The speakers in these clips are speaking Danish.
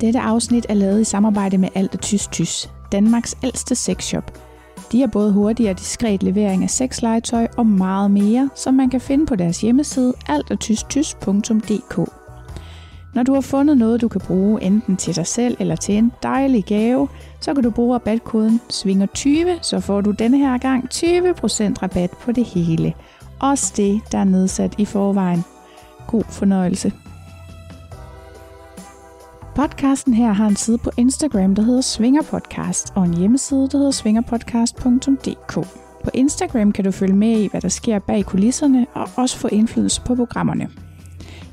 Dette afsnit er lavet i samarbejde med Alt Tys Tys, Danmarks ældste sexshop. De har både hurtig og diskret levering af sexlegetøj og meget mere, som man kan finde på deres hjemmeside altatystys.dk. Når du har fundet noget, du kan bruge enten til dig selv eller til en dejlig gave, så kan du bruge rabatkoden SVINGER20, så får du denne her gang 20% rabat på det hele. Også det, der er nedsat i forvejen. God fornøjelse. Podcasten her har en side på Instagram, der hedder Svinger Podcast, og en hjemmeside, der hedder svingerpodcast.dk. På Instagram kan du følge med i, hvad der sker bag kulisserne, og også få indflydelse på programmerne.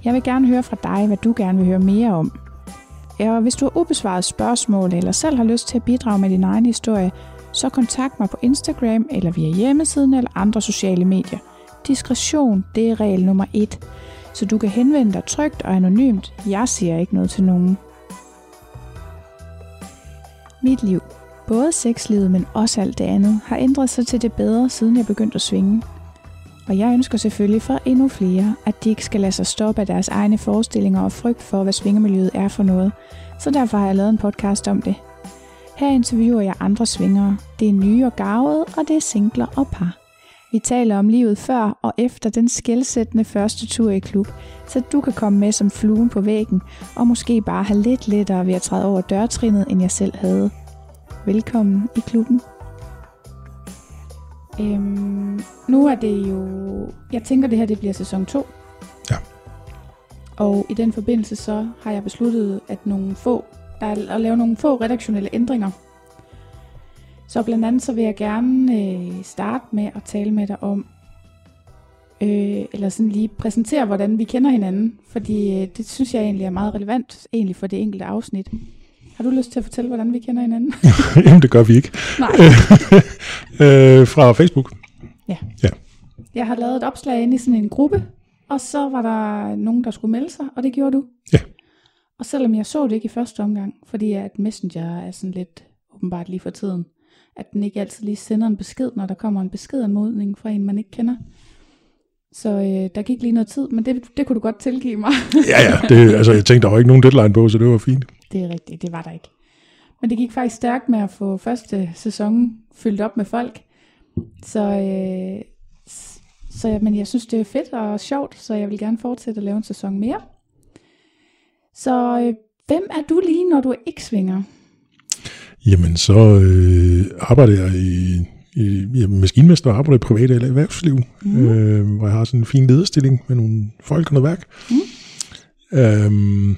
Jeg vil gerne høre fra dig, hvad du gerne vil høre mere om. Og hvis du har ubesvaret spørgsmål, eller selv har lyst til at bidrage med din egen historie, så kontakt mig på Instagram, eller via hjemmesiden, eller andre sociale medier. Diskretion, det er regel nummer et, så du kan henvende dig trygt og anonymt. Jeg siger ikke noget til nogen. Mit liv, både sexlivet, men også alt det andet, har ændret sig til det bedre, siden jeg begyndte at svinge. Og jeg ønsker selvfølgelig for endnu flere, at de ikke skal lade sig stoppe af deres egne forestillinger og frygt for, hvad svingermiljøet er for noget. Så derfor har jeg lavet en podcast om det. Her interviewer jeg andre svingere. Det er nye og gavede, og det er singler og par. Vi taler om livet før og efter den skældsættende første tur i klub, så du kan komme med som fluen på væggen, og måske bare have lidt lettere ved at træde over dørtrinnet, end jeg selv havde. Velkommen i klubben. Øhm, nu er det jo... Jeg tænker, det her det bliver sæson 2. Ja. Og i den forbindelse så har jeg besluttet at nogle få, der er at lave nogle få redaktionelle ændringer. Så blandt andet så vil jeg gerne øh, starte med at tale med dig om, øh, eller sådan lige præsentere, hvordan vi kender hinanden, fordi øh, det synes jeg egentlig er meget relevant egentlig for det enkelte afsnit. Har du lyst til at fortælle, hvordan vi kender hinanden? Jamen, det gør vi ikke. Nej. øh, fra Facebook. Ja. Ja. Jeg har lavet et opslag inde i sådan en gruppe, og så var der nogen, der skulle melde sig, og det gjorde du. Ja. Og selvom jeg så det ikke i første omgang, fordi at Messenger er sådan lidt åbenbart lige for tiden, at den ikke altid lige sender en besked, når der kommer en beskedanmodning fra en, man ikke kender. Så øh, der gik lige noget tid, men det, det kunne du godt tilgive mig. Ja, ja. Det, altså, jeg tænkte, der var ikke nogen deadline på, så det var fint. det er rigtigt, det var der ikke. Men det gik faktisk stærkt med at få første sæson fyldt op med folk. Så, øh, så men jeg synes, det er fedt og sjovt, så jeg vil gerne fortsætte at lave en sæson mere. Så øh, hvem er du lige, når du ikke svinger? Jamen, så øh, arbejder jeg i, i jeg er maskinmester og arbejder i privat eller erhvervsliv, mm. øh, hvor jeg har sådan en fin lederstilling med nogle folk og noget værk. Mm. Øhm,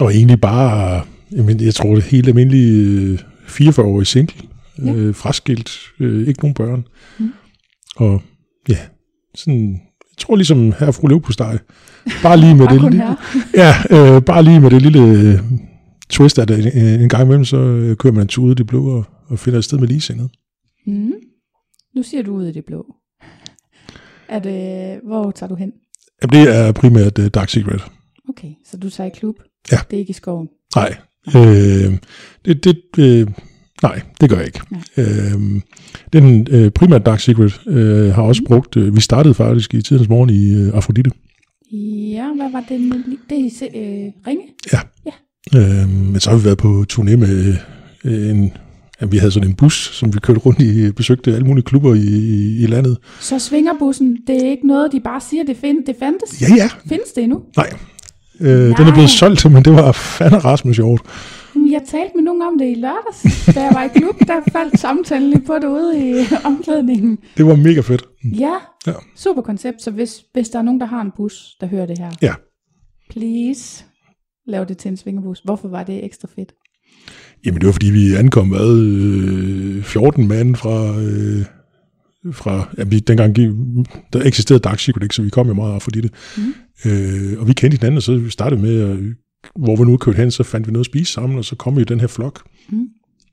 og egentlig bare, jamen, jeg tror, det helt almindelige øh, 44-årige single, Ja. øh, fraskilt, øh, ikke nogen børn. Mm. Og ja, sådan, jeg tror ligesom her fru Løvpostej, bare lige med Bare det lille. Ja, øh, bare lige med det lille øh, twist, at øh, en gang imellem, så øh, kører man en tur ud i det blå og, og finder et sted med ligesindet. Mm. Nu siger du ud i det blå. Er det, hvor tager du hen? Jamen, det er primært uh, Dark Secret. Okay, så du tager i klub? Ja. Det er ikke i skoven? Nej, øh, det, det, øh, nej, det gør jeg ikke. Nej. Øh, den øh, primært Dark Secret øh, har også brugt, øh, vi startede faktisk i tidens morgen i øh, Afrodite. Ja, hvad var det? Det er øh, Ringe? Øh, men så har vi været på turné med øh, en, ja, vi havde sådan en bus, som vi kørte rundt i, besøgte alle mulige klubber i, i, i landet. Så svingerbussen, det er ikke noget, de bare siger, det, find, det fandtes? Ja, ja, Findes det endnu? nej. Øh, den er Nej. blevet solgt, men det var fandme rasmus sjovt. Jeg talte med nogen om det i lørdags, da jeg var i klub, der faldt samtalen lige på det ude i omklædningen. Det var mega fedt. Ja, Ja. super koncept, så hvis, hvis der er nogen, der har en bus, der hører det her, Ja. please, lav det til en svingerbus. Hvorfor var det ekstra fedt? Jamen det var fordi vi ankom hvad, øh, 14 mand fra, øh, fra ja, vi, dengang der eksisterede ikke, så vi kom jo meget fordi det. Mm. Øh, og vi kendte hinanden, og så vi startede med, at, hvor vi nu kørte hen, så fandt vi noget at spise sammen, og så kom vi i den her flok. Mm.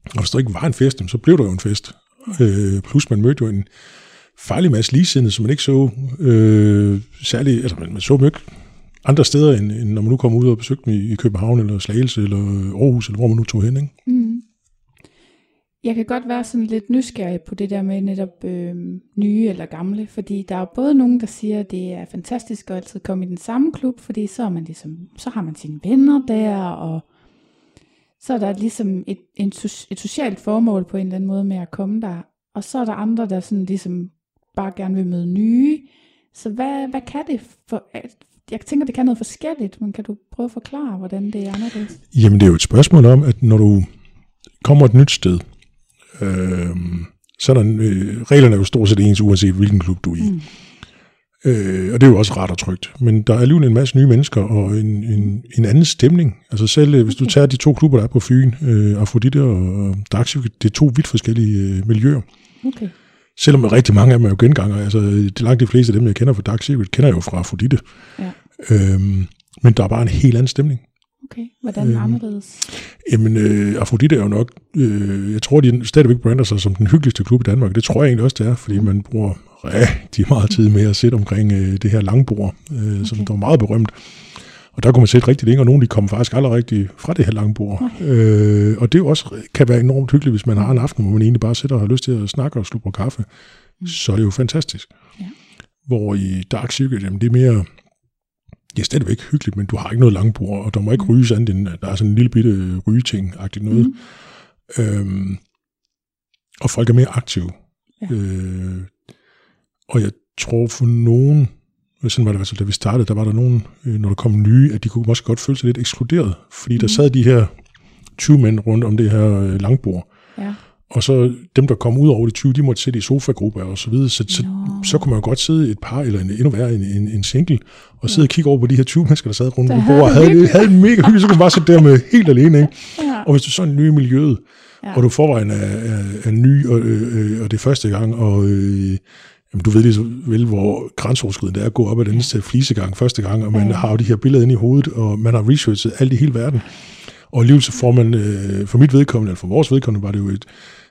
Og hvis der ikke var en fest, så blev der jo en fest. Øh, plus man mødte jo en farlig masse ligesindede, som man ikke så øh, særlig, altså man, man så dem ikke andre steder, end, end når man nu kommer ud og besøgte dem i, i København, eller Slagelse, eller Aarhus, eller hvor man nu tog hen, ikke? Mm. Jeg kan godt være sådan lidt nysgerrig på det der med netop øh, nye eller gamle, fordi der er både nogen, der siger, at det er fantastisk at altid komme i den samme klub, fordi så, er man ligesom, så har man sine venner der, og så er der ligesom et, en, et socialt formål på en eller anden måde med at komme der. Og så er der andre, der sådan ligesom bare gerne vil møde nye. Så hvad, hvad kan det for... Jeg tænker, det kan noget forskelligt, men kan du prøve at forklare, hvordan det er anderledes? Jamen, det er jo et spørgsmål om, at når du kommer et nyt sted, øh, så er der, øh, reglerne er jo stort set ens, uanset hvilken klub du er i. Mm. Øh, og det er jo også ret og trygt. Men der er alligevel en masse nye mennesker og en, en, en anden stemning. Altså selv øh, hvis du tager de to klubber, der er på Fyn, øh, Afrodite og Daxi, det er to vidt forskellige øh, miljøer. Okay. Selvom rigtig mange af dem er jo genganger. Altså de langt de fleste af dem, jeg kender fra Dark Secret, kender jeg jo fra Afrodite. Ja. Øhm, men der er bare en helt anden stemning. Okay, hvordan øhm, anderledes? Jamen, øh, Afrodite er jo nok, øh, jeg tror, de stadigvæk brander sig som den hyggeligste klub i Danmark. Det tror jeg egentlig også, det er, fordi man bruger rigtig meget tid med at sidde omkring øh, det her langbord, øh, okay. som der er meget berømt. Og der kunne man sætte rigtig længe, og nogle de kommer faktisk aldrig rigtig fra det her langbord. Okay. Øh, og det jo også kan være enormt hyggeligt, hvis man har en aften, hvor man egentlig bare sidder og har lyst til at snakke og slukke kaffe. Mm. Så er det jo fantastisk. Ja. Hvor i Dark Secret, jamen det er mere, det er stadigvæk hyggeligt, men du har ikke noget langbord, og der må ikke mm. ryge andet end, der er sådan en lille bitte rygeting-agtigt noget. Mm. Øhm, og folk er mere aktive. Ja. Øh, og jeg tror for nogen, sådan var det altså, da vi startede, der var der nogen, øh, når der kom nye, at de kunne måske godt føle sig lidt ekskluderet, fordi mm. der sad de her 20 mænd rundt om det her øh, langbord. Ja. Og så dem, der kom ud over de 20, de måtte sidde i sofagrupper og så videre. Så, så, så kunne man jo godt sidde et par, eller en, endnu værre, en, en, en single, og sidde ja. og kigge over på de her 20 mennesker, der sad rundt om bordet, og havde, havde en mega hygge, så kunne man bare sidde der med helt alene. Ikke? Ja. Og hvis du så er ny i miljøet, ja. og du forvejen er, er, er ny, og, øh, øh, og det er første gang, og øh, Jamen, du ved lige så vel, hvor grænseoverskridende det er at gå op ad den til flisegang første gang, og man ja. har jo de her billeder inde i hovedet, og man har researchet alt i hele verden. Og alligevel så får man, øh, for mit vedkommende, eller for vores vedkommende, var det jo et,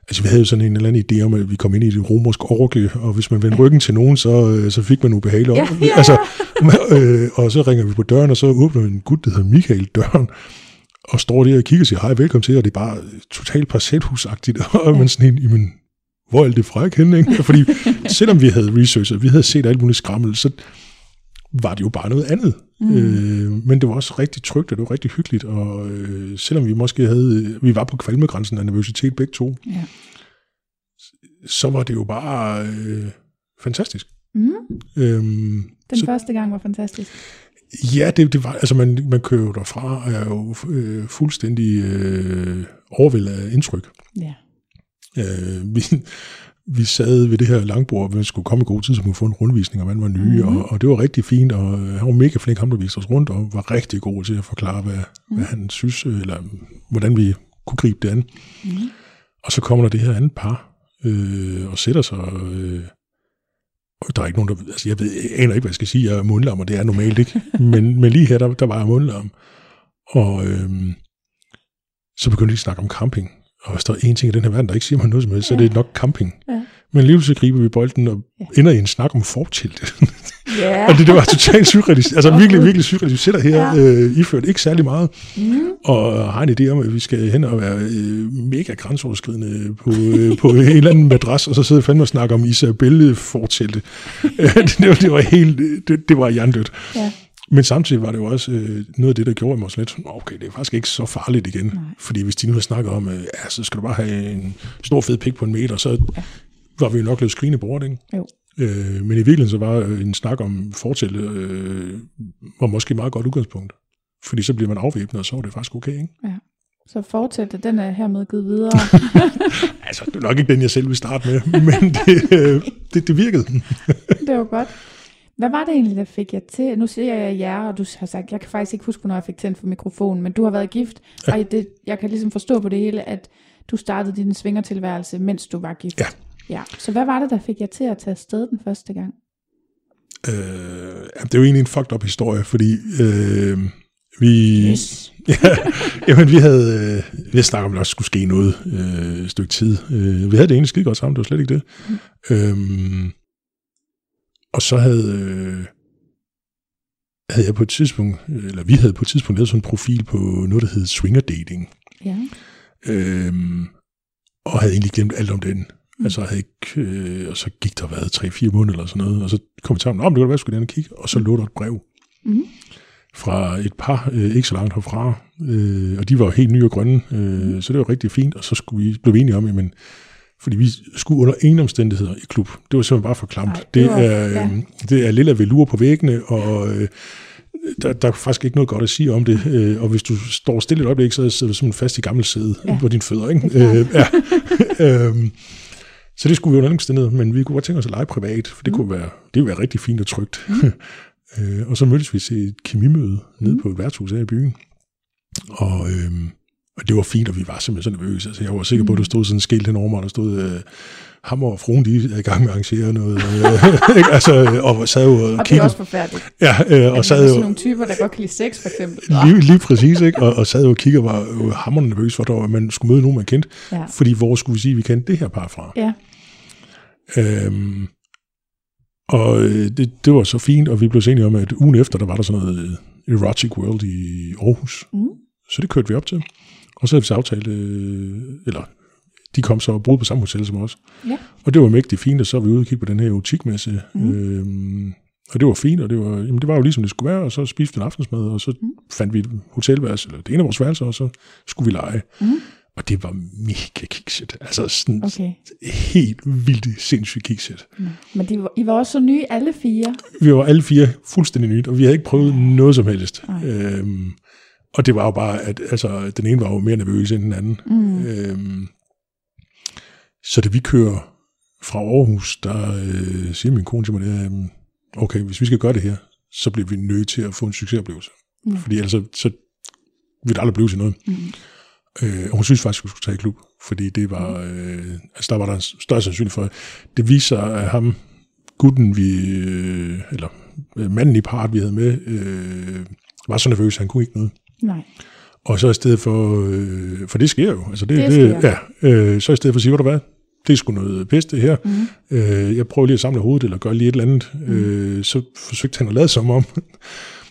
altså vi havde jo sådan en eller anden idé om, at vi kom ind i et romersk orke, og hvis man vendte ryggen til nogen, så, øh, så fik man ubehageligt ja, ja. Altså, øh, og så ringer vi på døren, og så åbner en gut, der hedder Michael døren, og står der og kigger og siger, hej, velkommen til, og det er bare totalt parcelhusagtigt, og man sådan en, jamen, hvor er det fræk henne? Ikke? Fordi selvom vi havde researchet, vi havde set alt muligt skrammel, så var det jo bare noget andet. Mm. Øh, men det var også rigtig trygt, og det var rigtig hyggeligt, og øh, selvom vi måske havde, vi var på kvalmegrænsen af nervøsitet begge to, ja. så var det jo bare øh, fantastisk. Mm. Øhm, Den så, første gang var fantastisk. Ja, det, det var, altså man, man kører jo derfra og er jo øh, fuldstændig øh, overvældet af indtryk. Ja. Øh, vi, vi sad ved det her langbord, og vi skulle komme i god tid, så vi kunne få en rundvisning, og man var nye, mm. og, og det var rigtig fint, og han var mega flink, ham der viste os rundt, og var rigtig god til at forklare, hvad, mm. hvad han synes, eller hvordan vi kunne gribe det an. Mm. Og så kommer der det her andet par, øh, og sætter sig, øh, og der er ikke nogen, der, altså jeg, ved, jeg aner ikke, hvad jeg skal sige, jeg er mundlam, og det er normalt ikke, men, men lige her, der, der var jeg mundlam. Og øh, så begyndte de at snakke om camping, og hvis der er en ting i den her verden, der ikke siger mig noget som helst, ja. så er det nok camping. Ja. Men alligevel så griber vi bolden og ja. ender i en snak om fortilt. Ja. og det, det var totalt surrealistisk. Altså virkelig, virkelig surrealistisk. Vi sidder her ja. øh, iført ikke særlig meget, mm. og har en idé om, at vi skal hen og være øh, mega grænseoverskridende på, øh, på en eller anden madras, og så sidder fandme og snakker om Isabelle fortilte. det, det, var, det var helt, det, det var hjernedødt. Ja. Men samtidig var det jo også øh, noget af det, der gjorde mig lidt, okay, det er faktisk ikke så farligt igen. Nej. Fordi hvis de nu har snakket om, øh, ja, så skal du bare have en stor fed pik på en meter, så ja. var vi jo nok lidt skrigende bort, ikke? Jo. Øh, men i virkeligheden så var øh, en snak om fortælle, øh, var måske et meget godt udgangspunkt. Fordi så bliver man afvæbnet, og så er det faktisk okay, ikke? Ja. Så fortsætte, den er hermed givet videre. altså, det er nok ikke den, jeg selv vil starte med, men det, øh, det, det virkede. det var godt. Hvad var det egentlig, der fik jer til? Nu siger jeg jer, og du har sagt, jeg kan faktisk ikke huske, når jeg fik tændt for mikrofonen, men du har været gift, ja. og det, jeg kan ligesom forstå på det hele, at du startede din svingertilværelse, mens du var gift. Ja. ja. Så hvad var det, der fik jer til at tage afsted den første gang? Øh, det er jo egentlig en fucked up historie, fordi øh, vi... Yes. ja, jamen, vi havde, øh, vi snakket om, at der også skulle ske noget øh, et stykke tid. Øh, vi havde det egentlig skide godt sammen, det var slet ikke det. Mm. Øh, og så havde, øh, havde jeg på et tidspunkt, eller vi havde på et tidspunkt lavet sådan en profil på noget, der hed swinger dating. Ja. Øhm, og havde egentlig glemt alt om den. Mm. Altså havde ikke, øh, og så gik der været 3-4 måneder eller sådan noget, og så kom vi sammen, om det kunne være, skulle jeg kigge, og så lå der et brev. Mm. fra et par, øh, ikke så langt herfra, øh, og de var helt nye og grønne, øh, så det var rigtig fint, og så skulle vi, blev vi enige om, jamen, fordi vi skulle under ingen omstændigheder i klub. Det var simpelthen bare for klamt. Nej, det det, var- er, ja. øh, det er lille velur på væggene, og øh, der, der er faktisk ikke noget godt at sige om det. Øh, og hvis du står stille et øjeblik, så sidder du simpelthen fast i gammel sæde Ja. på dine fødder. Ikke? Det. Øh, ja. øhm, så det skulle vi under ingen omstændigheder, men vi kunne godt tænke os at lege privat, for det, Mm. kunne være, det ville være rigtig fint og trygt. øh, og så mødtes vi til et kemimøde nede Mm. på et værtshus her i byen. Og, øhm, og det var fint, og vi var simpelthen så nervøse. Altså, jeg var sikker på, at der stod sådan en skilt hen over mig, der stod, øh, ham og fruen, de er i gang med at arrangere noget. Øh, altså, og sad jo og, Og det er også forfærdeligt. Ja, øh, og sad sådan jo nogle typer, der godt kan lide sex, for eksempel. lige, lige præcis, ikke? Og, og sad jo og kiggede og var jo hammerende nervøs for, at man skulle møde nogen, man kendte. Ja. Fordi hvor skulle vi sige, at vi kendte det her par fra? Ja. Øhm, og øh, det, det var så fint, og vi blev enige om, at ugen efter, der var der sådan noget øh, Erotic World i Aarhus. Mm. Så det kørte vi op til. Og så havde vi så aftalt, øh, eller de kom så og boede på samme hotel som os. Ja. Og det var mægtig fint, og så var vi ude og kigge på den her erotikmesse. Mhm. Mm. Øhm, og det var fint, og det var, jamen det var jo ligesom det skulle være, og så spiste vi en aftensmad, og så mm. fandt vi et hotelværelse, eller det ene af vores værelser, og så skulle vi lege. Mm. Og det var mega kikset. Altså sådan Okay. helt vildt sindssygt kikset. Nå. Men de var, I var også så nye, alle fire. Vi var alle fire fuldstændig nyt, og vi havde ikke prøvet noget som helst. Nej. Øhm, og det var jo bare, at altså, den ene var jo mere nervøs end den anden. Mm. Øhm, så da vi kører fra Aarhus, der øh, siger min kone til mig, er, øhm, okay, hvis vi skal gøre det her, så bliver vi nødt til at få en succesoplevelse. Mm. Fordi ellers så, så det aldrig blive til noget. Mm. Øh, og hun synes faktisk, at vi skulle tage i klub, fordi det var, øh, altså der var der en større sandsynlighed for, det viser at ham, gutten vi, øh, eller øh, manden i part, vi havde med, øh, var så nervøs, at han kunne ikke noget. Nej. Og så i stedet for, øh, for det sker jo, altså det, Det det, sker. ja, øh, så i stedet for at sige, ved du hvad, det er sgu noget pis det her, Mm. øh, jeg prøver lige at samle hovedet, eller gøre lige et eller andet, øh, så forsøgte han at lade som om,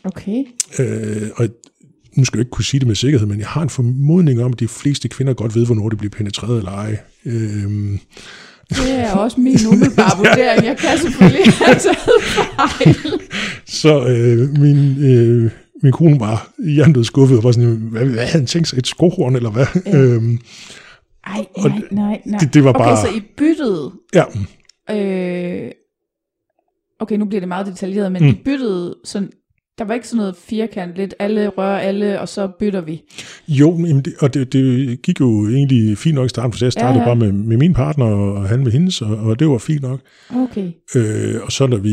Okay. øh, og nu skal jeg ikke kunne sige det med sikkerhed, men jeg har en formodning om, at de fleste kvinder godt ved, hvornår de bliver penetreret eller ej. Øh, Det er også min umiddelbare vurdering. Jeg kan selvfølgelig have taget fejl. så øh, min, øh, min kone var hjernedød skuffet, og var sådan, hvad, hvad havde han tænkt sig, et skohorn, eller hvad? Ja. Øhm, Ej, nej, nej, nej. det, det var Okay, bare... så I byttede... Ja, Øh, okay, nu bliver det meget detaljeret, men Mm. I byttede sådan... Der var ikke sådan noget firkant, lidt alle rører alle, og så bytter vi. Jo, men det, og det, det gik jo egentlig fint nok i starten, for jeg startede Ja, ja, ja. ja. bare med, med min partner, og han med hendes, og, og det var fint nok. Okay. Øh, og så når vi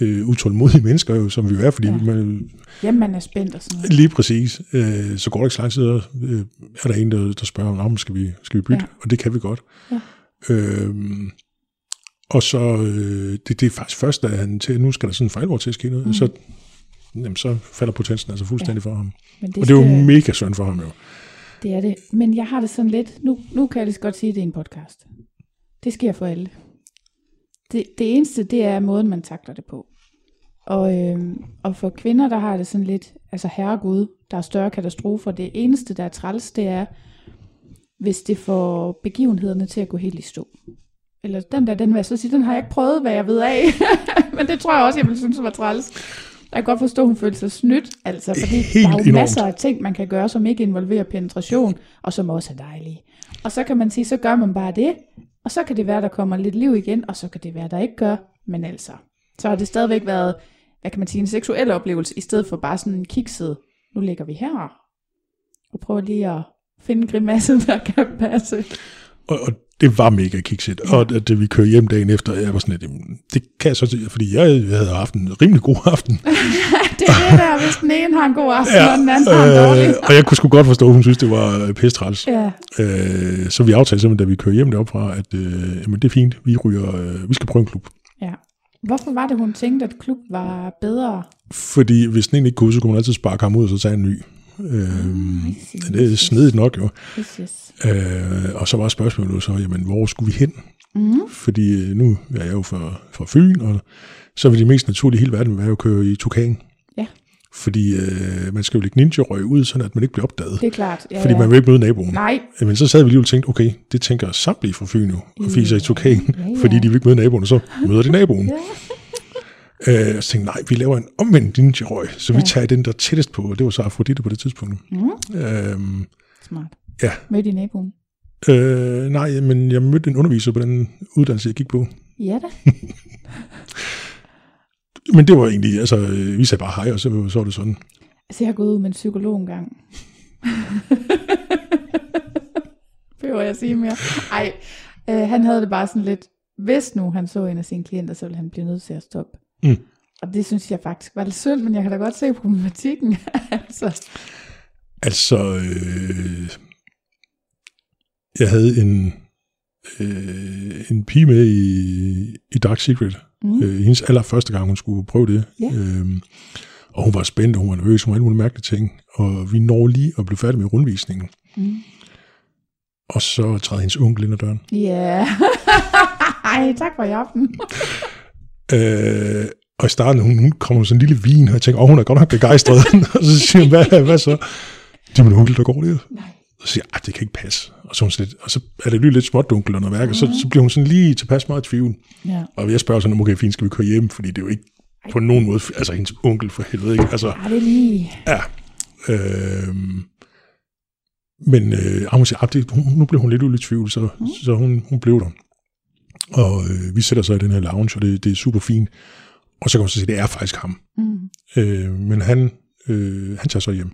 øh, utålmodige mennesker, jo, som vi jo er, fordi Ja. man, Jamen, man er spændt og sådan noget. lige præcis, øh, så går der ikke så lang tid, øh, er der en, der, der spørger, om skal vi, skal vi bytte? Ja. Og det kan vi godt. Ja. Øh, og så, øh, det, det er faktisk først, da han til, nu skal der sådan en fejlvor til at ske noget, Mm. så, jamen, så falder potensen altså fuldstændig ja. for ham. Men Og det er jo skal- mega synd for ham jo. Det er det. Men jeg har det sådan lidt, nu, nu kan jeg lige så godt sige, at det er en podcast. Det sker for alle. Det, det eneste, det er måden, man takler det på. Og, øhm, og for kvinder, der har det sådan lidt, altså herregud, der er større katastrofer. Det eneste, der er træls, det er, hvis det får begivenhederne til at gå helt i stå. Eller den der, den vil jeg så sige, den har jeg ikke prøvet, hvad jeg ved af. Men det tror jeg også, jeg ville synes var træls. Jeg kan godt forstå, at hun følte sig snydt, altså, fordi Helt der er jo enormt. masser af ting, man kan gøre, som ikke involverer penetration, og som også er dejlige. Og så kan man sige, så gør man bare det, og så kan det være, der kommer lidt liv igen, og så kan det være, der ikke gør. Men altså, så har det stadigvæk været, hvad kan man sige, en seksuel oplevelse, i stedet for bare sådan en kikset, nu ligger vi her, og prøver lige at finde grimassen, der kan passe. Og, og det var mega kikset. Ja. Og da, da vi kørte hjem dagen efter, jeg var sådan lidt, "Jamen, det kan jeg så sige, fordi jeg havde haft en rimelig god aften. det er det der, hvis den ene har en god aften, ja, og den anden har en dårlig. øh, og jeg kunne sgu godt forstå, at hun synes, det var øh, pestræls. Ja, Øh, så vi aftalte simpelthen, da vi kørte hjem deroppe fra, at øh, jamen, det er fint, vi ryger, øh, vi skal prøve en klub. ja. Hvorfor var det, hun tænkte, at klub var bedre? Fordi hvis den ene ikke kunne, så kunne man altid sparke ham ud og så tage en ny. Øh, see, det er snedigt nok jo. Yes, yes. Øh, og så var spørgsmålet så, jamen, hvor skulle vi hen? Mm. Fordi øh, nu er jeg jo fra, fra Fyn, og så vil det mest naturlige i hele verden være at køre i Tukan. Ja. Fordi øh, man skal jo lægge ninja-røg ud, sådan at man ikke bliver opdaget. Det er klart. Ja, fordi ja. man vil ikke møde naboen. Nej, Men så sad vi lige og tænkte, okay, det tænker samtlige fra Fyn jo, og fiser i Tukan, Ja, ja. fordi de vil ikke møde naboen, og så møder de naboen. Ja. Øh, og så tænkte nej, vi laver en omvendt ninja-røg, så ja. vi tager den der tættest på, og det var så Afrodite på det tidspunkt. Mm. Øhm, Smart. Ja. Mødte i naboen. øh, nej, men jeg mødte en underviser på den uddannelse, jeg gik på. Ja da. Men det var egentlig, altså, øh, vi sagde bare hej, og så, så var det sådan. Altså, jeg har gået ud med en psykolog en gang. Behøver jeg sige mere? Ej, øh, han havde det bare sådan lidt, hvis nu han så en af sine klienter, så ville han blive nødt til at stoppe. Mm. Og det synes jeg faktisk var lidt synd, men jeg kan da godt se problematikken. altså, Altså, øh, jeg havde en, øh, en pige med i, i Dark Secret. mm. Øh, hendes allerførste gang, hun skulle prøve det. Ja. Øhm, og hun var spændt, og hun var nervøs, hun var alle mulige mærkelige ting. Og vi når lige at blive færdige med rundvisningen. Mm. Og så træder hendes onkel ind ad døren. Ja. Ej, tak for i aften. Øh, og i starten, hun, hun kommer med sådan en lille vin, og jeg tænker, åh, hun er godt nok begejstret. og så siger hun, hvad, hvad så? Det er min onkel, der går der. Nej. Så siger jeg, "Ej, det kan ikke passe. Og så, hun lidt, og så er det lige lidt småt og noget værk, og så, så bliver hun sådan lige tilpas meget i tvivl. Ja. Og jeg spørger sådan, okay, fint, skal vi køre hjem? Fordi det er jo ikke på nogen måde, altså hendes onkel for helvede, ikke? Altså, Ej, det er lige... ja. Øh, men øh, hun siger, at det, hun, nu blev hun lidt ude i tvivl, så, mm. så hun, hun blev der. Og øh, vi sætter så i den her lounge, og det, det er super fint. Og så kan man så sige, det er faktisk ham. Mm. Øh, men han, øh, han tager så hjem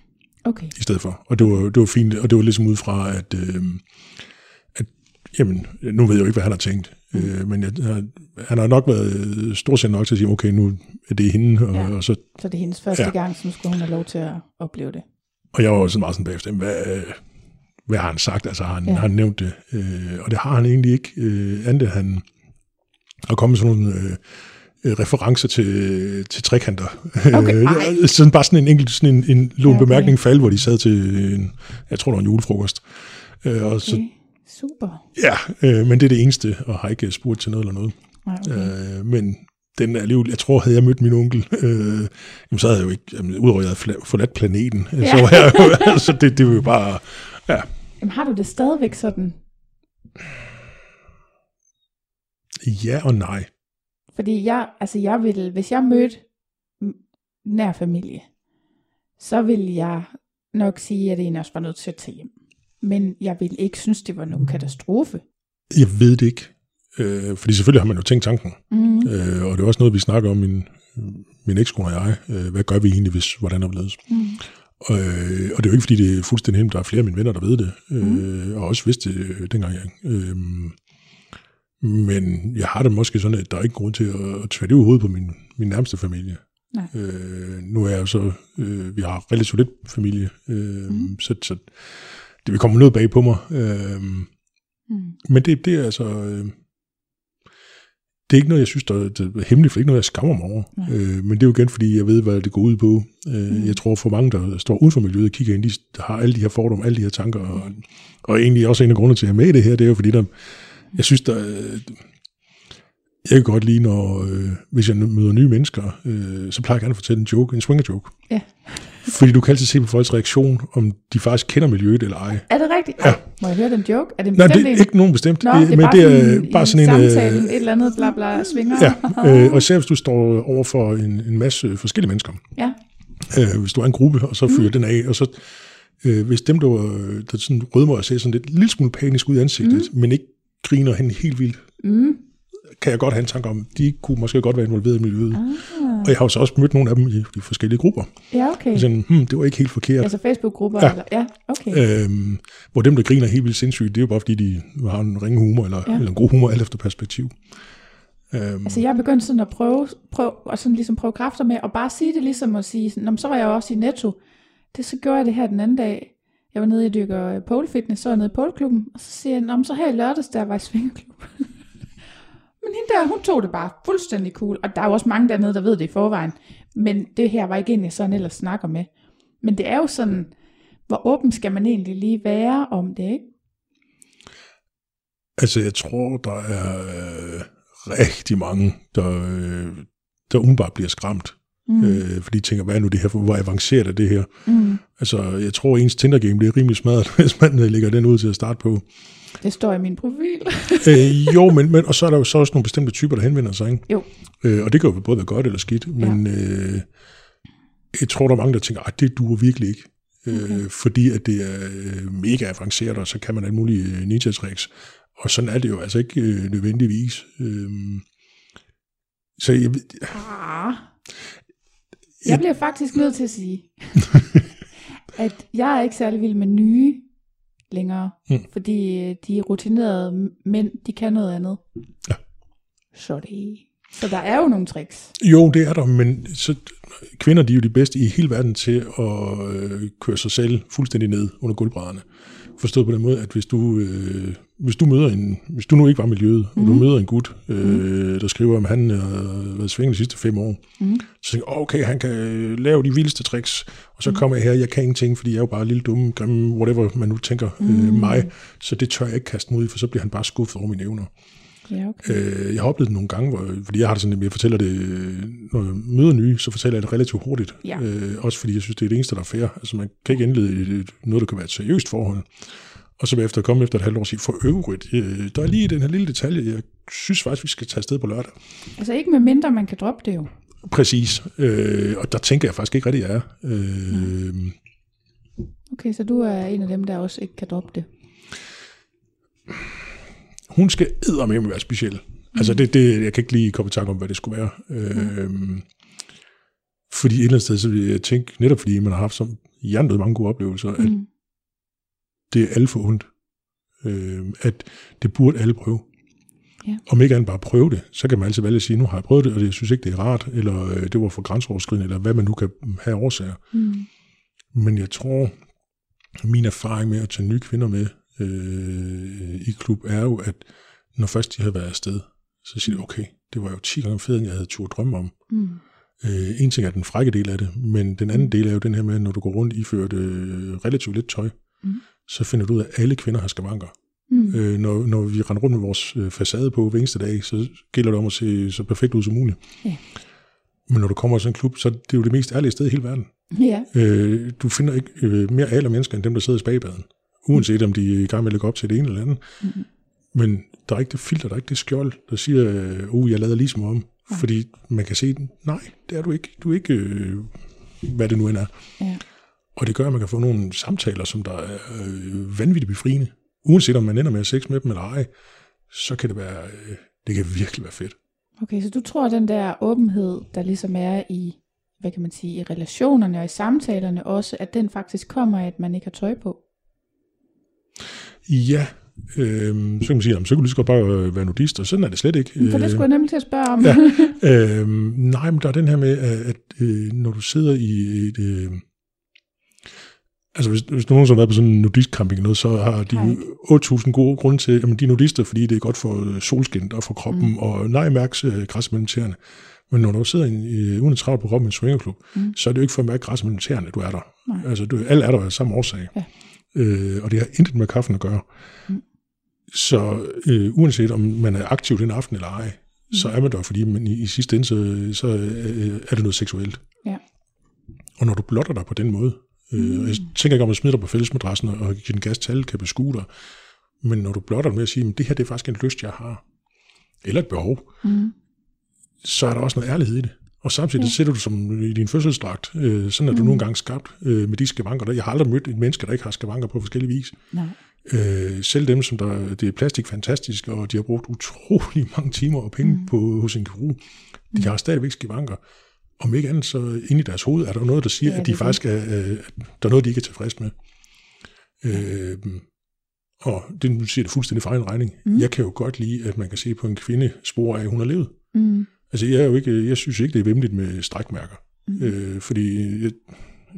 Okay. i stedet for. Og det var, det var fint, og det var ligesom ud fra, at, øh, at jamen, nu ved jeg jo ikke, hvad han har tænkt, mm. øh, men jeg, han har nok været storsindet nok til at sige, okay, nu er det hende, og, Ja. og, så, Så det er hendes første Ja. gang, nu skulle hun have lov til at opleve det. og jeg var også meget sådan bagefter, "Jamen, hvad, hvad har han sagt? Altså har han, ja. Har han nævnt det? Øh, og det har han egentlig ikke. Øh, andet han har kommet sådan nogle øh, øh, referencer til, til trekanter. Okay, Øh, ej. sådan bare sådan en enkelt sådan en, en Ja, okay. bemærkning alle, hvor de sad til, en, jeg tror, det var en julefrokost. Øh, og så, Okay. Super. ja, øh, men det er det eneste, og har ikke spurgt til noget eller noget. Nej, okay. Øh, men den er alligevel, jeg tror, havde jeg mødt min onkel, øh, jamen, så havde jeg jo ikke, jamen, udover at jeg havde forladt planeten, ja. så var jeg jo, altså det, det var jo bare, ja, Jamen, har du det stadigvæk sådan? ja og nej. Fordi jeg, altså jeg vil, hvis jeg mødte nær familie, så vil jeg nok sige, at det egentlig også var nødt til at tage hjem. Men jeg vil ikke synes, det var nogen katastrofe. Jeg ved det ikke, øh, fordi selvfølgelig har man jo tænkt tanken, Mm. øh, og det er også noget, vi snakker om, min, min ekskone og jeg, øh, hvad gør vi egentlig, hvis, hvordan er det Mm. Øh, og det er jo ikke, fordi det er fuldstændig hemmeligt. Der er flere af mine venner, der ved det. Øh, og også vidste det øh, dengang jeg. Øh, men jeg har det måske sådan, at der er ikke grund til at, at det i hovedet på min, min nærmeste familie. Nej. Øh, nu er jeg så, øh, vi har relativt lidt familie, øh, mm. så, så det vil komme noget bag på mig. Øh, Mm. men det, det er altså... Øh, det er ikke noget, jeg synes, der, der er hemmeligt, for det er ikke noget, jeg skammer mig over. Nej. Øh, men det er jo igen, fordi jeg ved, hvad det går ud på. Øh, Mm. Jeg tror, for mange, der står uden for miljøet og kigger ind, de har alle de her fordomme, alle de her tanker. Og, og egentlig også en af grundene til, at jeg er med i det her, det er jo fordi, der, jeg synes, der, øh, jeg kan godt lide, når, øh, hvis jeg møder nye mennesker, øh, så plejer jeg gerne at fortælle en joke, en swinger joke. Ja. Fordi du kan altid se på folks reaktion, om de faktisk kender miljøet eller ej. Er det rigtigt? Ja. Må jeg høre den joke? Er det en Nej, det er en? ikke nogen bestemt. Nå, det er men bare, det er bare en sådan en... samtale, øh, et eller andet bla bla svinger. Ja, øh, og især hvis du står over for en, en masse forskellige mennesker. ja. Øh, hvis du er en gruppe, og så fyrer mm. den af, og så øh, hvis dem, der, der sådan rødmer og ser sådan lidt lille smule panisk ud i ansigtet, mm. men ikke griner hen helt vildt, Mm. kan jeg godt have en tanke om, de kunne måske godt være involveret i miljøet. Ah. Og jeg har jo så også mødt nogle af dem i de forskellige grupper. Ja, okay. Sådan, hmm, det var ikke helt forkert. Altså Facebook-grupper? Ja. Eller? Ja, okay. Øhm, hvor dem, der griner helt vildt sindssygt, det er jo bare fordi, de har en ringe humor, eller, Ja. eller en god humor, alt efter perspektiv. Øhm, Altså jeg er begyndt sådan at prøve, prøve, og sådan ligesom prøve kræfter med, og bare sige det ligesom at sige, sådan, "Nå, men så var jeg også i Netto. Det så gjorde jeg det her den anden dag. Jeg var nede og dykker øh, pole fitness, så var jeg nede i poleklubben, og så siger jeg, "Nå, så her i lørdags, der var i svingerklub. men hende der, hun tog det bare fuldstændig cool, og der er jo også mange dernede, der ved det i forvejen. Men det her var ikke en, jeg sådan ellers snakker med. Men det er jo sådan, hvor åben skal man egentlig lige være om det, ikke? Altså, jeg tror, der er øh, rigtig mange, der, øh, der umiddelbart bliver skræmt Mm. Øh, fordi de tænker, hvad er nu det her, hvor avanceret er det her? Mm. Altså, jeg tror, ens Tinder-game bliver rimelig smadret, hvis man øh, lægger den ud til at starte på. Det står i min profil. øh, jo, men, men, og så er der jo så også nogle bestemte typer, der henvender sig, ikke? Jo. Øh, og det kan jo både være godt eller skidt, men øh, jeg tror, der er mange, der tænker, at det duer virkelig ikke. Øh, okay. Øh, fordi at det er øh, mega avanceret, og så kan man alle mulige ninja tricks. Og sådan er det jo altså ikke øh, nødvendigvis. Øh, så jeg, ah. Jeg bliver faktisk nødt til at sige, at jeg er ikke særlig vild med nye længere, mm. fordi de rutinerede mænd, de kan noget andet. Ja. Så det så der er jo nogle tricks. Jo, det er der, men så, kvinder de er jo de bedste i hele verden til at øh, køre sig selv fuldstændig ned under gulvbrædderne. Forstået på den måde, at hvis du, øh, hvis du møder en, hvis du nu ikke var miljøet, mm. og du mhm. møder en gut, øh, mm. der skriver, at han har været svinget de sidste fem år, mm. så tænker jeg, okay, han kan lave de vildeste tricks, og så mm. kommer jeg her, jeg kan ingenting, fordi jeg er jo bare lille dumme, grimme, whatever man nu tænker øh, mm. mig, så det tør jeg ikke kaste mig ud i, for så bliver han bare skuffet over mine evner. Ja, okay. øh, jeg har oplevet det nogle gange, hvor, fordi jeg har det sådan, at jeg fortæller det, når jeg møder nye, så fortæller jeg det relativt hurtigt. Ja. Øh, også fordi jeg synes, det er det eneste, der er fair. Altså man kan ikke indlede noget, der kan være et seriøst forhold. Og så efter at komme efter et halvt år og sige, for øvrigt, øh, der er lige den her lille detalje, jeg synes faktisk, vi skal tage afsted på lørdag. Altså ikke med mindre, man kan droppe det jo. Præcis. Øh, og der tænker jeg faktisk ikke rigtig, jeg er. Øh, okay, så du er en af dem, der også ikke kan droppe det hun skal med være speciel. Mm. Altså det, det, jeg kan ikke lige komme i tanke om, hvad det skulle være. Mm. Øhm, fordi et eller andet sted, så vil jeg tænke, netop fordi man har haft så hjernedød mange gode oplevelser, at mm. det er alt for ondt. Øhm, at det burde alle prøve. Ja. Om ikke andet bare prøve det, så kan man altid vælge at sige, nu har jeg prøvet det, og jeg synes ikke, det er rart, eller øh, det var for grænseoverskridende, eller hvad man nu kan have årsager. Mm. Men jeg tror, min erfaring med at tage nye kvinder med, øh, i klub, er jo, at når først de har været afsted, så siger de, okay, det var jo 10 gange federe, end jeg havde tur drømme om. Mm. Øh, en ting er den frække del af det, men den anden del er jo den her med, når du går rundt i ført øh, relativt lidt tøj, mm. så finder du ud af, at alle kvinder har skavanker. Mm. Øh, når, når vi render rundt med vores øh, facade på hver eneste dag, så gælder det om at se så perfekt ud som muligt. Ja. Men når du kommer til sådan en klub, så er det jo det mest ærlige sted i hele verden. Ja. Øh, du finder ikke øh, mere alle mennesker, end dem, der sidder i spagbaden uanset om de er i gang med at lægge op til det ene eller andet. Mm-hmm. Men der er ikke det filter, der er ikke det skjold, der siger, uh, jeg lader ligesom om. Ja. Fordi man kan se, nej, det er du ikke. Du er ikke, øh, hvad det nu end er. Ja. Og det gør, at man kan få nogle samtaler, som der er øh, vanvittigt befriende. Uanset om man ender med at sex med dem eller ej, så kan det være, øh, det kan virkelig være fedt. Okay, så du tror, at den der åbenhed, der ligesom er i, hvad kan man sige, i relationerne og i samtalerne også, at den faktisk kommer af, at man ikke har tøj på? Ja, øh, så kan man sige, jamen, så kan du lige så godt bare være nudist, og sådan er det slet ikke. For det skulle jeg nemlig til at spørge om. ja, øh, nej, men der er den her med, at, at øh, når du sidder i et... Øh, Altså hvis, hvis nogen har været på sådan en nudistcamping noget, så har de 8.000 gode grunde til, at de er nudister, fordi det er godt for solskin og for kroppen, mm. og nej mærks øh, græs mellem tæerne. Men når du sidder i, uden at på kroppen i en swingerklub, mm. så er det jo ikke for at mærke græs mellem tæerne, du er der. Nej. Altså, du, alle er der af samme årsag. Ja øh, og det har intet med kaffen at gøre. Mm. Så øh, uanset om man er aktiv den aften eller ej, mm. så er man der, fordi man i, i sidste ende, så, så øh, er det noget seksuelt. Ja. Og når du blotter dig på den måde, øh, mm. jeg tænker ikke om at smide dig på fællesmadrassen og give den gas til alle kan beskue dig, men når du blotter dig med at sige, at det her det er faktisk en lyst, jeg har, eller et behov, mm. så er der også noget ærlighed i det. Og samtidig ja. sætter du som i din fødselsdragt. Øh, sådan er du mm. nogle gange skabt øh, med de skavanker. Der. Jeg har aldrig mødt et menneske, der ikke har skavanker på forskellige vis. Nej. Øh, selv dem, som der, det er plastik fantastisk, og de har brugt utrolig mange timer og penge mm. på, hos en kirurg, de mm. har stadigvæk skavanker. Om ikke andet, så inde i deres hoved er der noget, der siger, ja, at de faktisk er, øh, der er noget, de ikke er tilfreds med. Øh, og det nu siger det fuldstændig for egen regning. Mm. Jeg kan jo godt lide, at man kan se på en kvinde spor af, at hun har levet. Mm. Altså, jeg, er jo ikke, jeg synes ikke, det er vemmeligt med strækmærker. Mm. Øh, fordi jeg,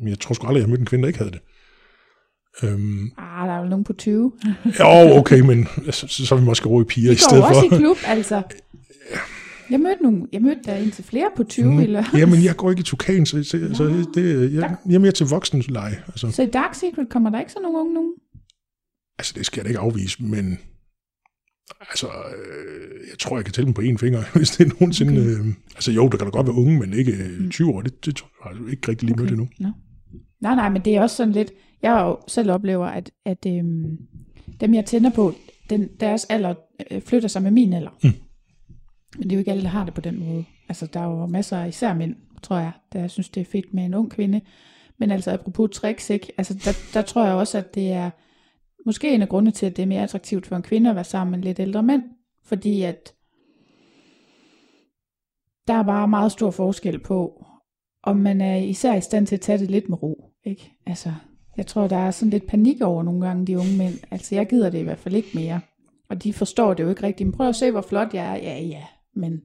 jeg tror sgu aldrig, jeg har mødt en kvinde, der ikke havde det. Øhm, ah, der er jo nogen på 20. jo, okay, men så, så, så er vi måske ro i piger i stedet for. også i klub, altså. Jeg mødte, nogle, jeg mødte der indtil flere på 20 mm. eller Jamen, jeg går ikke i tukan, så, så, så det, jeg, jeg er mere til voksenleje. Altså. Så i Dark Secret kommer der ikke så nogen unge nogen? Altså, det skal jeg da ikke afvise, men Altså, øh, jeg tror, jeg kan tælle dem på én finger, hvis det er nogensinde... Okay. Øh, altså jo, der kan da godt være unge, men ikke øh, 20 år. Det, det tror jeg altså ikke rigtig lige okay. mødt endnu. No. Nej, nej, men det er også sådan lidt... Jeg jo selv oplever, at, at øhm, dem, jeg tænder på, den, deres alder øh, flytter sig med min alder. Mm. Men det er jo ikke alle, der har det på den måde. Altså, der er jo masser især mænd, tror jeg, der synes, det er fedt med en ung kvinde. Men altså, apropos tricks, ikke? Altså, der, der tror jeg også, at det er måske en af grundene til, at det er mere attraktivt for en kvinde at være sammen med lidt ældre mænd. Fordi at der er bare meget stor forskel på, om man er især i stand til at tage det lidt med ro. Ikke? Altså, jeg tror, der er sådan lidt panik over nogle gange, de unge mænd. Altså, jeg gider det i hvert fald ikke mere. Og de forstår det jo ikke rigtigt. Men prøv at se, hvor flot jeg er. Ja, ja, men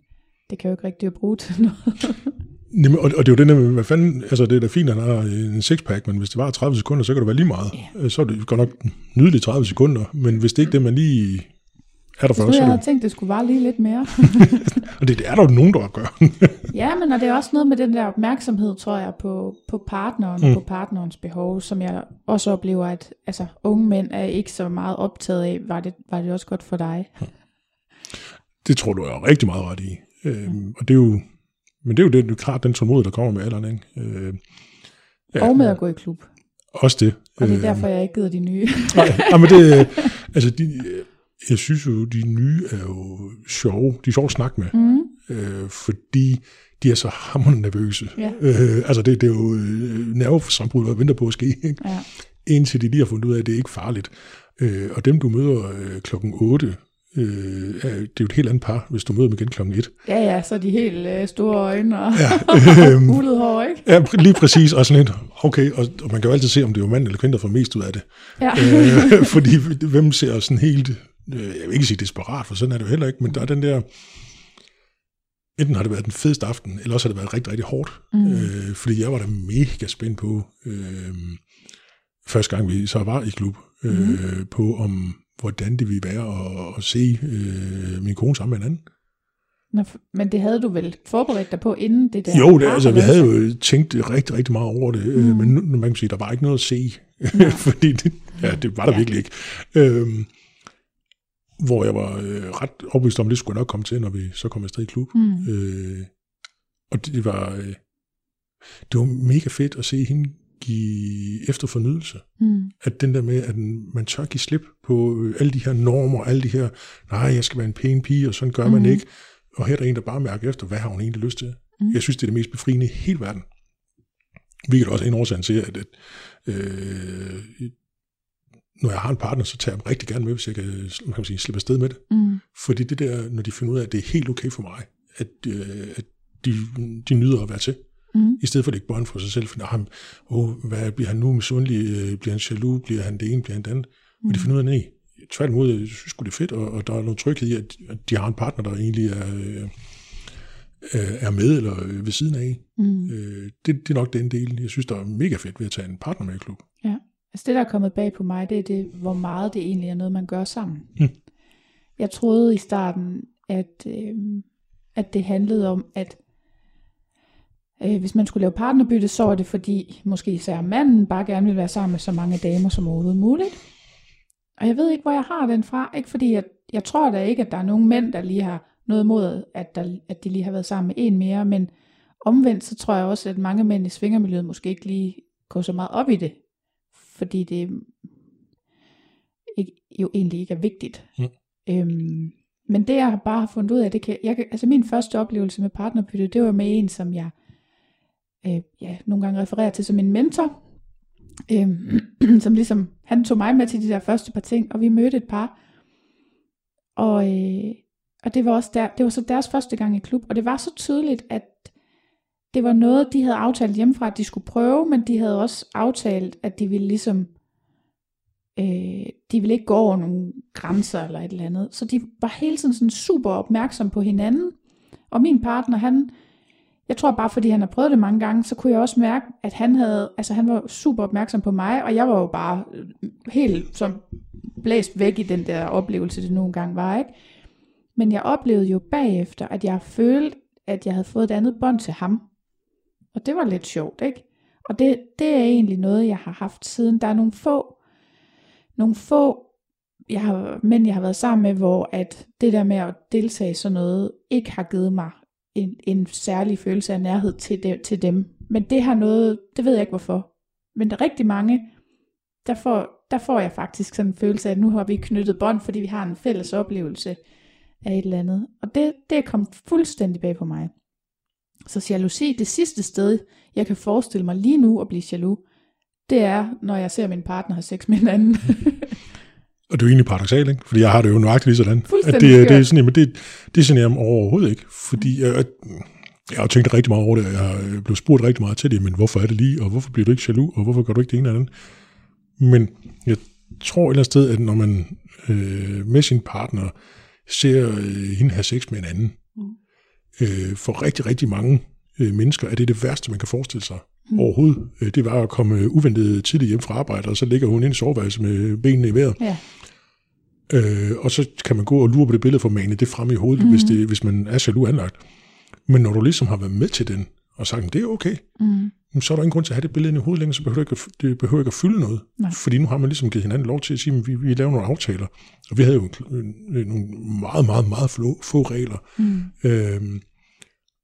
det kan jo ikke rigtig bruge til noget. Jamen, og, og det er jo den der, hvad fanden, altså det er da fint, at han har en sixpack, men hvis det var 30 sekunder, så kan det være lige meget. Yeah. Så er det godt nok nydeligt 30 sekunder, men hvis det ikke er det, man lige er der for os. Jeg havde tænkt, det skulle bare lige lidt mere. og det, det er der jo nogen, der gør. ja, men og det er også noget med den der opmærksomhed, tror jeg, på, på partneren, mm. på partnerens behov, som jeg også oplever, at altså, unge mænd er ikke så meget optaget af, var det, var det også godt for dig? Det tror du er rigtig meget ret i. Øhm, mm. Og det er jo, men det er jo det, det er klart den tålmodighed, der kommer med alderen. Ikke? Øh, ja, og med at gå i klub. Også det. Og det er øh, derfor, jeg ikke gider de nye. nej, men det, altså de, jeg synes jo, de nye er jo sjove. De er sjove at snakke med. Mm. Øh, fordi de er så hammerende nervøse. Ja. Øh, altså det, det er jo øh, nervesambrud, der venter på at ske. Ikke? Ja. Indtil de lige har fundet ud af, at det er ikke farligt. Øh, og dem, du møder øh, klokken 8, Øh, det er jo et helt andet par, hvis du møder dem igen klokken 1. Ja, ja, så de helt øh, store øjne og ja, øh, hår, ikke? ja, lige præcis. Og sådan lidt, okay, og, og man kan jo altid se, om det er mand eller kvinde, der får mest ud af det. Ja. øh, fordi hvem ser sådan helt, øh, jeg vil ikke sige desperat, for sådan er det jo heller ikke, men der er den der, enten har det været den fedeste aften, eller også har det været rigtig, rigtig hårdt. Mm. Øh, fordi jeg var da mega spændt på, øh, første gang vi så var i klub, øh, mm. på om hvordan det ville være at, at se øh, min kone sammen med en anden. Nå, men det havde du vel forberedt dig på inden det der? Jo, det, altså, vi havde jo tænkt rigtig, rigtig meget over det, øh, mm. men nu, man kan sige, der var ikke noget at se, fordi det, ja, det var der ja. virkelig ikke. Øhm, hvor jeg var øh, ret overbevist om, at det skulle nok komme til, når vi så kom afsted i klub. Mm. Øh, og det var, øh, det var mega fedt at se hende give efter fornydelse. Mm. At den der med, at man tør give slip på øh, alle de her normer, alle de her, nej, jeg skal være en pæn pige, og sådan gør mm. man ikke. Og her er der en, der bare mærker efter, hvad har hun egentlig lyst til. Mm. Jeg synes, det er det mest befriende i hele verden. Hvilket også er en årsag til, at, at øh, når jeg har en partner, så tager jeg dem rigtig gerne med, hvis jeg kan, man kan sige, slippe afsted med det. Mm. Fordi det der, når de finder ud af, at det er helt okay for mig, at, øh, at de, de nyder at være til, Mm. I stedet for at lægge bånd for sig selv, for ham, oh, hvad bliver han nu misundelig, øh, bliver han jaloux, bliver han det ene, bliver han det andet. Mm. Og de finder ud af, nej, tværtimod, jeg synes det er fedt, og, og der er noget tryghed i, at, at de har en partner, der egentlig er, øh, er med eller ved siden af. Mm. Øh, det, det er nok den del, jeg synes, der er mega fedt ved at tage en partner med i klub. Ja, altså det, der er kommet bag på mig, det er det, hvor meget det egentlig er noget, man gør sammen. Mm. Jeg troede i starten, at, øh, at det handlede om, at Øh, hvis man skulle lave partnerbytte, så er det fordi, måske især manden bare gerne vil være sammen med så mange damer som overhovedet muligt. Og jeg ved ikke, hvor jeg har den fra. Ikke fordi, jeg, jeg tror da ikke, at der er nogen mænd, der lige har noget mod, at, der, at de lige har været sammen med en mere, men omvendt, så tror jeg også, at mange mænd i svingermiljøet måske ikke lige går så meget op i det, fordi det ikke, jo egentlig ikke er vigtigt. Mm. Øhm, men det jeg bare har fundet ud af, det kan, jeg, altså min første oplevelse med partnerbytte, det var med en, som jeg øh, ja, nogle gange refererer til som en mentor, øh, som ligesom, han tog mig med til de der første par ting, og vi mødte et par, og, øh, og det var også der, det var så deres første gang i klub, og det var så tydeligt, at det var noget, de havde aftalt hjemmefra, at de skulle prøve, men de havde også aftalt, at de ville ligesom, øh, de ville ikke gå over nogle grænser eller et eller andet. Så de var hele tiden sådan super opmærksom på hinanden. Og min partner, han jeg tror bare, fordi han har prøvet det mange gange, så kunne jeg også mærke, at han havde, altså han var super opmærksom på mig, og jeg var jo bare øh, helt som blæst væk i den der oplevelse, det nogle gange var, ikke? Men jeg oplevede jo bagefter, at jeg følte, at jeg havde fået et andet bånd til ham. Og det var lidt sjovt, ikke? Og det, det er egentlig noget, jeg har haft siden. Der er nogle få, nogle få jeg har, mænd, jeg har været sammen med, hvor at det der med at deltage i sådan noget, ikke har givet mig en, en særlig følelse af nærhed til, de, til dem. Men det har noget, det ved jeg ikke hvorfor. Men der er rigtig mange, der får, der får jeg faktisk sådan en følelse af, at nu har vi knyttet bånd, fordi vi har en fælles oplevelse af et eller andet. Og det, det er kommet fuldstændig bag på mig. Så jalousi, det sidste sted, jeg kan forestille mig lige nu at blive jaloux, det er, når jeg ser min partner have sex med en anden. Og det er jo egentlig paradoxalt, ikke? Fordi jeg har det jo nøjagtigt lige sådan. At det, det, er sådan, jamen, det, det generer mig overhovedet ikke. Fordi jeg, jeg, jeg har tænkt rigtig meget over det, og jeg har blevet spurgt rigtig meget til det, men hvorfor er det lige, og hvorfor bliver du ikke jaloux, og hvorfor gør du ikke det ene eller andet? Men jeg tror et eller andet sted, at når man øh, med sin partner ser øh, hende have sex med en anden, Mm. øh, for rigtig, rigtig mange øh, mennesker er det det værste, man kan forestille sig mm. overhovedet. Øh, det var at komme uventet tidligt hjem fra arbejde, og så ligger hun i soveværelset med benene i vejret. ja. Øh, og så kan man gå og lure på det billede for at mane det frem i hovedet, mm. hvis, det, hvis man er jaloux anlagt. Men når du ligesom har været med til den, og sagt, det er okay, Mm. så er der ingen grund til at have det billede i hovedet længere, så behøver det ikke, at- det behøver ikke at fylde noget. Nej. Fordi nu har man ligesom givet hinanden lov til at sige, at vi, vi laver nogle aftaler. Og vi havde jo nogle meget, meget, meget få, få regler. Mm. Øhm,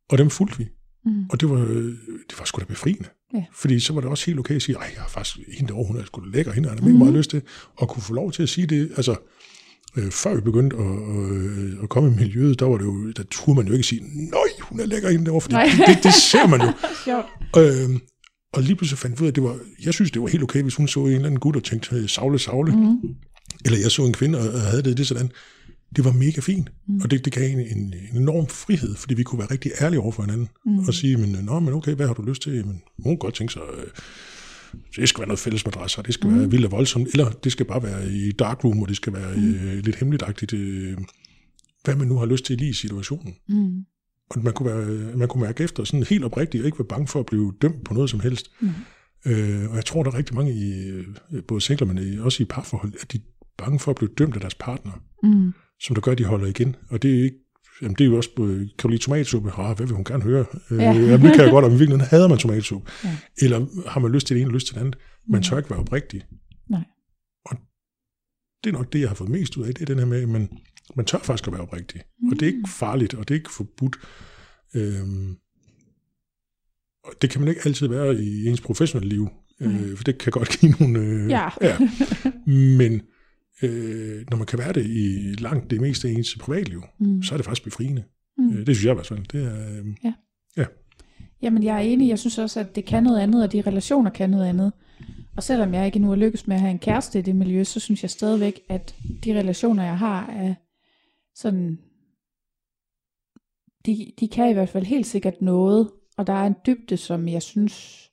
og dem fulgte vi. Mm. Og det var, øh, det var sgu da befriende. Ja. Fordi så var det også helt okay at sige, ej, jeg har faktisk, hende derovre, hun er sgu da lækker, hende har jeg mega meget lyst til. Og kunne få lov til at sige det, altså, øh, før vi begyndte at, at, at komme i miljøet, der var det jo, der turde man jo ikke sige, nej, hun er lækker hende derovre, for Nej. det, det, det, ser man jo. Sjovt. Øh, og lige pludselig fandt vi ud af, at det var, jeg synes, det var helt okay, hvis hun så en eller anden gut og tænkte, øh, savle, savle. Mm. Eller jeg så en kvinde og og havde det, det sådan. Det var mega fint. Mm. Og det, det gav en, en, en enorm frihed, fordi vi kunne være rigtig ærlige over for hinanden. Mm. Og sige, men, Nå, men okay, hvad har du lyst til? Men hun godt tænke sig, øh, det skal være noget fælles madrasser, det skal mm. være vildt og voldsomt, eller det skal bare være i darkroom, og det skal være mm. øh, lidt hemmeligagtigt. Øh, hvad man nu har lyst til lige i situationen. Mm. Og man kunne, være, man kunne mærke efter sådan helt oprigtigt, og ikke være bange for at blive dømt på noget som helst. Mm. Øh, og jeg tror, der er rigtig mange, i, øh, både singler, men også i parforhold, at de er bange for at blive dømt af deres partner, Mm. Som der gør, at de holder igen. Og det er ikke Jamen, det er jo også, kan du lide tomatsuppe? Ah, hvad vil hun gerne høre? Øh, Ja. jamen, det kan jeg godt, og i virkeligheden hader man tomatsuppe. Ja. Eller har man lyst til det ene, lyst til det andet? Man tør ikke være oprigtig. Nej. Og det er nok det, jeg har fået mest ud af, det er den her med, men man tør faktisk at være oprigtig. Og det er ikke farligt, og det er ikke forbudt. Øhm, og det kan man ikke altid være i ens professionelle liv, øh, for det kan godt give nogle... Øh, Ja. ja. Men øh, når man kan være det i langt det meste af ens privatliv, mm. så er det faktisk befriende. Mm. Mm. Det synes jeg i hvert fald. Det er, øh, Ja. ja. Jamen, jeg er enig. Jeg synes også, at det kan noget andet, og de relationer kan noget andet. Og selvom jeg ikke endnu har lykkes med at have en kæreste i det miljø, så synes jeg stadigvæk, at de relationer, jeg har, er sådan... De, de kan i hvert fald helt sikkert noget, og der er en dybde, som jeg synes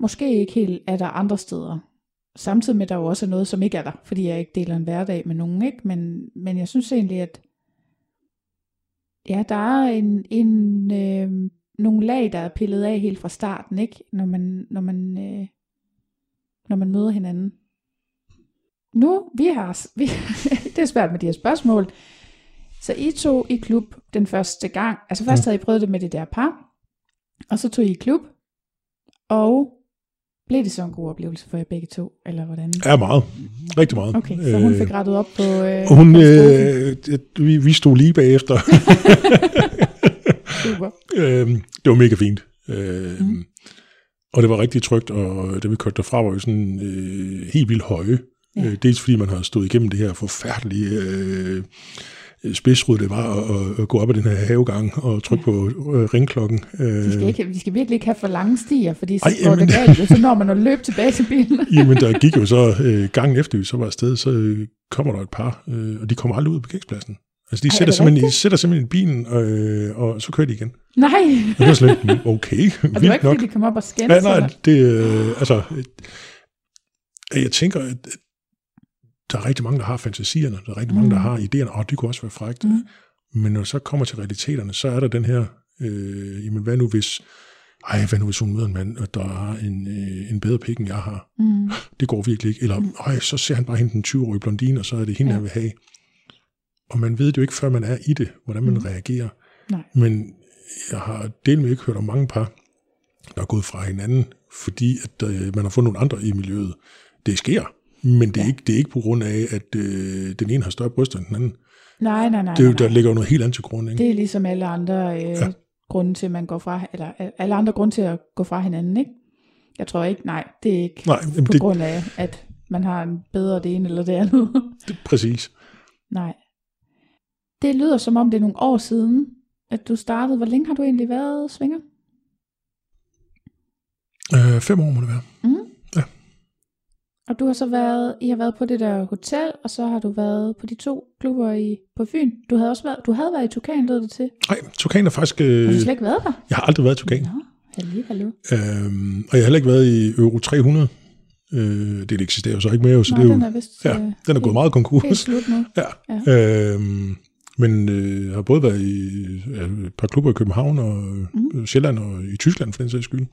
måske ikke helt er der andre steder. Samtidig med, at der jo også er noget, som ikke er der, fordi jeg ikke deler en hverdag med nogen, ikke? Men, men jeg synes egentlig, at ja, der er en, en, øh, nogle lag, der er pillet af helt fra starten, ikke? Når man, når man, øh, når man møder hinanden. Nu, vi har, vi, det er svært med de her spørgsmål. Så I tog i klub den første gang. Altså først havde I prøvet det med det der par, og så tog I i klub, og blev det så en god oplevelse for jer begge to, eller hvordan? er meget. Rigtig meget. Okay, så hun fik rettet op på... Øh, hun, øh, det- vi, vi stod lige bagefter. Super. øh, det var mega fint. Øh, mm. Og det var rigtig trygt, og da vi kørte derfra, var vi sådan øh, helt vildt høje. Ja. Ja. Øh, dels fordi man har stået igennem det her forfærdelige øh, spidsrud, det var at, at, gå op ad den her havegang og trykke ja. på øh, ringklokken. Øh, De skal, ikke, de skal virkelig ikke have for lange stier, fordi så Ej, går det galt, og så når man at løbe tilbage til bilen. Jamen, der gik jo så øh, gangen efter, vi så var afsted, så øh, kommer der et par, øh, og de kommer aldrig ud på parkeringspladsen. Altså, de Ej, er sætter, simpelthen, de sætter simpelthen i bilen, øh, og så kører de igen. Nej, Og det var mm, okay, og det var ikke, nok. fordi de kom op og skændte Nej, sig. nej, det, øh, altså, øh, jeg tænker, at der er rigtig mange, der har fantasierne, der er rigtig mange, der har idéerne, og det kunne også være frækt. Mm. Men når det så kommer til realiteterne, så er der den her, øh, jamen hvad nu hvis, ej, hvad nu hvis hun møder en mand, og der har en, øh, en bedre pik, end jeg har. Mm. Det går virkelig ikke. Eller, ej, så ser han bare hende den 20-årige blondine, og så er det hende, Ja. han vil have. Og man ved det jo ikke, før man er i det, hvordan man Mm. mm. reagerer. Nej. Men jeg har del med ikke hørt om mange par, der er gået fra hinanden, fordi at øh, man har fundet nogle andre i miljøet. Det sker, Men det er, Ja. ikke, det er ikke på grund af, at øh, den ene har større bryster end den anden. Nej, nej, nej. Det jo, nej, der nej. ligger jo noget helt andet til grund, ikke? Det er ligesom alle andre øh, Ja. grunde til, at man går fra, eller alle andre grunde til at gå fra hinanden, ikke? Jeg tror ikke, nej, det er ikke Nej, på det, grund af, at man har en bedre det ene eller det andet. det præcis. nej. Det lyder som om, det er nogle år siden, at du startede. Hvor længe har du egentlig været svinger? Øh, fem år må det være. Mm. Og du har så været, I har været på det der hotel, og så har du været på de to klubber i, på Fyn. Du havde også været, du havde været i Tukan, lød det til. Nej, Tukan er faktisk... Har Øh, du slet ikke været der? jeg har aldrig været i Tukan. Nå, hallo, hallo. Øhm, og jeg har heller ikke været i Euro 300. Øh, det eksisterer jo så ikke mere, så Nå, det er jo, den er vist ja, øh, den er gået helt- meget konkurs. helt slut nu. Ja. ja. Øhm, men øh, har både været i ja, et par klubber i København og mm. Sjælland og i Tyskland for den sags skyld.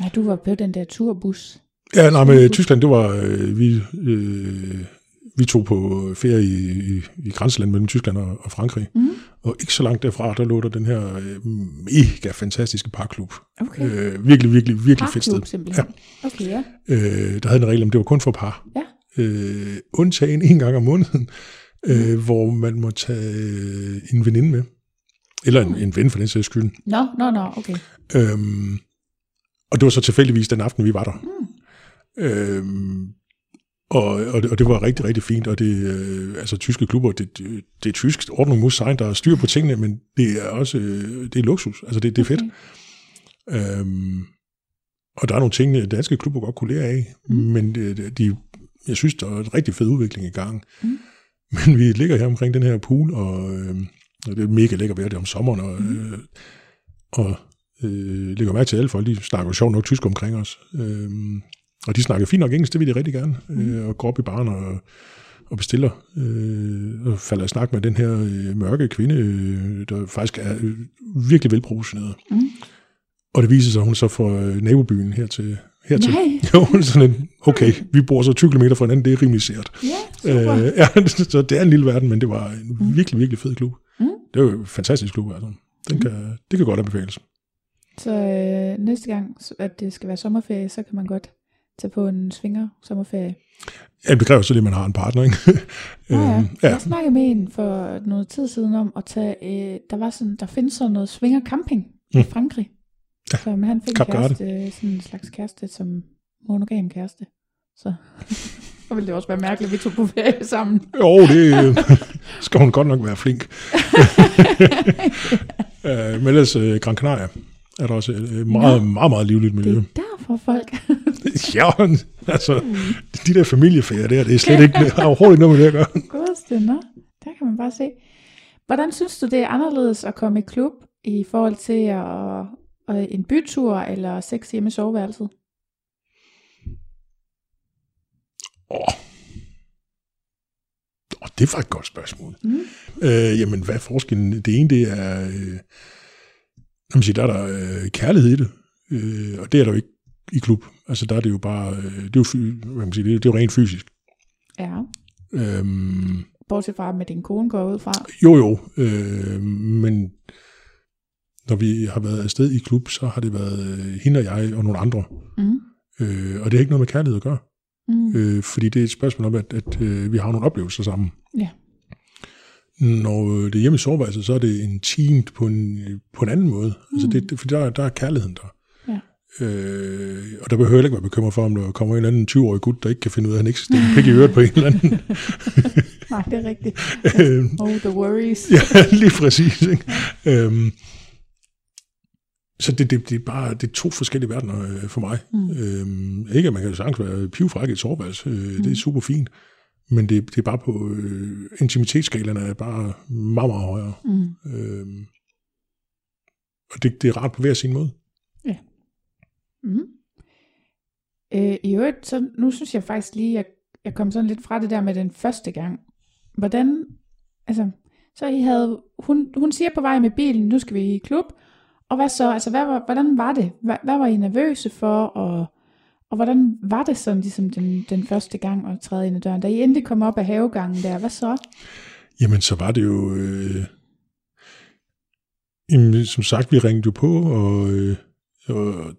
Nej, du var på den der turbus. Ja, nej, men Tyskland, det var, øh, vi, øh, vi tog på ferie i, i, i grænseland mellem Tyskland og, og Frankrig. Mm. Og ikke så langt derfra, der lå der den her øh, mega fantastiske parklub. Okay. Øh, virkelig, virkelig, virkelig fedt sted. Parklub simpelthen. Ja. Okay, ja. Øh, der havde en regel om, det var kun for par. Ja. Øh, undtagen en gang om måneden, øh, hvor man må tage øh, en veninde med. Eller en, en ven for den sags skyld. Nå, nå, nå, okay. Øhm, og det var så tilfældigvis den aften, vi var der. Mm. Øhm, og, og, det, og det var rigtig, rigtig fint, og det, øh, altså tyske klubber, det, det, det er tysk ordnung muss sein, der er styr på tingene, men det er også, øh, det er luksus, altså det, det er fedt. Okay. Øhm, og der er nogle ting, danske klubber godt kunne lære af, mm. men de, de, jeg synes, der er en rigtig fed udvikling i gang. Mm. Men vi ligger her omkring den her pool, og, øh, og det er mega lækker vejr, det om sommeren, og, Mm. øh, og øh, lægger mærke til, alle folk, de snakker jo sjovt nok tysk omkring os. Øh, og de snakker fint nok engelsk, det vil de rigtig gerne, Mm. øh, og går op i baren og, og bestiller. Øh, og falder i snak med den her øh, mørke kvinde, øh, der faktisk er øh, virkelig velproportioneret. Mm. Og det viser sig, at hun så fra øh, nabobyen her til, hertil. Nej. Jo, hun sådan en, okay, vi bor så 20 km fra hinanden, det er rimelig sært. Ja, super. Øh, ja, så det er en lille verden, men det var en Mm. virkelig, virkelig fed klub. Mm. Det var en fantastisk klub, altså. Den Mm. kan, det kan godt anbefales. Så øh, næste gang, at det skal være sommerferie, så kan man godt tage på en svinger sommerferie. Ja, det kræver så lige, at man har en partner, ikke? Nå ja. Øhm, ja. Jeg snakkede med en for noget tid siden om at tage, øh, der, var sådan, der findes sådan noget svinger camping mm. i. Frankrig. Ja. Så han fik en Kap Garde. kæreste, sådan en slags kæreste, som monogam kæreste. Så, så ville det også være mærkeligt, at vi tog på ferie sammen. Jo, det øh, skal hun godt nok være flink. øh, men ellers øh, Gran Canaria er der også et øh, meget, meget, meget livligt Det miljø. er derfor folk... ja, altså, de der familieferier der, det er slet ikke, det har overhovedet ikke noget med det at gøre. Godeste, nå. Der kan man bare se. Hvordan synes du, det er anderledes at komme i klub i forhold til at, at en bytur eller sex hjemme i soveværelset? Åh. Oh, det var et godt spørgsmål. Mm. Øh, jamen, hvad er forskellen? Det ene, det er, øh, sige, der er der øh, kærlighed i det, øh, og det er der jo ikke i klub. Altså, der er det jo bare, øh, det er jo, hvad man sige, det, er- det er jo rent fysisk. Ja. Øhm, Bortset fra, med din kone går ud fra. jo, jo, øh, men når vi har været afsted i klub, så har det været øh, hende og jeg og nogle andre. Mm. Øh, og det har ikke noget med kærlighed at gøre. Mm. Øh, fordi det er et spørgsmål om, at, at øh, vi har nogle oplevelser sammen. Ja. Når det er hjemme i soveværelset, så er det intimt på en, på en anden måde. Mm. Altså det, det, fordi der, der er kærligheden der. Ja. Øh, og der behøver heller ikke være bekymret for, om der kommer en eller anden 20-årig gut, der ikke kan finde ud af, at han ikke skal stikke pik i øret på en eller anden. Nej, det er rigtigt. Øh, Oh, the worries. ja, lige præcis. Ikke? Øhm, så det, det, det, er bare det er to forskellige verdener øh, for mig. Mm. Øhm, ikke at man kan sagtens være pivfræk i et soveværelse, øh, mm. det Mm. er super fint, men det, det er bare på øh, intimitetsskalaen er bare meget, meget højere. Mm. Øhm, og det, det er rart på hver sin måde. Mm. Øh, I øvrigt, så nu synes jeg faktisk lige, at jeg kom sådan lidt fra det der med den første gang. Hvordan, altså, så I havde, hun, hun siger på vej med bilen, nu skal vi i klub, og hvad så, altså, hvad hvordan var det? Hvad, hvad var I nervøse for, og, og hvordan var det sådan, ligesom den, den første gang at træde ind ad døren? Da I endelig kom op af havegangen der, hvad så? Jamen, så var det jo... Øh, jamen, som sagt, vi ringede jo på, og, øh, og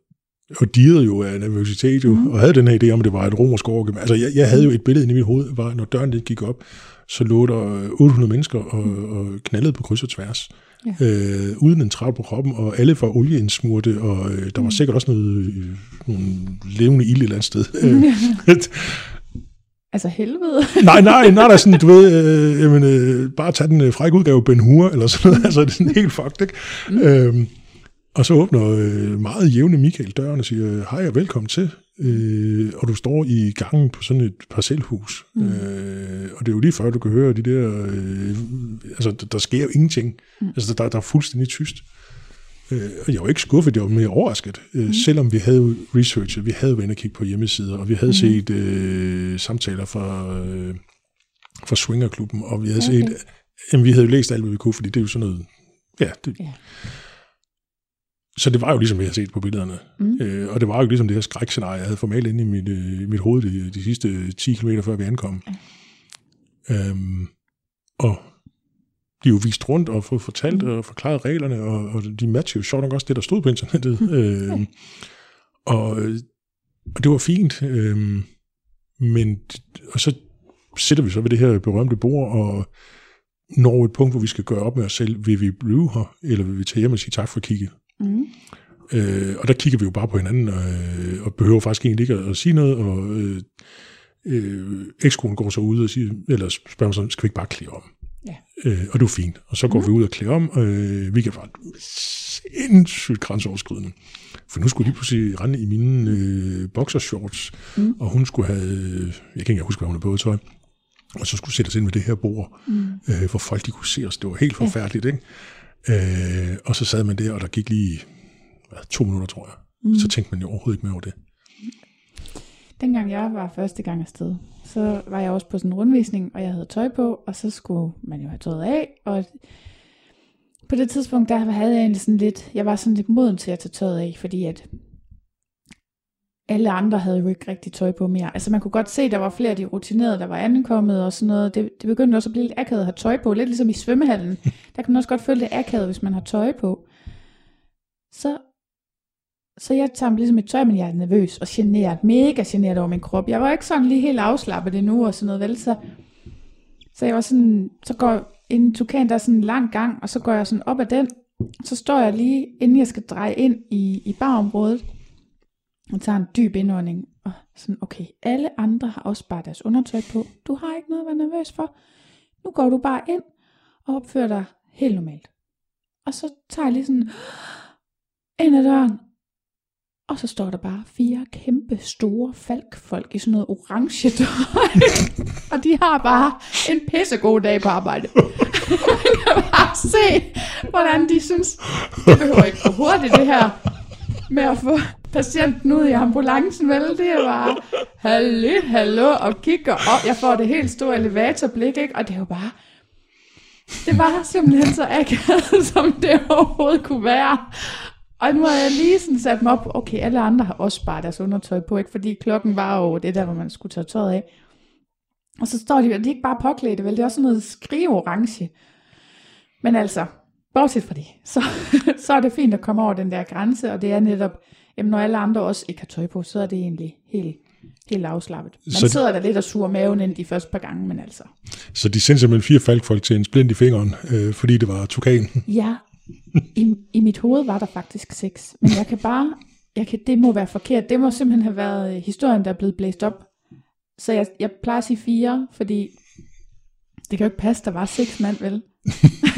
og dirrede jo af nervøsitet jo, mm. og havde den her idé om, at det var et romersk orke. Altså, jeg, jeg havde jo et billede inde i mit hoved, var, når døren den gik op, så lå der 800 mennesker og, og knaldede på kryds og tværs. Ja. Øh, uden en travl på kroppen, og alle var olieindsmurte, og øh, der var mm. sikkert også noget, øh, nogle levende ild et eller andet sted. altså helvede? nej, nej, nej, der er sådan, du ved, øh, jamen, øh, bare tage den øh, frække udgave Ben Hur, eller sådan noget, altså det er sådan helt fucked, ikke? Mm. Øhm, og så åbner øh, meget jævne Michael døren og siger, hej og velkommen til. Øh, og du står i gangen på sådan et parcelhus. Mm. Øh, og det er jo lige før, du kan høre de der... Øh, altså, der, der sker jo ingenting. Mm. Altså, der, der er fuldstændig tyst. Øh, og jeg var ikke skuffet, jeg var mere overrasket. Øh, mm. Selvom vi havde researchet, vi havde været og kigge på hjemmesider, og vi havde mm. set øh, samtaler fra, øh, fra Swingerklubben, og vi havde okay. set... Jamen, vi havde jo læst alt, hvad vi kunne, fordi det er jo sådan noget... Ja, det, yeah så det var jo ligesom, vi havde set på billederne. Mm. Øh, og det var jo ligesom det her skrækscenarie, jeg havde formalt inde i mit, øh, mit hoved de, de sidste 10 km, før vi ankom. Mm. Øhm, og de er jo vist rundt og fået fortalt mm. og forklaret reglerne, og, og de matcher jo sjovt nok også det, der stod på internettet. Mm. øhm, og, og det var fint. Øhm, men, og så sætter vi så ved det her berømte bord, og når et punkt, hvor vi skal gøre op med os selv, vil vi blive her, eller vil vi tage hjem og sige tak for kigget? Mm. Øh, og der kigger vi jo bare på hinanden, og, øh, og behøver faktisk egentlig ikke at, at sige noget, og øh, øh, ekskonen går så ud og siger, eller spørger så, skal vi ikke bare klæde om? Ja. Øh, og det er fint. Og så går mm. vi ud og klæder om, og øh, vi kan bare sindssygt grænseoverskridende. For nu skulle de pludselig rende i mine øh, boxershorts, mm. og hun skulle have, jeg kan ikke huske, hvad hun havde på tøj, og så skulle sætte os ind med det her bord, mm. øh, hvor folk de kunne se os. Det var helt forfærdeligt, ja. ikke? Øh, og så sad man der, og der gik lige hvad, to minutter, tror jeg. Mm. Så tænkte man jo overhovedet ikke mere over det. Dengang jeg var første gang afsted, så var jeg også på sådan en rundvisning, og jeg havde tøj på, og så skulle man jo have tøjet af, og på det tidspunkt, der havde jeg egentlig sådan lidt, jeg var sådan lidt moden til at tage tøjet af, fordi at alle andre havde jo ikke rigtig tøj på mere. Altså man kunne godt se, at der var flere af de rutinerede, der var ankommet og sådan noget. Det, det begyndte også at blive lidt akavet at have tøj på. Lidt ligesom i svømmehallen. Der kan man også godt føle det akavet, hvis man har tøj på. Så, så jeg tager ligesom et tøj, men jeg er nervøs og generet. Mega generet over min krop. Jeg var ikke sådan lige helt afslappet endnu og sådan noget. Vel? Så, så jeg var sådan, så går en tukan, der er sådan en lang gang, og så går jeg sådan op ad den. Så står jeg lige, inden jeg skal dreje ind i, i barområdet, og tager en dyb indånding, og sådan, okay, alle andre har også bare deres undertøj på. Du har ikke noget at være nervøs for. Nu går du bare ind og opfører dig helt normalt. Og så tager jeg lige sådan ind ad døren, og så står der bare fire kæmpe store falkfolk i sådan noget orange tøj. og de har bare en pissegod dag på arbejde. Man kan bare se, hvordan de synes, det behøver ikke gå hurtigt det her med at få patienten ud i ambulancen, vel? Det var, hallo, hallo, og kigger op. Jeg får det helt store elevatorblik, ikke? Og det er jo bare, det var simpelthen så akavet, som det overhovedet kunne være. Og nu har jeg lige sådan sat mig op, okay, alle andre har også bare deres undertøj på, ikke? Fordi klokken var jo det der, hvor man skulle tage tøjet af. Og så står de, de er ikke bare påklædte, vel? Det er også noget skrive orange. Men altså, bortset fra det, så, så er det fint at komme over den der grænse, og det er netop, jamen når alle andre også ikke har tøj på, så er det egentlig helt, helt afslappet. Man så sidder der lidt og suger maven ind de første par gange, men altså. Så de sendte simpelthen fire falkfolk til en splint i fingeren, øh, fordi det var tukan? Ja, i, i mit hoved var der faktisk seks, men jeg kan bare, jeg kan, det må være forkert, det må simpelthen have været øh, historien, der er blevet blæst op. Så jeg, jeg plejer at sige fire, fordi det kan jo ikke passe, der var seks mand, vel?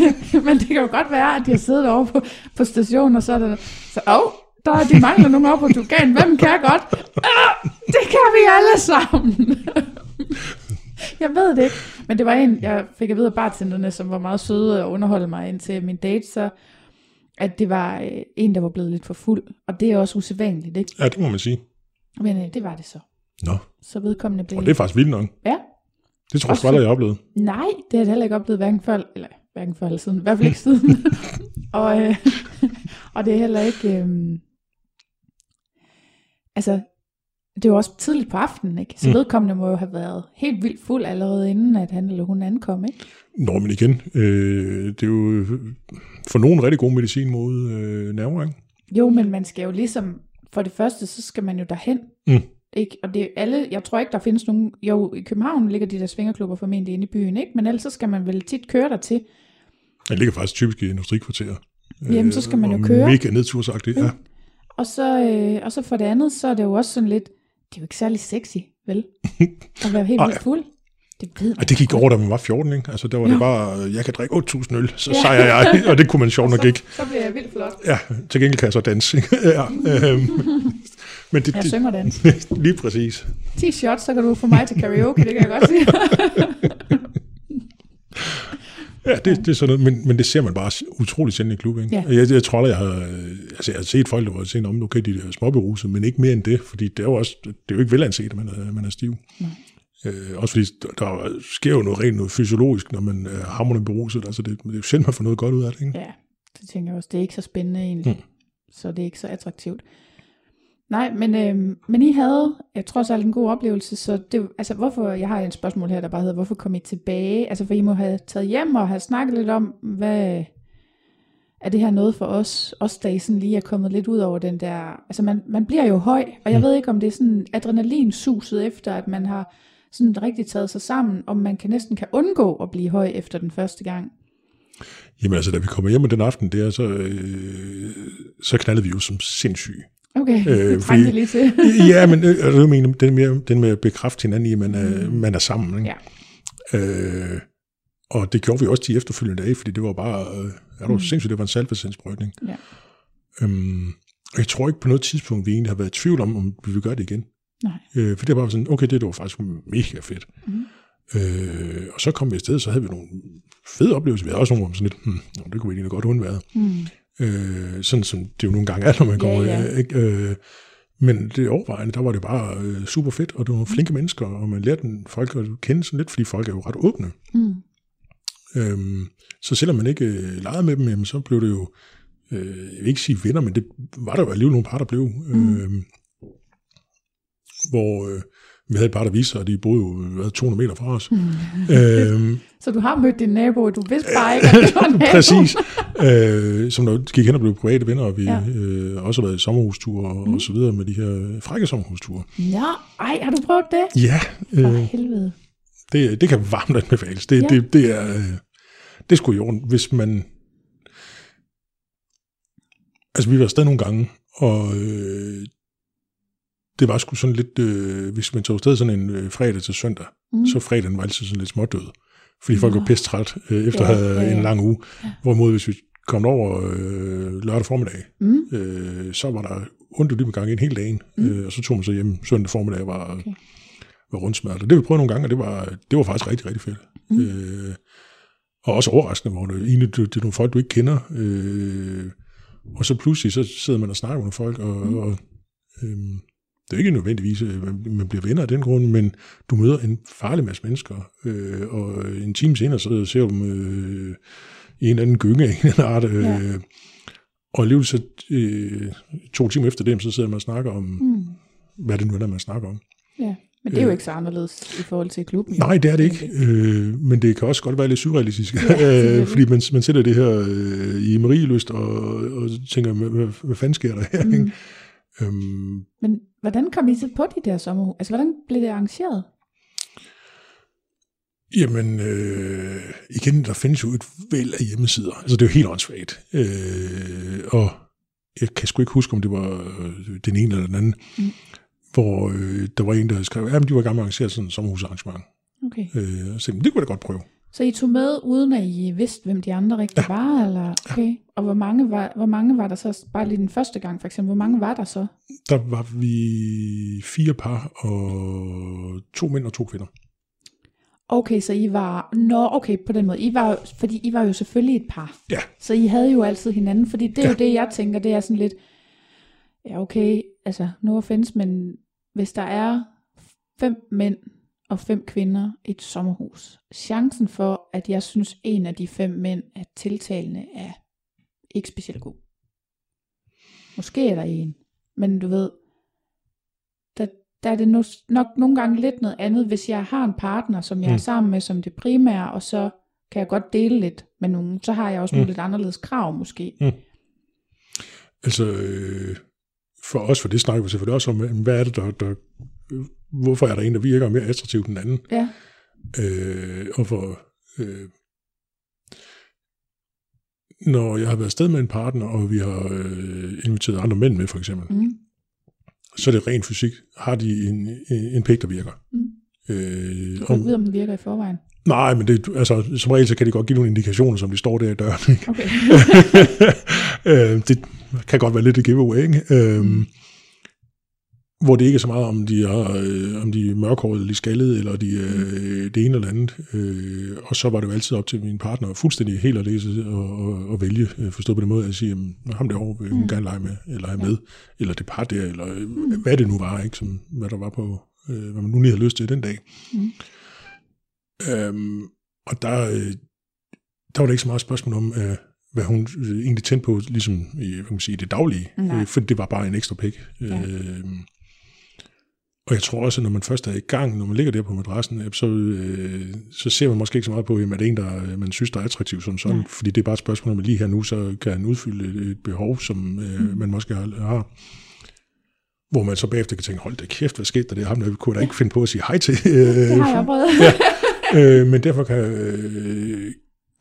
men det kan jo godt være, at de har siddet over på, på stationen, og så er der, så, åh, der er de mangler nogen over på Tugan. Hvem kan godt? Ah, det kan vi alle sammen. jeg ved det ikke. Men det var en, jeg fik at vide af bartenderne, som var meget søde og underholde mig ind til min date, så at det var øh, en, der var blevet lidt for fuld. Og det er også usædvanligt, ikke? Ja, det må man sige. Men øh, det var det så. Nå. Så vedkommende blev... Og det er faktisk vildt nok. Ja. Det tror jeg aldrig, jeg har oplevet. Nej, det har jeg heller ikke oplevet, hverken før, eller hverken før eller siden. I hvert fald ikke siden. og, øh, og det er heller ikke... Øh, altså, det var også tidligt på aftenen, ikke? Så mm. vedkommende må jo have været helt vildt fuld allerede inden, at han eller hun ankom, ikke? Nå, men igen, øh, det er jo for nogen rigtig god medicin mod øh, nerver, ikke? Jo, men man skal jo ligesom for det første, så skal man jo derhen. Mm. Ikke? Og det er alle, jeg tror ikke, der findes nogen, jo i København ligger de der svingerklubber formentlig inde i byen, ikke? men ellers så skal man vel tit køre der til. Den ligger faktisk typisk i industrikvarterer. Jamen, så skal man jo og køre. Mega nedtursagtigt, ja. Og så, øh, og så for det andet, så er det jo også sådan lidt, det er jo ikke særlig sexy, vel? At være helt vildt fuld. Det ved man Og det gik godt. over, da man var 14, ikke? Altså, der var Jo. det bare, jeg kan drikke 8.000 øl, så Ja. sejrer jeg, og det kunne man sjovt nok ikke. Så bliver jeg vildt flot. Ja, til gengæld kan jeg så danse. ikke? ja, øhm, men det, Jeg synger dans. lige præcis. 10 shots, så kan du få mig til karaoke, det kan jeg godt sige. Ja, det, det er sådan noget, men, men det ser man bare utrolig sjældent i klub, ikke? Ja. Jeg, jeg tror aldrig, jeg har, altså jeg har set folk, der var set om, okay, de er småberuset, men ikke mere end det, fordi det er jo også, det er jo ikke velanset, at man er, man er stiv. Nej. Øh, også fordi der, der sker jo noget rent noget fysiologisk, når man er hammerende beruset, altså det, det er jo sjældent, man får noget godt ud af det, ikke? Ja, det tænker jeg også. Det er ikke så spændende egentlig. Mm. Så det er ikke så attraktivt. Nej, men, øh, men I havde, jeg tror så en god oplevelse, så det, altså hvorfor, jeg har et spørgsmål her, der bare hedder, hvorfor kom I tilbage? Altså for I må have taget hjem og have snakket lidt om, hvad, er det her noget for os, os der I sådan lige er kommet lidt ud over den der, altså man, man bliver jo høj, og jeg Mm. ved ikke om det er sådan adrenalinsuset efter, at man har sådan rigtig taget sig sammen, om man kan næsten kan undgå at blive høj efter den første gang. Jamen altså, da vi kommer hjem den aften der, så, øh, så knaldede vi jo som sindssyge. Okay, Øh, det fordi- lige til. ja, men altså, jeg mener, den med, den med at bekræfte hinanden i, at man er, Mm. man er sammen. Ikke? Ja. Øh, og det gjorde vi også de efterfølgende dage, fordi det var bare, øh, er du Mm. sindssygt, det var en salvesindsprøjtning. Ja. Øhm, og jeg tror ikke på noget tidspunkt, vi egentlig har været i tvivl om, om vi vil gøre det igen. Nej. Øh, for det var bare sådan, okay, det, det var faktisk mega fedt. Mm. Øh, og så kom vi afsted, så havde vi nogle fede oplevelser. Vi havde også nogle, hvor sådan lidt, hmm, det kunne vi egentlig godt undvære. Mm. Øh, sådan som det jo nogle gange er, når man Ja, kommer. ja. Øh, ikke? Øh, men det overvejende, der var det bare øh, super fedt, og det var nogle flinke mennesker, og man lærte den, folk at kende sådan lidt, fordi folk er jo ret åbne. Mm. Øhm, så selvom man ikke øh, legede med dem, jamen, så blev det jo, øh, jeg vil ikke sige venner, men det var der jo alligevel nogle par, der blev. Mm. Øh, hvor øh, vi havde par, der viste sig, at de boede jo hvad, 200 meter fra os. Mm. øhm, Så du har mødt din nabo, og du vidste bare ikke, at det var nabo. Præcis. Øh, som der gik hen og blev private venner, og vi Ja. øh, også har været i sommerhusture og, Mm. og så videre med de her frække sommerhusture. Ja, ej, har du prøvet det? Ja, For øh, helvede. det, det kan varmt anbefales. Det, Ja. det, det er øh, det sgu i orden, hvis man... Altså, vi var afsted nogle gange, og øh, det var sgu sådan lidt... Øh, hvis man tog afsted sådan en øh, fredag til søndag, Mm. så fredagen var altid sådan lidt smådød. Fordi folk Nå. var pisse træt øh, efter Ja, at have ja, ja. en lang uge. Ja. Hvorimod, hvis vi kom over øh, lørdag formiddag, Mm. øh, så var der ondt lige med gang en hel dagen, Mm. øh, og så tog man så hjem søndag formiddag var, Okay. var rundsmert. Og det vi prøvede nogle gange, og det var, det var faktisk rigtig, rigtig fedt. Mm. Øh, og også overraskende, hvor det, egentlig, det, det er nogle folk, du ikke kender, øh, og så pludselig så sidder man og snakker med nogle folk, og, Mm. og øh, det er ikke nødvendigvis, at man, bliver venner af den grund, men du møder en farlig masse mennesker, øh, og en time senere, så ser du dem øh, i en eller anden gynge af en eller anden art, øh, Ja. og alligevel så øh, to timer efter det, så sidder man og snakker om, mm. Hvad det nu er, man snakker om. Ja, men det er jo Øh. ikke så anderledes i forhold til klubben. Nej, det er det ikke, øh, men det kan også godt være lidt surrealistisk, Ja, øh, fordi man, man sætter det her øh, i Marielyst og, og tænker, hvad, hvad, fanden sker der her? Mm. Mm. Øhm, Men hvordan kom I så på de der sommerhus? Altså, hvordan blev det arrangeret? Jamen, øh, igen, der findes jo et væld af hjemmesider. Altså, det er jo helt åndssvagt. Øh, og jeg kan sgu ikke huske, om det var øh, den ene eller den anden, Mm. mm. hvor øh, der var en, der skrev, at de var i gang med at arrangere sådan et sommerhusarrangement. Okay. Øh, så det kunne jeg da godt prøve. Så I tog med, uden at I vidste, hvem de andre rigtig ja. var? Eller? Okay. Og hvor mange, var, hvor mange var der så, bare lige den første gang for eksempel, hvor mange var der så? Der var vi fire par, og to mænd og to kvinder. Okay, så I var, nå okay, på den måde, I var, fordi I var jo selvfølgelig et par. Ja. Så I havde jo altid hinanden, fordi det er ja. jo det, jeg tænker, det er sådan lidt, ja okay, altså no offense, men hvis der er fem mænd og fem kvinder et sommerhus, chancen for, at jeg synes, en af de fem mænd er tiltalende, er ikke specielt god. Måske er der en, men du ved, der, der er det no, nok nogle gange lidt noget andet, hvis jeg har en partner, som jeg er Mm. sammen med som det primære, og så kan jeg godt dele lidt med nogen, så har jeg også nogle Mm. lidt anderledes krav måske. Altså, øh, for os, for det snakker vi selvfølgelig også om, hvad er det, der, der hvorfor er der en, der virker mere attraktiv end den anden? Ja. Øh, og for, øh, når jeg har været afsted med en partner, og vi har øh, inviteret andre mænd med, for eksempel, Mm. så er det ren fysik. Har de en, en, en pæk, der virker? Mm. Øh, Du kan ikke vide, om den virker i forvejen. nej, men det, altså, som regel så kan de godt give nogle indikationer, som de står der i døren. Ikke? Okay. øh, det kan godt være lidt et giveaway, ikke? Øh, Mm. hvor det ikke er så meget, om de er, øh, om de er mørkhårede, eller de er skaldede, eller de øh, det ene eller andet. Øh, og så var det jo altid op til min partner fuldstændig helt at læse og, og, og vælge, øh, forstået på den måde, at sige, jamen, ham derovre vil hun Mm. gerne lege med, eller have med, eller det par der, eller øh, hvad det nu var, ikke? Som, hvad der var på, øh, hvad man nu lige havde lyst til den dag. Mm. Øhm, og der, øh, der var det ikke så meget spørgsmål om, øh, hvad hun øh, egentlig tændte på, ligesom i hvad kan man sige, det daglige, øh, for det var bare en ekstra pæk. Ja. Øh, og jeg tror også, at når man først er i gang, når man ligger der på madrassen, øh, så, øh, så ser man måske ikke så meget på, jamen, er det en, der øh, man synes, der er attraktiv som sådan, fordi det er bare et spørgsmål om, at lige her nu, så kan han udfylde et, behov, som øh, Mm. man måske har. Hvor man så bagefter kan tænke, hold da kæft, hvad skete der det? Ham der kunne da ikke finde på at sige hej til. Det har jeg prøvet. øh, men derfor kan, øh,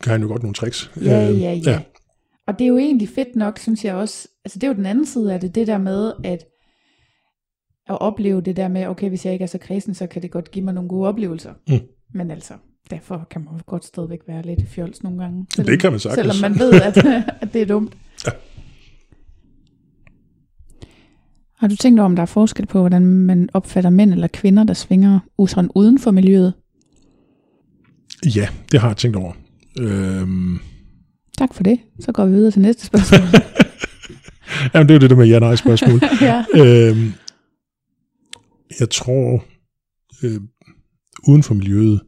kan han jo godt nogle tricks. Ja, Øh, ja, ja. Og det er jo egentlig fedt nok, synes jeg også. Altså det er jo den anden side af det, det der med at, at opleve det der med, okay, hvis jeg ikke er så kristen, så kan det godt give mig nogle gode oplevelser. Mm. Men altså, derfor kan man godt stadigvæk være lidt fjols nogle gange. Det kan man sagtens. Selvom man ved, at, at det er dumt. Ja. Har du tænkt over, om der er forskel på, hvordan man opfatter mænd eller kvinder, der svinger sådan uden for miljøet? Ja, det har jeg tænkt over. Øhm, Tak for det. Så går vi videre til næste spørgsmål. jamen, det er jo det der med ja-nej-spørgsmål. ja. øhm, jeg tror, øh, uden for miljøet,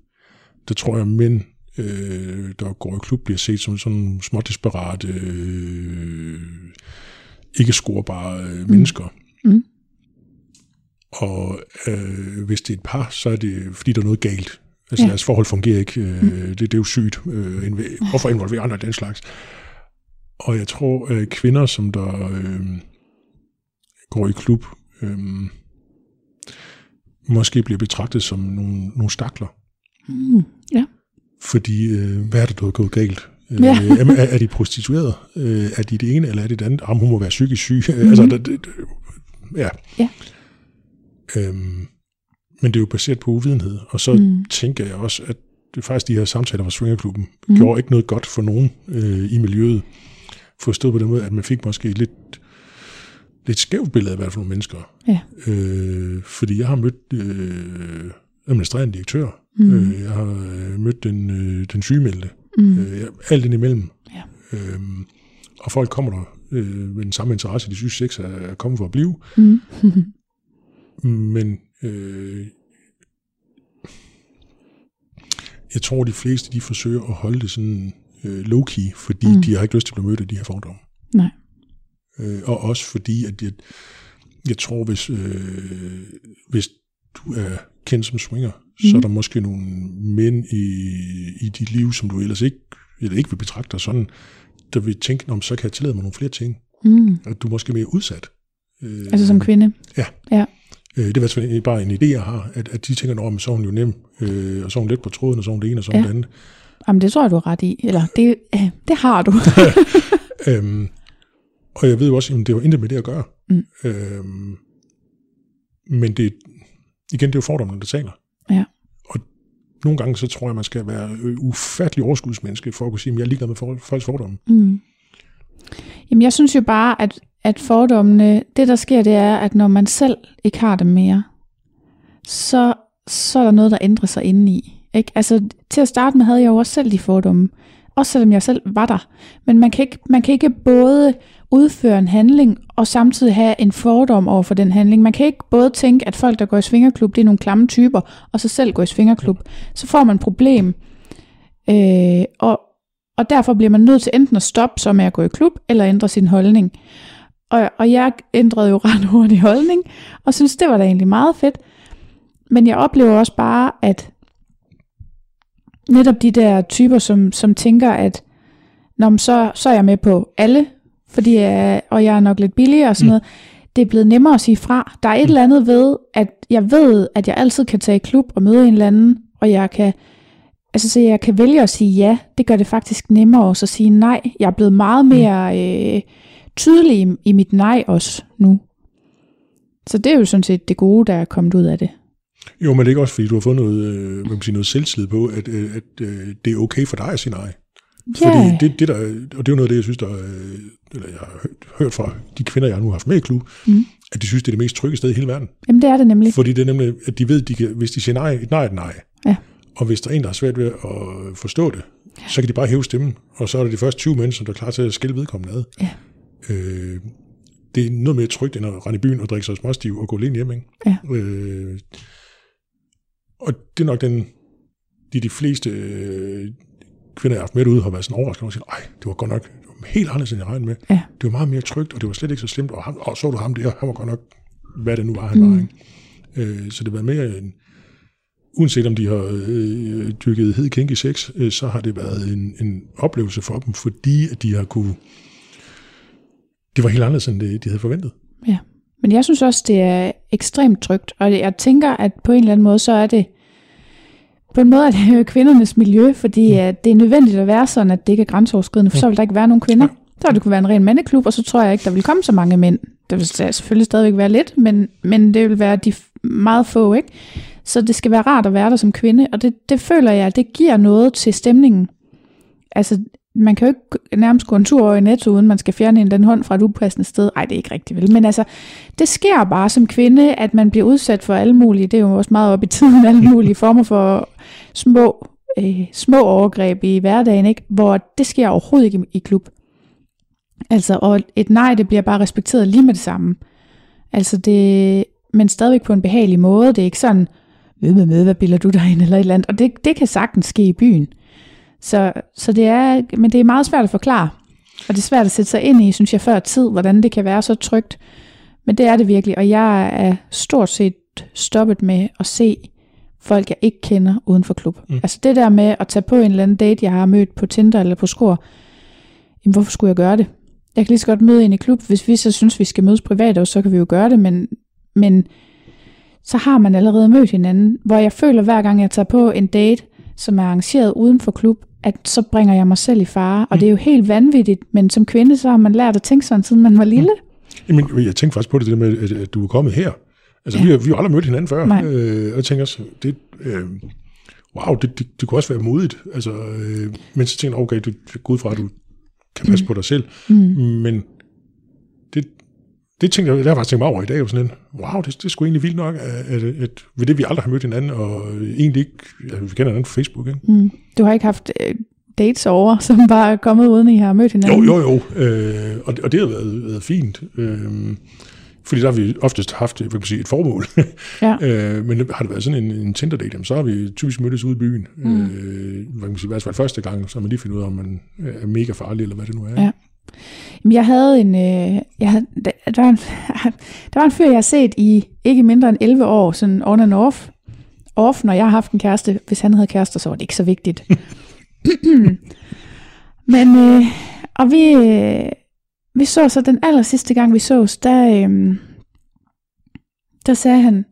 der tror jeg, mænd, øh, der går i klub, bliver set som sådan nogle små desperate, øh, ikke scorebare øh, mennesker. Mm. Og øh, hvis det er et par, så er det, fordi der er noget galt. Altså Ja. deres forhold fungerer ikke. Øh, det, det er jo sygt. Øh, inv- hvorfor involvere andre den slags? Og jeg tror, øh, kvinder, som der øh, går i klub, øh, måske bliver betragtet som nogle, nogle stakler. Mm. Ja. Fordi, øh, hvad er det, der er gået galt? Øh, Ja. er, er de prostitueret? Øh, er de det ene, eller er det det andet? Jamen, hun må være psykisk syg. Mm. Mhm. altså, det, det, det- ja. Ja. Øhm, men det er jo baseret på uvidenhed. Og så Mm. tænker jeg også, at det faktisk de her samtaler fra Swingerklubben Mm. gjorde ikke noget godt for nogen øh, i miljøet. Forstået på den måde, at man fik måske et lidt, lidt skævt billede af, hvad er for nogle mennesker. Ja. Øh, fordi jeg har mødt øh, administrerende direktør. Mm. Øh, jeg har øh, mødt den, øh, den sygemeldte. Mm. Øh, alt ind imellem. Ja. Øhm, og folk kommer der øh, med den samme interesse. De synes, sex er, er kommet for at blive. Mm. Men øh, jeg tror, de fleste de forsøger at holde det sådan øh, low-key, fordi Mm. mm. de har ikke lyst til at blive mødt af de her fordomme. Nej. Øh, og også fordi, at jeg, jeg tror, hvis, øh, hvis du er kendt som swinger, mm. så er der måske nogle mænd i, i dit liv, som du ellers ikke, eller ikke vil betragte dig sådan, der vil tænke, om så kan jeg tillade mig nogle flere ting. Mm. At du er måske mere udsat. Øh, Altså som kvinde. Øh, det er i hvert fald bare en idé, jeg har, at, at de tænker, at så er hun jo nem, øh, og så er hun let på tråden, og så er hun det ene, og så er hun Ja. det andet. Jamen det tror jeg, du har ret i. Eller det, øh, det har du. Øhm, og jeg ved jo også, at det var intet med det at gøre. Mm. Øhm, men det, igen, det er jo fordommene, der taler. Ja. Og nogle gange, så tror jeg, man skal være ufattelig overskudsmenneske, for at kunne sige, at jeg er ligeglad med folks fordomme. Mm. Jamen jeg synes jo bare, at, at fordommene, det der sker, det er, at når man selv ikke har dem mere, så, så er der noget, der ændrer sig indeni. Ikke? Altså til at starte med havde jeg jo også selv de fordomme. Også selvom jeg selv var der. Men man kan ikke, man kan ikke både udføre en handling og samtidig have en fordom over for den handling. Man kan ikke både tænke, at folk, der går i svingerklub, det er nogle klamme typer, og så selv går i svingerklub. Så får man et problem. Øh, og, og derfor bliver man nødt til enten at stoppe så med at gå i klub, eller ændre sin holdning. Og, og jeg ændrede jo ret hurtigt holdning, og synes, det var da egentlig meget fedt. Men jeg oplever også bare, at netop de der typer, som, som tænker, at Nå, men så, så er jeg med på alle, fordi jeg, og jeg er nok lidt billigere og sådan Mm. noget. det er blevet nemmere at sige fra. Der er et eller andet ved, at jeg ved, at jeg altid kan tage i klub og møde en eller anden, og jeg kan, altså, så jeg kan vælge at sige ja. Det gør det faktisk nemmere også at sige nej. Jeg er blevet meget mere øh, tydelig i, i mit nej også nu. Så det er jo sådan set det gode, der er kommet ud af det. Jo, men det er ikke også, fordi du har fået noget, øh, man sige, noget selvtillid på, at, øh, at øh, det er okay for dig at sige nej. Ja. Fordi det, det der, og det er jo noget af det, jeg synes, der, øh, eller jeg har hørt, fra de kvinder, jeg nu har haft med i klub, Mm. at de synes, det er det mest trygge sted i hele verden. Jamen det er det nemlig. Fordi det er nemlig, at de ved, at de kan, hvis de siger nej, et nej er et nej. Ja. Og hvis der er en, der har svært ved at forstå det, så kan de bare hæve stemmen, og så er det de første 20 mennesker, der er klar til at skille vedkommende ad. Ja. Øh, det er noget mere trygt, end at rende i byen og drikke sig småstiv og gå alene hjem. Ikke? Ja. Øh, og det er nok den, de, de fleste øh, kvinder, jeg har haft med ude, har været sådan overrasket over at sige, ej, det var godt nok det var helt anderledes, end jeg regnede med. Ja. Det var meget mere trygt, og det var slet ikke så slemt, og, ham, og så du ham der, han var godt nok, hvad det nu var, han mm. var. Ikke? Øh, så det var mere en, uanset om de har øh, dyrket hed kinky sex, øh, så har det været en, en oplevelse for dem, fordi at de har kunne, det var helt anderledes, end det, de havde forventet. Ja. Men jeg synes også, det er ekstremt trygt, og jeg tænker, at på en eller anden måde, så er det på en måde er det jo kvindernes miljø, fordi at det er nødvendigt at være sådan, at det ikke er grænseoverskridende, for så vil der ikke være nogen kvinder. Så vil det kunne være en ren mandeklub, og så tror jeg ikke, der vil komme så mange mænd. Det vil selvfølgelig stadigvæk være lidt, men, men det vil være de meget få, ikke? Så det skal være rart at være der som kvinde, og det, det føler jeg, det giver noget til stemningen. Altså, man kan jo ikke nærmest gå en tur over i Netto, uden man skal fjerne en den hånd fra et upassende sted. Ej, det er ikke rigtigt vel. Men altså, det sker bare som kvinde, at man bliver udsat for alle mulige, det er jo også meget op i tiden, alle mulige former for små, øh, små overgreb i hverdagen, ikke? hvor det sker overhovedet ikke i, i klub. Altså, og et nej, det bliver bare respekteret lige med det samme. Altså det, men stadigvæk på en behagelig måde. Det er ikke sådan, ved med med, hvad bilder du dig ind, eller et eller andet. Og det, det kan sagtens ske i byen. Så, så det er, men det er meget svært at forklare. Og det er svært at sætte sig ind i, synes jeg, før tid, hvordan det kan være så trygt. Men det er det virkelig, og jeg er stort set stoppet med at se folk, jeg ikke kender uden for klub. Mm. Altså det der med at tage på en eller anden date, jeg har mødt på Tinder eller på Skor, jamen hvorfor skulle jeg gøre det? Jeg kan lige så godt møde en i klub, hvis vi så synes, vi skal mødes privat, og så kan vi jo gøre det, men, men så har man allerede mødt hinanden, hvor jeg føler, hver gang jeg tager på en date, som er arrangeret uden for klub, at så bringer jeg mig selv i fare. Og Mm. det er jo helt vanvittigt, men som kvinde, så har man lært at tænke sådan, siden man var lille. Jamen, jeg tænkte faktisk på det, det med, at, at du er kommet her. Altså, Ja. vi, har, vi har aldrig mødt hinanden før. Nej. Øh, og jeg tænker også, det, øh, wow, det, det, det kunne også være modigt. Altså, øh, men så tænker jeg, okay, du går ud fra, at du kan passe mm. på dig selv. Mm. Men det tænkte jeg, det har jeg faktisk tænkt mig over i dag. Var sådan en, wow, det, det er sgu egentlig vildt nok, at, at, at ved det, vi aldrig har mødt hinanden, og egentlig ikke, ja, vi kender hinanden på Facebook, ikke? Mm. Du har ikke haft øh, dates over, som bare er kommet uden, I har mødt Jo, hinanden? jo, jo. Øh, og, og det har været, været fint. Øh, fordi der har vi oftest haft hvad kan man sige, et formål. Ja. øh, men har det været sådan en, en Tinder-date, så har vi typisk mødtes ude i byen. Mm. Øh, hvad kan man sige, i hvert fald første gang, så man lige fundet ud af, om man er mega farlig, eller hvad det nu er. Ja. Jamen, Jeg havde en, øh, jeg havde, der, der, var en, der var en fyr, jeg har set i ikke mindre end 11 år, sådan on and off. Off, når jeg har haft en kæreste. Hvis han havde kærester, så var det ikke så vigtigt. Men, øh, og vi, øh, vi så så den aller sidste gang, vi sås, der, øh, der sagde han,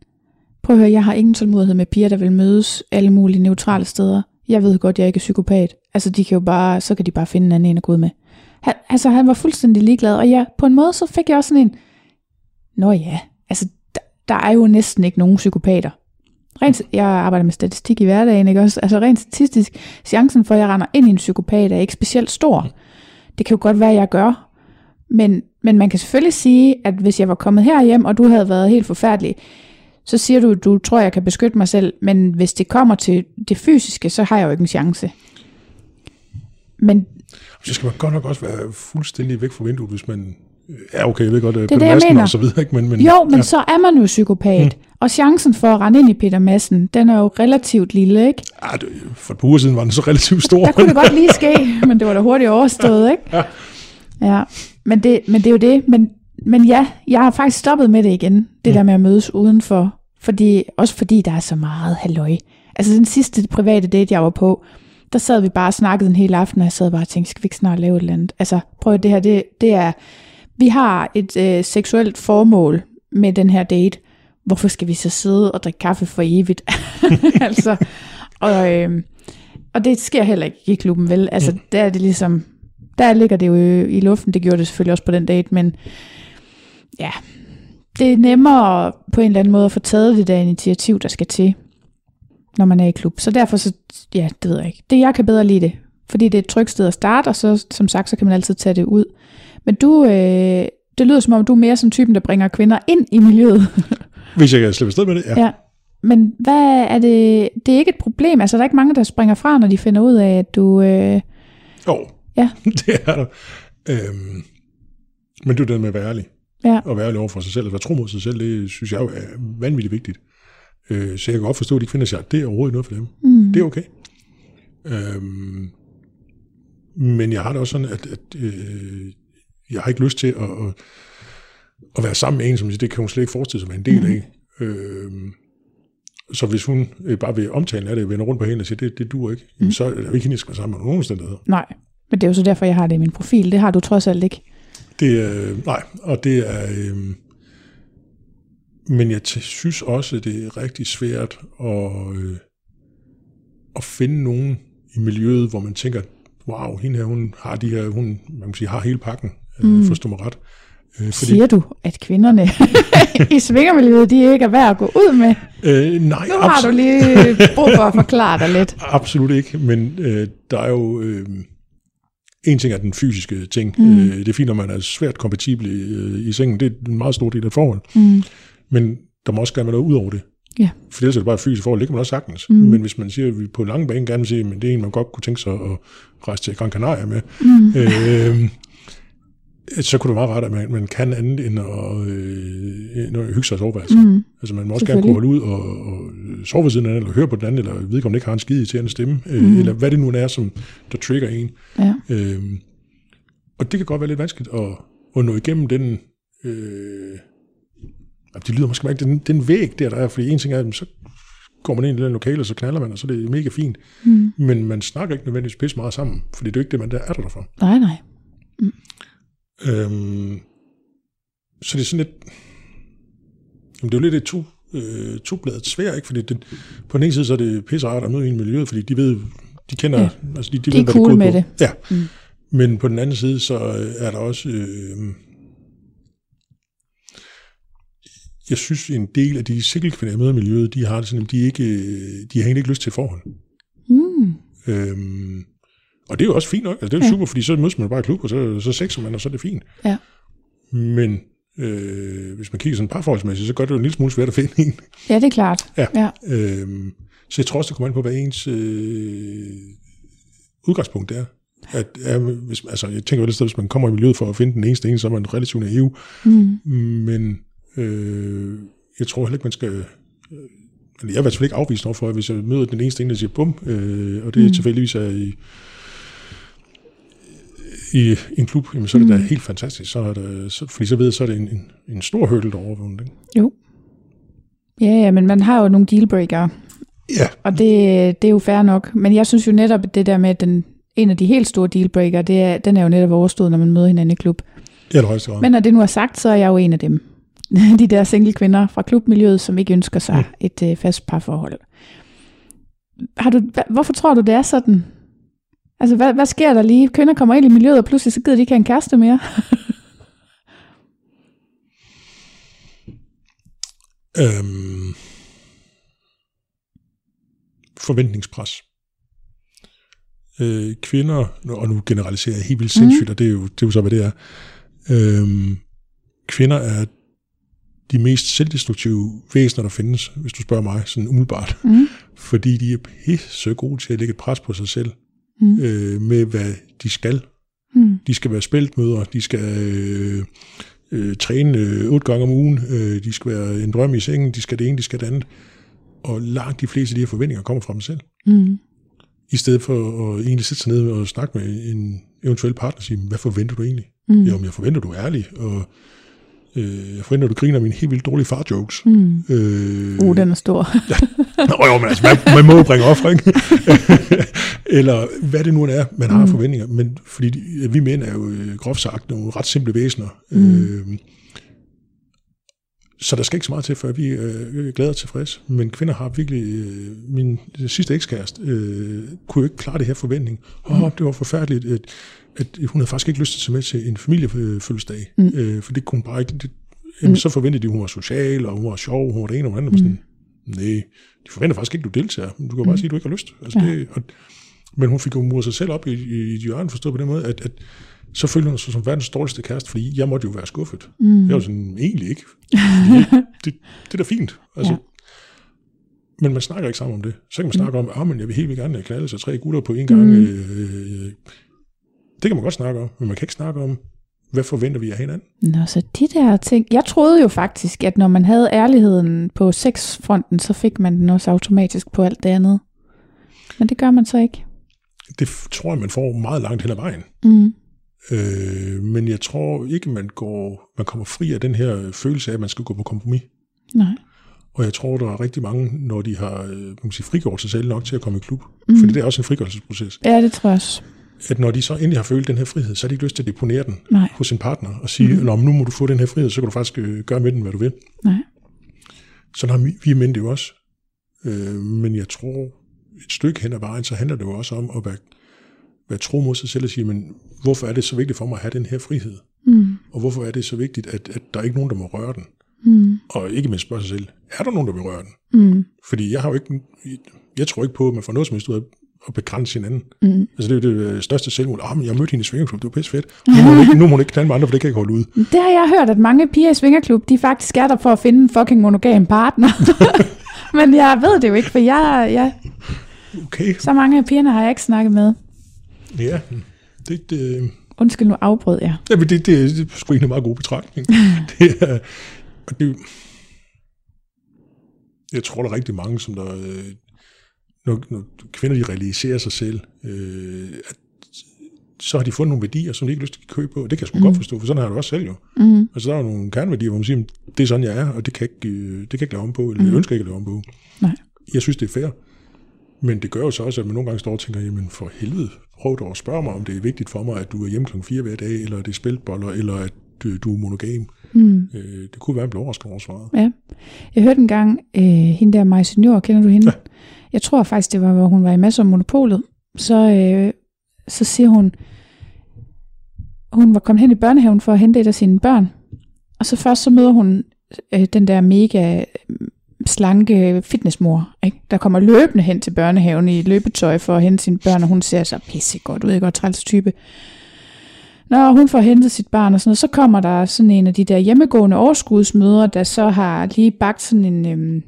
prøv at høre, jeg har ingen tålmodighed med piger, der vil mødes alle mulige neutrale steder. Jeg ved godt, jeg ikke er psykopat. Altså, de kan jo bare, så kan de bare finde en anden en at gå ud med. Han, altså, han var fuldstændig ligeglad, og ja, på en måde, så fik jeg også sådan en, nå ja, altså, der, der er jo næsten ikke nogen psykopater. Rent, jeg arbejder med statistik i hverdagen, ikke også? Altså rent statistisk, chancen for, at jeg render ind i en psykopat, er ikke specielt stor. Det kan jo godt være, at jeg gør. Men, men man kan selvfølgelig sige, at hvis jeg var kommet herhjem, og du havde været helt forfærdelig, så siger du, du tror, jeg kan beskytte mig selv, men hvis det kommer til det fysiske, så har jeg jo ikke en chance. Men så skal man godt nok også være fuldstændig væk fra vinduet, hvis man... Ja, okay, jeg ved godt, det er det, jeg mener. og så videre, ikke? Men, men, jo, men ja. så er man jo psykopat. Mm. Og chancen for at rende ind i Peter Madsen, den er jo relativt lille, ikke? Ah, det, for et par uger siden var den så relativt stor. Der kunne det godt lige ske, men det var da hurtigt overstået, ikke? Ja. Ja, men det, men det er jo det. Men, men ja, jeg har faktisk stoppet med det igen, det mm. der med at mødes udenfor. Fordi, også fordi der er så meget halløj. Altså den sidste private date, jeg var på, der sad vi bare og snakkede en hel aften, og jeg sad bare og tænkte, skal vi ikke snart lave et eller andet? Altså prøv det her, det, det er, vi har et øh, seksuelt formål med den her date. Hvorfor skal vi så sidde og drikke kaffe for evigt? altså, og, øh, og det sker heller ikke i klubben, vel? Altså, mm. der er det ligesom, der ligger det jo i luften. Det gjorde det selvfølgelig også på den date, men ja, det er nemmere på en eller anden måde at få taget det der initiativ, der skal til, når man er i klub. Så derfor, så, ja, det ved jeg ikke. Det, jeg kan bedre lide det, fordi det er et trygt sted at starte, og så, som sagt, så kan man altid tage det ud. Men du, øh, det lyder som om, du er mere som typen, der bringer kvinder ind i miljøet. Hvis jeg kan slippe sted med det, ja. ja. Men hvad er det? Det er ikke et problem. Altså, der er ikke mange, der springer fra, når de finder ud af, at du... Øh... Jo, ja. det er der. Øhm, men du er den med at være ærlig. Ja. Og være ærlig over for sig selv, og være tro mod sig selv, det synes jeg jo er vanvittigt vigtigt. Øh, så jeg kan godt forstå, at de kvinder siger, at det er overhovedet noget for dem. Mm. Det er okay. Øhm, men jeg har det også sådan, at, at øh, jeg har ikke lyst til at, at, at være sammen med en, som det kan hun slet ikke forestille sig være en del af. Mm. Øh, så hvis hun øh, bare vil omtale af det, vender rundt på hende og siger, det, det duer ikke, mm. så er det jo ikke hende, jeg skal være sammen med nogen omstændigheder. Nej, men det er jo så derfor, jeg har det i min profil. Det har du trods alt ikke. Det er, nej, og det er, øh, men jeg synes også, det er rigtig svært at, øh, at finde nogen i miljøet, hvor man tænker, wow, hende her, hun har de her, hun man kan sige, har hele pakken, øh, mm. forstår mig ret. Øh, fordi, Siger du, at kvinderne i svingermiljøet, de ikke er værd at gå ud med? Øh, nej, nu har du lige brug for at forklare dig lidt. Absolut ikke, men øh, der er jo... Øh, en ting er den fysiske ting. Mm. Øh, det er fint, når man er svært kompatibel i, øh, i sengen. Det er en meget stor del af forhold. Mm. Men der må også gerne være noget ud over det. Ja. For ellers er det bare fysisk forhold, det kan man også sagtens. Mm. Men hvis man siger, at vi på lang bane gerne vil sige, at det er en, man godt kunne tænke sig at rejse til Gran Canaria med, mm. øh, så kunne det være meget rart, at man, man kan andet end at, øh, hygge sig i soveværelset. Mm. Altså man må også gerne kunne holde ud og, og sove ved siden af den, eller høre på den anden, eller vedkommende ikke har en skide til en stemme, øh, mm. eller hvad det nu er, som der trigger en. Ja. Øh, og det kan godt være lidt vanskeligt at, at nå igennem den... Øh, det lyder måske ikke, den, den væg der, der er, fordi en ting er, så går man ind i den lokale, så knaller man, og så er det mega fint. Mm. Men man snakker ikke nødvendigvis pisse meget sammen, fordi det er jo ikke det, man der er der for. Nej, nej. Mm. Øhm, så det er sådan lidt... Jamen, det er jo lidt et to, øh, to-bladet svær, ikke? Fordi det, på den ene side, så er det pisse rart at møde i miljøet, fordi de ved, de kender... Ja. Altså, de, de, de ved, er cool det med på. det. Ja. Mm. Men på den anden side, så er der også... Øh, jeg synes, en del af de single-kvinder, jeg møder i miljøet, de har det sådan, de, ikke, de har ikke lyst til forhold. Mm. Øhm, og det er jo også fint nok. Altså, det er jo ja. super, fordi så mødes man bare i klub, og så, så sexer man, og så er det fint. Ja. Men øh, hvis man kigger sådan parforholdsmæssigt, så gør det jo en lille smule svært at finde en. Ja, det er klart. Ja. ja. Øhm, så jeg tror også, det kommer an på, hvad ens øh, udgangspunkt er. At, ja, hvis, altså, jeg tænker vel, at hvis man kommer i miljøet for at finde den eneste ene, så er man relativt naiv. Mm. Men øh, jeg tror heller ikke, man skal... Øh, jeg er i hvert fald ikke afvist over for, hvis jeg møder den eneste ene, der siger bum, øh, og det mm. tilfældigvis er i i en klub, jamen, så er det mm. da helt fantastisk. Så er det, så, fordi så ved jeg, så er det en, en, en stor hurdle, der overvundet. Ikke? Jo. Ja, ja, men man har jo nogle dealbreakere. Ja. Og det, det er jo fair nok. Men jeg synes jo netop, at det der med, den, en af de helt store dealbreaker, det er, den er jo netop overstået, når man møder hinanden i klub. Ja, det højeste Men når det nu er sagt, så er jeg jo en af dem. De der single kvinder fra klubmiljøet, som ikke ønsker sig mm. et uh, fast parforhold. Har du, hvorfor tror du, det er sådan? Altså, hvad, hvad sker der lige? Kvinder kommer ind i miljøet, og pludselig så gider de ikke have en kæreste mere. øhm, forventningspres. Øh, kvinder, og nu generaliserer jeg helt vildt sindssygt, mm. og det er, jo, det er jo så, hvad det er. Øhm, kvinder er de mest selvdestruktive væsener, der findes, hvis du spørger mig, sådan umiddelbart. Mm. Fordi de er pisse gode til at lægge et pres på sig selv mm. øh, med, hvad de skal. Mm. De skal være spæltmøder, de skal øh, øh, træne øh, otte gange om ugen, øh, de skal være en drøm i sengen, de skal det ene, de skal det andet. Og langt de fleste af de her forventninger kommer fra dem selv. Mm. I stedet for at egentlig sætte sig ned og snakke med en eventuel partner og sige, hvad forventer du egentlig? Mm. Jo, jeg forventer, du er ærlig, og Øh, jeg forventer, at du griner mine helt vildt dårlige far-jokes. Mm. Øh, uh, den er stor. ja. Nå, jo, men altså, man, man må jo bringe offer, ikke? eller hvad det nu er, man har mm. forventninger. Men fordi vi mænd er jo øh, groft sagt nogle ret simple væsener. Mm. Øh, så der skal ikke så meget til, før vi øh, er glade og tilfredse. Men kvinder har virkelig... Øh, min sidste ekskæreste øh, kunne jo ikke klare det her forventning. Åh, oh, det var forfærdeligt, at, at hun havde faktisk ikke lyst til at tage med til en familiefødselsdag. Mm. Øh, for det kunne bare ikke... Det, jamen, mm. Så forventede de, at hun var social, og hun var sjov, hun var det ene og det andet. Mm. Sådan, nej, de forventer faktisk ikke, at du deltager. Du kan bare mm. sige, at du ikke har lyst. Altså, ja. det, og, men hun fik jo muret sig selv op i, i, i et hjørne, forstået på den måde, at, at så følte hun sig som verdens dårligste kæreste, fordi jeg måtte jo være skuffet. Mm. Jeg var sådan, egentlig ikke. Det, det, det er da fint. Altså, ja. Men man snakker ikke sammen om det. Så kan man snakke mm. om, at ah, jeg vil helt vildt gerne knalde sig tre gutter på en gang. Mm. Øh, det kan man godt snakke om, men man kan ikke snakke om, hvad forventer vi af hinanden? Nå, så de der ting... Jeg troede jo faktisk, at når man havde ærligheden på sexfronten, så fik man den også automatisk på alt det andet. Men det gør man så ikke. Det tror jeg, man får meget langt hen ad vejen. Mm. Øh, men jeg tror ikke, man går, man kommer fri af den her følelse af, at man skal gå på kompromis. Nej. Og jeg tror, der er rigtig mange, når de har øh, man kan sige, frigjort sig selv nok til at komme i klub. Mm. Fordi det er også en frigørelsesproces. Ja, det tror jeg også. At når de så endelig har følt den her frihed, så har de ikke lyst til at deponere den Nej. hos sin partner og sige, mm. nu må du få den her frihed, så kan du faktisk øh, gøre med den, hvad du vil. Nej. Sådan har vi, vi mænd det jo også. Øh, men jeg tror, et stykke hen ad vejen, så handler det jo også om at være være tro mod sig selv og sige, men hvorfor er det så vigtigt for mig at have den her frihed? Mm. Og hvorfor er det så vigtigt, at, at der er ikke nogen, der må røre den? Mm. Og ikke mindst spørge sig selv, er der nogen, der vil røre den? Mm. Fordi jeg har jo ikke, jeg tror ikke på, at man får noget som helst ud af at begrænse hinanden. Mm. Altså det er jo det største selvmål. Ah, men jeg mødte hende i Svingerklub, det var pisse fedt. Nu må hun ikke, nu må hun ikke knalde med andre, for det kan jeg ikke holde ud. Det har jeg hørt, at mange piger i Svingerklub, de faktisk er der for at finde en fucking monogam partner. men jeg ved det jo ikke, for jeg, jeg okay. så mange af pigerne har jeg ikke snakket med. Ja, det... det Undskyld, nu afbrød jeg. Ja, men det, det, det er sgu en meget god betragtning. det er, og det, jeg tror, der er rigtig mange, som der, øh, når, når kvinder de realiserer sig selv, øh, at så har de fundet nogle værdier, som de ikke har lyst til at købe på. Det kan jeg sgu mm. godt forstå, for sådan har jeg det også selv jo. Mm. Altså der er nogle kerneværdier, hvor man siger, det er sådan, jeg er, og det kan jeg ikke, øh, det kan jeg ikke lave om på, eller mm. jeg ønsker ikke at lave om på. Nej. Jeg synes, det er fair. Men det gør jo så også, at man nogle gange står og tænker, jamen for helvede, prøv dog at spørge mig, om det er vigtigt for mig, at du er hjemme kl. 4 hver dag, eller det er spilboller, eller at du, du er monogam. Mm. Øh, det kunne være, en blev overrasket over svaret. Ja. Jeg hørte engang, øh, hende der Maja Senior, kender du hende? Ja. Jeg tror faktisk, det var, hvor hun var i masser af monopolet. Så, øh, så siger hun, hun var kommet hen i børnehaven for at hente et af sine børn. Og så først så møder hun øh, den der mega slanke fitnessmor, ikke? der kommer løbende hen til børnehaven i løbetøj for at hente sine børn, og hun ser så pisse godt ud, ikke? Og træls type. Når hun får hentet sit barn og sådan noget, så kommer der sådan en af de der hjemmegående overskudsmødre, der så har lige bagt sådan en, øhm,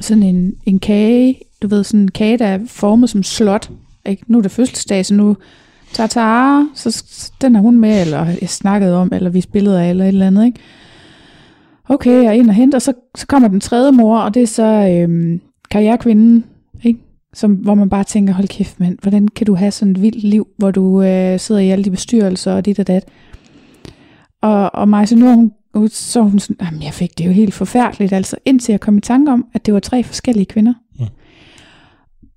sådan en, en kage, du ved, sådan en kage, der er formet som slot. Ikke? Nu er det fødselsdag, så nu tager så den er hun med, eller jeg snakkede om, eller vi spillede af, eller et eller andet, ikke? Okay, jeg er ind og henter, og så, så kommer den tredje mor, og det er så øhm, karrierekvinden, ikke? Som, hvor man bare tænker, hold kæft mand, hvordan kan du have sådan et vildt liv, hvor du øh, sidder i alle de bestyrelser og dit og dat. Og, og mig, så nu hun, så hun sådan, jamen jeg fik det jo helt forfærdeligt, altså indtil jeg kom i tanke om, at det var tre forskellige kvinder. Ja.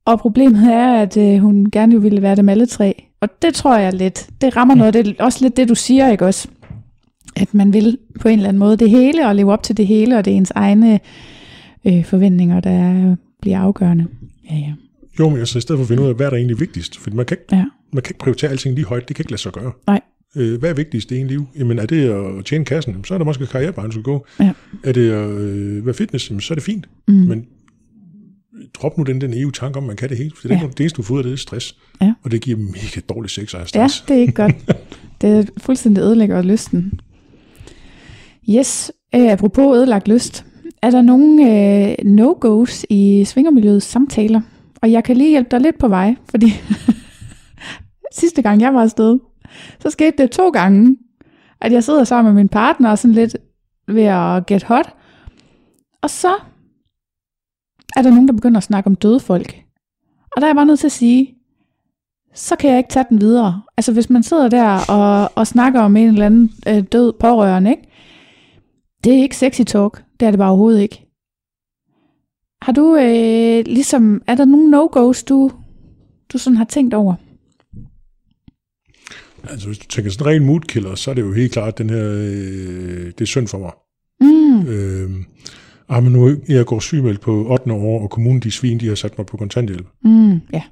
Og problemet er, at øh, hun gerne ville være dem alle tre. Og det tror jeg lidt, det rammer noget, det er også lidt det, du siger, ikke også? At man vil på en eller anden måde det hele, og leve op til det hele, og det er ens egne øh, forventninger, der bliver afgørende. Ja, ja. Jo, men altså i stedet for at finde ud af, hvad er der egentlig vigtigst? For man kan ikke, ja. man kan ikke prioritere alting lige højt, det kan ikke lade sig gøre. Nej. Øh, hvad er vigtigst i en liv? Jamen er det at tjene kassen, så er der måske karrierevejen, skal gå. Ja. Er det at øh, være fitness, så er det fint. Mm. Men drop nu den, den EU tanke om, man kan det hele. For det, ja. det eneste, du får ud af det, er stress. Ja. Og det giver mega dårlig sex og stress. Ja, det er ikke godt. det er fuldstændig ødelægger lysten. Yes, øh, apropos ødelagt lyst. Er der nogle øh, no-go's i svingermiljøets samtaler? Og jeg kan lige hjælpe dig lidt på vej, fordi sidste gang jeg var afsted, så skete det to gange, at jeg sidder sammen med min partner og sådan lidt ved at get hot. Og så er der nogen, der begynder at snakke om døde folk. Og der er jeg bare nødt til at sige, så kan jeg ikke tage den videre. Altså hvis man sidder der og, og snakker om en eller anden øh, død pårørende, ikke? Det er ikke sexy talk. Det er det bare overhovedet ikke. Har du øh, ligesom, er der nogle no-go's, du, du sådan har tænkt over? Altså, hvis du tænker sådan ren moodkiller, så er det jo helt klart, den her, øh, det er synd for mig. Mm. Øh, ah, men nu jeg går sygemeldt på 8. år, og kommunen, de svin, de har sat mig på kontanthjælp. Mm. Ja.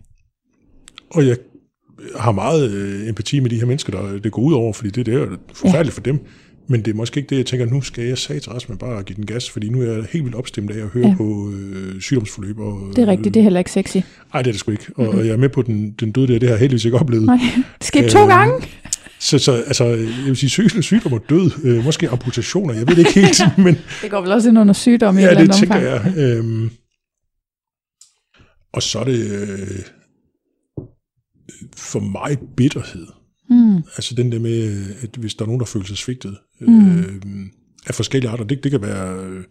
Og jeg har meget øh, empati med de her mennesker, der det går ud over, fordi det, det er jo forfærdeligt ja. for dem. Men det er måske ikke det, jeg tænker, nu skal jeg satans med bare at give den gas, fordi nu er jeg helt vildt opstemt af at høre ja. på øh, sygdomsforløb. Og, Det er rigtigt, det er heller ikke sexy. Nej, det er det sgu ikke. Og, mm-hmm. jeg er med på den, den døde der, det har jeg heldigvis ikke oplevet. Nej, det skete to Øh, gange. Så, så altså, jeg vil sige, sygdom, sygdom og død, øh, måske amputationer, jeg ved det ikke helt, men Det går vel også ind under sygdom i et ja, eller det andet tænker omfang. jeg. Øhm, og så er det øh, for mig bitterhed. Mm. Altså den der med, at hvis der er nogen, der føler sig svigtet Mm. øh, af forskellige arter, det, det kan være øh,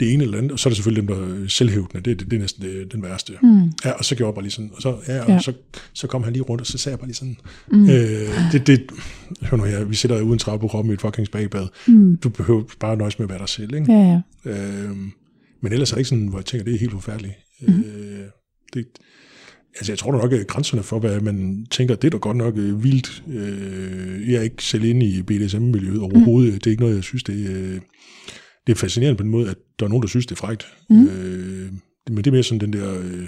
det ene eller andet, og så er det selvfølgelig dem, der er selvhævdende, det, det, det er næsten det, den værste. Mm. Ja, og så gjorde jeg bare lige sådan, og så, ja, og Ja. Så, så kom han lige rundt, og så sagde jeg bare lige sådan, Mm. øh, det, det, hør nu her, vi sidder uden trap på kroppen i et fucking spagbad. Mm. Du behøver bare nøjes med at være dig selv, ikke? Ja, ja. Øhm, men ellers er det ikke sådan, hvor jeg tænker, det er helt forfærdeligt. Mm. Øh, det, altså jeg tror nok, at grænserne for, hvad man tænker, det er da godt nok øh, vildt. Øh, jeg er ikke selv inde i BDSM-miljøet overhovedet. Mm. Det er ikke noget, jeg synes, det, øh, det er fascinerende på den måde, at der er nogen, der synes, det er frægt. Mm. Øh, men det er mere sådan den der... Øh,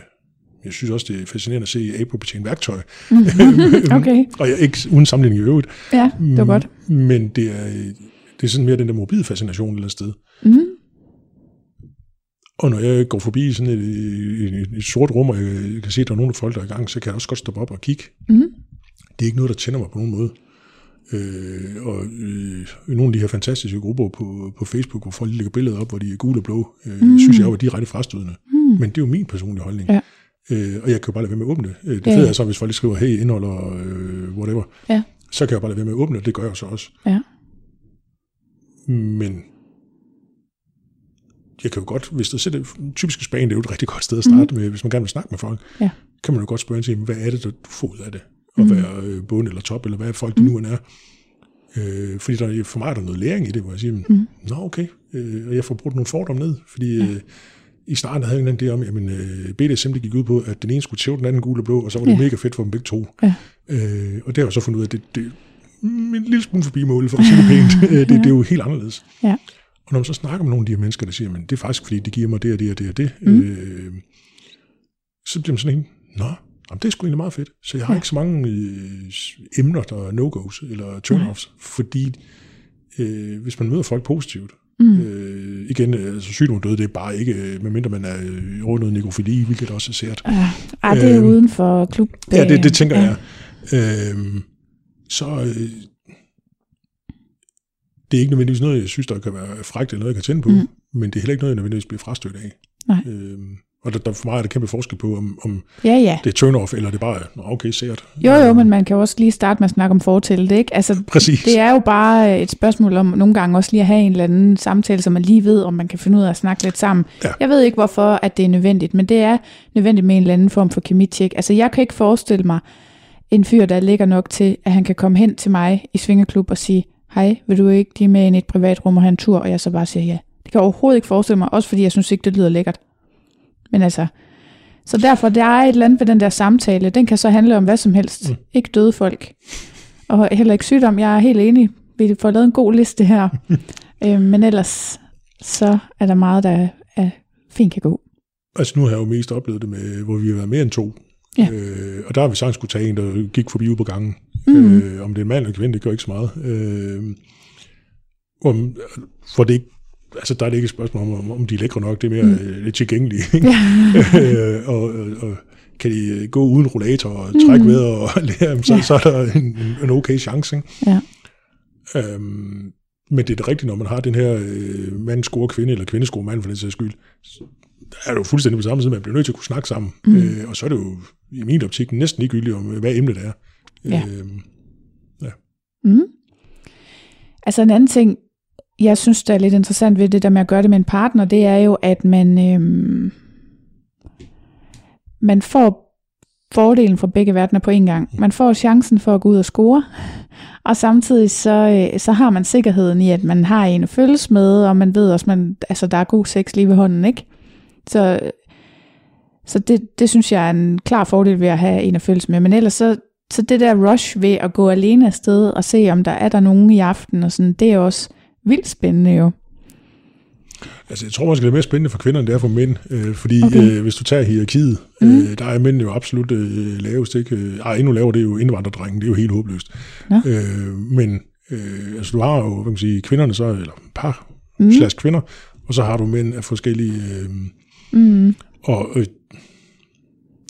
jeg synes også, det er fascinerende at se Apo betjene værktøj. Okay, Og jeg ikke uden sammenligning i øvrigt. ja, det var godt. Men det er, det er sådan mere den der morbide fascination et eller andet sted. Mm. Og når jeg går forbi sådan et, et, et, sort rum, og jeg kan se, at der er nogle folk, der er i gang, så kan jeg også godt stoppe op og kigge. Mm. Det er ikke noget, der tænder mig på nogen måde. Øh, og øh, nogle af de her fantastiske grupper på, på Facebook, hvor folk lægger billeder op, hvor de er gule og blå, øh, mm. synes jeg jo er direkte frastødende. Mm. Men det er jo min personlige holdning. Ja. Øh, og jeg kan jo bare lade være med at åbne det. Øh, det fede ja. er så, hvis folk lige skriver, hey, indeholder øh, whatever, Ja. så kan jeg bare lade være med at åbne det. Det gør jeg så også. Ja. Men jeg kan jo godt, hvis der sætter typisk Spanien, det er jo et rigtig godt sted at starte mm. med, hvis man gerne vil snakke med folk, Ja. kan man jo godt spørge ind til, hvad er det, du får ud af det? At Mhm. være øh, bund eller top, eller hvad folk de nu er. Øh, fordi der, for mig er der noget læring i det, hvor jeg siger, Mhm. nå okay, øh, og jeg får brugt nogle fordomme ned, fordi øh, i starten havde jeg en idé om, at øh, BDSM det gik ud på, at den ene skulle tæve den anden gule og blå, og så var det Ja. ja. mega fedt for dem begge to. Ja. Øh, og det har jeg så fundet ud af, at det, det er en lille smule forbi målet, for at sige det pænt. Øh, det, det er jo helt anderledes. Ja. Og når man så snakker med nogle af de her mennesker, der siger, men det er faktisk fordi, det giver mig det og det og det og det, mm. øh, så bliver man sådan en, nå, jamen, det er sgu egentlig meget fedt. Så jeg har Ja. ja. ikke så mange øh, emner, der er no-go's eller turn-offs, fordi øh, hvis man møder folk positivt, Mm. øh, igen, øh, altså sygdom og død, det er bare ikke, øh, medmindre man er øh, rundt noget nekrofili, hvilket også er sært. Ah, ah, det er Øhm, uden for klub. Ja, det, det tænker ja. ja. jeg. Øhm, så øh, det er ikke nødvendigvis noget, jeg synes, der kan være frægt eller noget, jeg kan tænde på, Mm. men det er heller ikke noget, jeg nødvendigvis bliver frastødt af. Nej. Øhm, og der, der, for mig er der kæmpe forskel på, om, om Ja, ja. det er turn-off, eller det bare er, "Nå, okay, sært. Jo, jo, men man kan jo også lige starte med at snakke om fortællet, ikke? Altså, Præcis. det er jo bare et spørgsmål om nogle gange også lige at have en eller anden samtale, så man lige ved, om man kan finde ud af at snakke lidt sammen. Ja. Jeg ved ikke, hvorfor at det er nødvendigt, men det er nødvendigt med en eller anden form for kemitjek. Altså, jeg kan ikke forestille mig en fyr, der ligger nok til, at han kan komme hen til mig i Svingerklub og sige, hej, vil du ikke lige med ind i et privat rum og have en tur? Og jeg så bare siger ja. Det kan jeg overhovedet ikke forestille mig, også fordi jeg synes ikke, det lyder lækkert. Men altså, så derfor, der er et eller andet ved den der samtale. Den kan så handle om hvad som helst. Mm. Ikke døde folk. Og heller ikke sygdom. Jeg er helt enig. Vi får lavet en god liste her. øh, men ellers, så er der meget, der er, fint kan gå. Altså nu har jeg jo mest oplevet det med, hvor vi har været mere end to. Ja. Øh, og der har vi sagtens skulle tage en, der gik forbi ude på gangen. Mm. Øh, om det er en mand eller kvinde, det gør ikke så meget. Øh, om, for det ikke, altså der er det ikke et spørgsmål om, om, de er lækre nok, det er mere Mm. mm. øh, lidt tilgængelige. Øh, og, og, kan de gå uden rollator og trække Mhm. med og så, Ja. så er der en, en okay chance. Ikke? Ja. Øhm, men det er det rigtigt, når man har den her øh, mand score kvinde, eller kvinde score mand for den sags skyld, så er det jo fuldstændig på samme side, man bliver nødt til at kunne snakke sammen. Mm. Mm. Øh, og så er det jo i min optik næsten ligegyldigt om, hvad emnet er. Ja. Øhm, Mm. Altså en anden ting, jeg synes, der er lidt interessant ved det der med at gøre det med en partner, det er jo, at man, øhm, man får fordelen fra begge verdener på en gang. Man får chancen for at gå ud og score, og samtidig så, øh, så har man sikkerheden i, at man har en at følges med, og man ved også, man, altså der er god sex lige ved hånden, ikke? Så Så det, det synes jeg er en klar fordel ved at have en at følges med. Men ellers så, så det der rush ved at gå alene afsted og se, om der er der nogen i aften, og sådan, det er også vildt spændende jo. Altså, jeg tror måske, det er mere spændende for kvinder, end det er for mænd. Øh, fordi Okay. øh, hvis du tager hierarkiet, mm. øh, der er mænd jo absolut øh, lavest. Ikke? Øh, Ej, endnu lavere, det er jo indvandrerdrengen. Det er jo helt håbløst. Øh, men øh, altså, du har jo, hvad kan man sige, kvinderne så, eller par mm. slags kvinder, og så har du mænd af forskellige... Øh, Mm. og øh,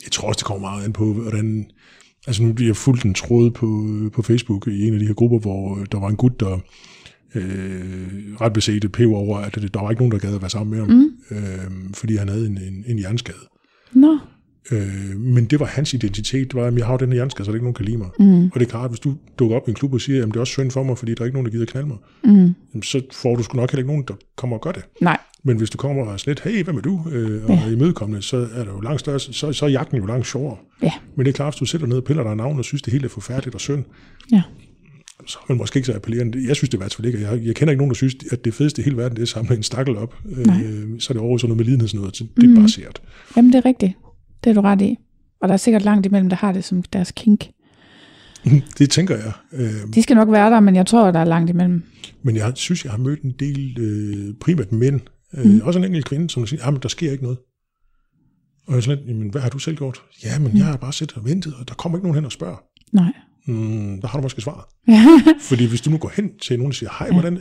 jeg tror også, det kommer meget an på, hvordan... Altså nu bliver jeg fuldt en tråd på, på Facebook i en af de her grupper, hvor øh, der var en gut, der øh, ret beset pev over, at det, der var ikke nogen, der gad at være sammen med ham, Mm. øh, fordi han havde en, en, en hjerneskade. Nå. Øh, men det var hans identitet, det var, at jeg har den her hjerneskade, så der er ikke nogen, der kan lide mig. Mm. Og det er klart, hvis du dukker op i en klub og siger, at det er også synd for mig, fordi der er ikke nogen, der gider knalde mig, Mm. jamen, så får du sgu nok heller ikke nogen, der kommer og gør det. Nej. Men hvis du kommer og er sådan lidt, hey, hvem er du? Øh, og Ja. er imødekommende, så er der jo langt større, så, så er jagten jo langt sjovere. Ja. Men det er klart, hvis du sætter ned og piller dig navn og synes, det hele er forfærdeligt og synd, Ja. så er man måske ikke så appellerende. Jeg synes det i hvert fald ikke. Jeg, jeg kender ikke nogen, der synes, at det fedeste i hele verden, det er at samle en stakkel op. Nej. Øh, så er det over sådan noget med lidenhedsnød. Det er Mhm. bare sært. Jamen, det er rigtigt. Det er du ret i. Og der er sikkert langt imellem, der har det som deres kink. det tænker jeg. Øh, De skal nok være der, men jeg tror, der er langt imellem. men jeg synes, jeg har mødt en del, øh, primært mænd, øh, mm. også en enkelt kvinde, som siger, at der sker ikke noget. Og jeg er sådan lidt, hvad har du selv gjort? Ja, men jeg har bare siddet og ventet, og der kommer ikke nogen hen og spørger. Nej. Mm, der har du måske svaret. Ja. Fordi hvis du nu går hen til nogen og siger, hej, hvordan...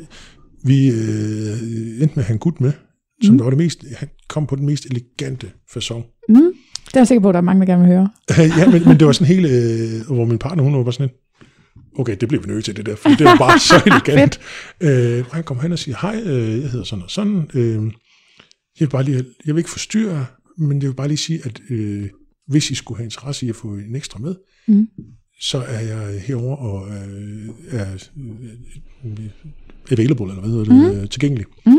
Vi øh, endte med at have en gut med, som Mm. mm. der var det mest, han kom på den mest elegante façon. Mm. Det er jeg sikker på, at der er mange, der gerne vil høre. ja, men, men det var sådan helt, øh, hvor min partner, hun var bare sådan lidt, okay, det bliver vi nødt til det der, for det var bare så elegant. øh, han kom hen og siger, hej, øh, jeg hedder sådan og sådan, øh, jeg vil bare lige, jeg vil ikke forstyrre, men jeg vil bare lige sige, at øh, hvis I skulle have interesse i at få en ekstra med, Mm. så er jeg herover og øh, er øh, available, eller hvad hedder det, mm. tilgængelig. Mm.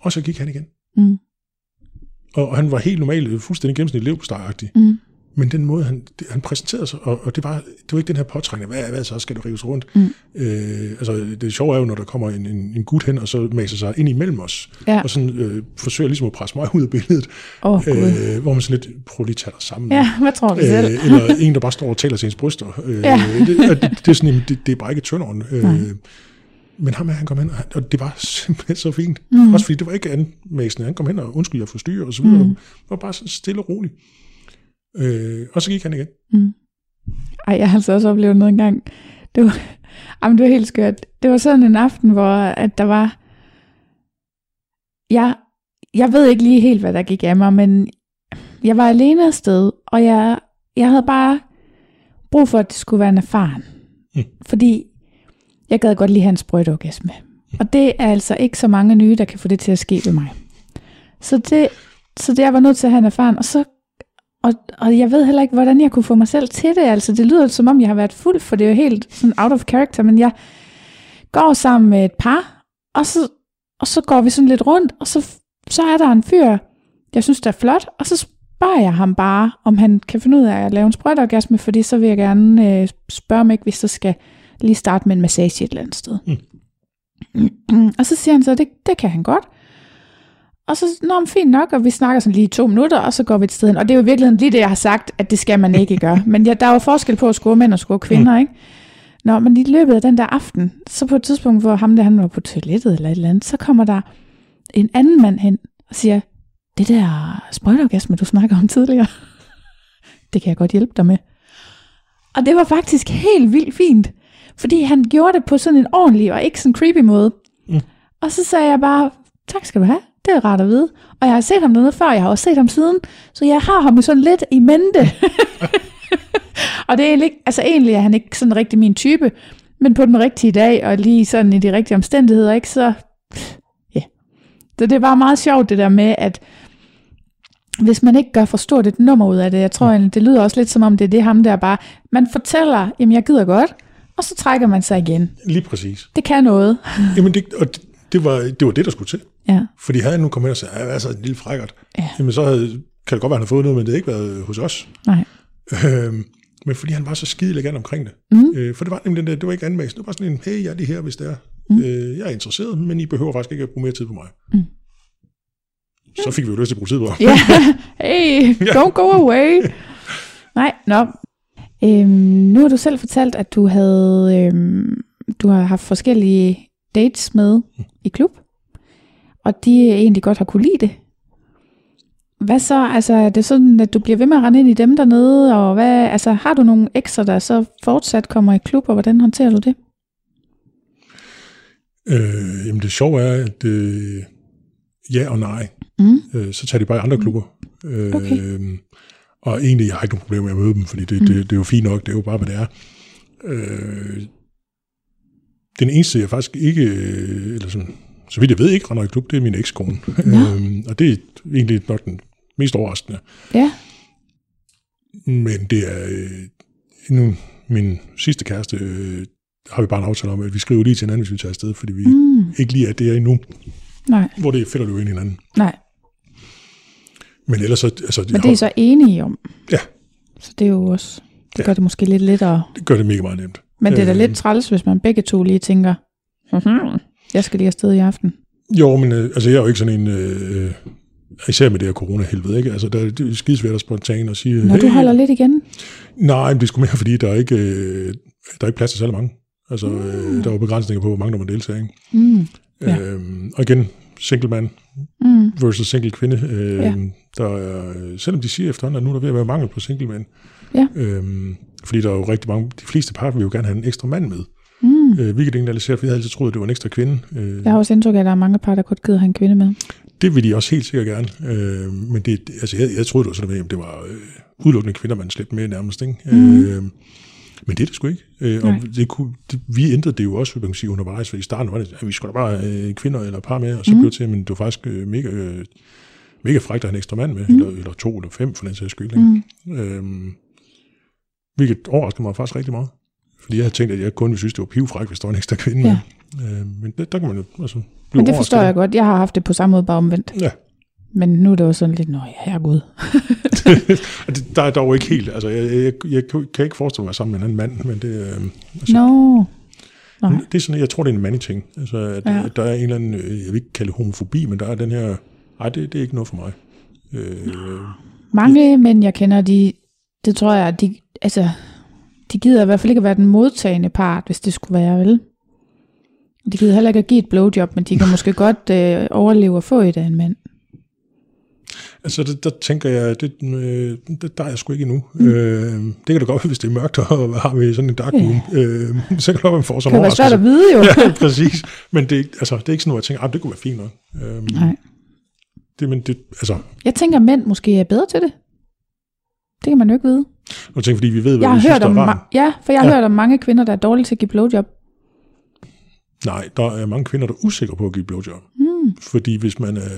Og så gik han igen. Mm. Og, han var helt normal, fuldstændig gennemsnitlig levstejagtig. Mm. Men den måde, han, han præsenterede sig, og, og det, var, det var ikke den her påtrængende, hvad, hvad så skal du rives rundt? Mm. Øh, altså, det sjove er jo, når der kommer en, en, en gut hen, og så maser sig ind imellem os, Ja. og sådan øh, forsøger ligesom at presse mig ud af billedet, oh, øh, hvor man sådan lidt, prøv lige at tage dig sammen. Ja, hvad tror du selv? Øh, eller en, der bare står og taler til ens bryster. Øh, Ja. det, det, det, er sådan, det, det er bare ikke tønderen. Nej. Men ham her, han kom hen, og, han, og det var simpelthen så fint. Mm. Mm. Også fordi det var ikke anmæsende. Han kom hen og undskyld, jeg forstyrrer, og så videre. Mm. Mm. Det var bare sådan stille og roligt. Øh, og så gik han igen. Ej, jeg har altså også oplevet noget engang. Det var, jamen, det var helt skørt. Det var sådan en aften, hvor at der var... Jeg, jeg ved ikke lige helt, hvad der gik af mig, men jeg var alene afsted, og jeg, jeg havde bare brug for, at det skulle være en erfaren. Mm. Fordi jeg gad godt lige have en sprøjteorgasme. Og det er altså ikke så mange nye, der kan få det til at ske ved mig. Så det, så det jeg var nødt til at have en erfaring, og så og, og jeg ved heller ikke, hvordan jeg kunne få mig selv til det. Altså, det lyder som om, jeg har været fuld, for det er jo helt sådan out of character, men jeg går sammen med et par, og så, og så går vi sådan lidt rundt, og så, så er der en fyr, jeg synes, der er flot, og så spørger jeg ham bare, om han kan finde ud af at lave en sprøjteorgasme, fordi så vil jeg gerne øh, spørge mig, hvis så skal lige starte med en massage et eller andet sted. Mm. og så siger han så, det, det kan han godt. Og så, nå, men fint nok, og vi snakker sådan lige to minutter, og så går vi et sted hen. Og det er jo i virkeligheden lige det, jeg har sagt, at det skal man ikke gøre. Men ja, der er jo forskel på at score mænd og score kvinder, ikke? Nå, men i løbet af den der aften, så på et tidspunkt, hvor ham der, han var på toilettet eller et eller andet, så kommer der en anden mand hen og siger, det der sprøjteorgasme, du snakker om tidligere, det kan jeg godt hjælpe dig med. Og det var faktisk helt vildt fint, fordi han gjorde det på sådan en ordentlig og ikke sådan creepy måde. Mm. Og så sagde jeg bare, tak skal du have, det er rart at vide. Og jeg har set ham dernede før, jeg har også set ham siden, så jeg har ham sådan lidt i mente. og det er egentlig, altså egentlig er han ikke sådan rigtig min type, men på den rigtige dag, og lige sådan i de rigtige omstændigheder, ikke, så ja. Så det er bare meget sjovt det der med, at hvis man ikke gør for stort et nummer ud af det, jeg tror egentlig, det lyder også lidt som om, det er det ham der bare, man fortæller, jamen jeg gider godt, og så trækker man sig igen. Lige præcis. Det kan noget. Jamen, det, og det, det, var, det var det, der skulle til. Ja. Fordi havde han nu kommet hen og sagt, ja, altså en lille frækkert, Ja. jamen så havde, kan det godt være, at han har fået noget, men det havde ikke været hos os. Nej. Øhm, men fordi han var så skide elegant omkring det. Mm. Øh, for det var nemlig den der, det var ikke anmægst. Det var sådan en, hey, jeg er lige her, hvis det er. Mm. Øh, jeg er interesseret, men I behøver faktisk ikke at bruge mere tid på mig. Mm. så fik vi jo lyst til at bruge tid på. Ja, hey, don't go away. Nej, nå. Øhm, nu har du selv fortalt, at du havde øhm, du har haft forskellige dates med i klub, og de egentlig godt har kunne lide det. Hvad så? Altså, er det sådan, at du bliver ved med at rende ind i dem dernede, og hvad, altså, har du nogle ekstra, der så fortsat kommer i klub, og hvordan håndterer du det? Øh, jamen det sjove er, at øh, ja og nej. Mm. Øh, så tager de bare i andre klubber. Øh, Okay. Og egentlig, jeg har ikke nogen problemer med at møde dem, fordi det, Mm. det, det er jo fint nok, det er jo bare, hvad det er. Øh, den eneste, jeg faktisk ikke, øh, eller sådan, så vidt jeg ved, ikke render i klub, det er min ekskone. Nå. Øh, og det er egentlig nok den mest overraskende. Ja, Men det er øh, nu min sidste kæreste, øh, har vi bare en aftale om, at vi skriver lige til hinanden, hvis vi tager afsted, fordi vi mm. ikke lige er der endnu, nej, hvor det fælder jo ind i hinanden. nej. Men ellers så, altså, Men det er så enige om. Ja. Så det er jo også, det Ja. gør det måske lidt lettere. det gør det mega meget nemt. Men det er da Øh. lidt træls, hvis man begge to lige tænker, "Mhm, jeg skal lige afsted i aften. Jo, men øh, altså, jeg er jo ikke sådan en, øh, især med det her corona-helvede, ikke? Altså, der, det er skidesvært at spontant og sige, Når du holder lidt igen. Nej, men det er sgu mere, fordi der er ikke, øh, der er ikke plads til så mange. Altså, øh, der er jo begrænsninger på, hvor mange der må deltage, ikke? Mm. Ja. Øhm, og igen, single man Mm. versus single kvinde. Øh, Ja. der er, selvom de siger efterhånden, at nu er der ved at være mangel på single mænd. Ja. Øhm, fordi der er jo rigtig mange, de fleste par vil jo gerne have en ekstra mand med. Mm. Øh, hvilket sært, for jeg havde altid troet, at det var en ekstra kvinde. Øh, Jeg har også indtryk af, at der er mange par, der godt gider have en kvinde med. Det vil de også helt sikkert gerne. Øh, men det, altså, jeg, jeg troede, det var sådan, at det var øh, udelukkende kvinder, man slæbte med nærmest. Ikke? Mhm. Øh, men det er det sgu ikke. Øh, og Nej. det kunne, det, vi ændrede det jo også, man kan sige, undervejs, for i starten var det, at vi skulle da bare øh, kvinder eller par med, og så mm. blev det til, men det var faktisk øh, mega, øh, mega frækt at have en ekstra mand med, mm. eller, eller to eller fem for den sags skyld. Ikke? Mm. Øhm, hvilket overraskede mig faktisk rigtig meget. Fordi jeg havde tænkt, at jeg kun ville synes, det var pivfrækt, hvis der var en ekstra kvinde. Ja. Øh, men det, der kan man jo altså, blive Men det forstår jeg godt. Jeg har haft det på samme måde, bare omvendt. Ja. Men nu er det jo sådan lidt, nå herregud. Og der er dog ikke helt, altså jeg, jeg, jeg kan ikke forestille mig sammen med en anden mand, men det, øh, altså, Nå. Nej. det er sådan, jeg tror, det er en mandeting. Altså, at, Ja. at der er en eller anden, øh, jeg vil ikke kalde det homofobi, men der er den her, nej, det, det er ikke noget for mig. Øh, Mange mænd, jeg kender, de, det tror jeg, de, altså, de gider i hvert fald ikke at være den modtagende part, hvis det skulle være, vel? De gider heller ikke at give et blowjob, men de kan måske godt øh, overleve at få et af en mand. Altså, det, der tænker jeg, det, øh, det, der er jeg sgu ikke endnu. Mm. Øh, det kan da godt være, hvis det er mørkt, og har vi sådan en dark room, øh, så kan det godt være, man får Det kan være svært at vide, jo. Ja, præcis. Men det, er altså, det er ikke sådan noget, jeg tænker, ah, det kunne være fint nok. Øh, Nej. det, men det, altså, Jeg tænker, mænd måske er bedre til det. Det kan man jo ikke vide. nu tænker fordi vi ved, hvad Jeg har vi synes, hørt om, er ma- ja, for jeg har Ja. hørt om mange kvinder, der er dårlige til at give blowjob. Nej, der er mange kvinder, der er usikre på at give blowjob. Hmm. Fordi hvis man er,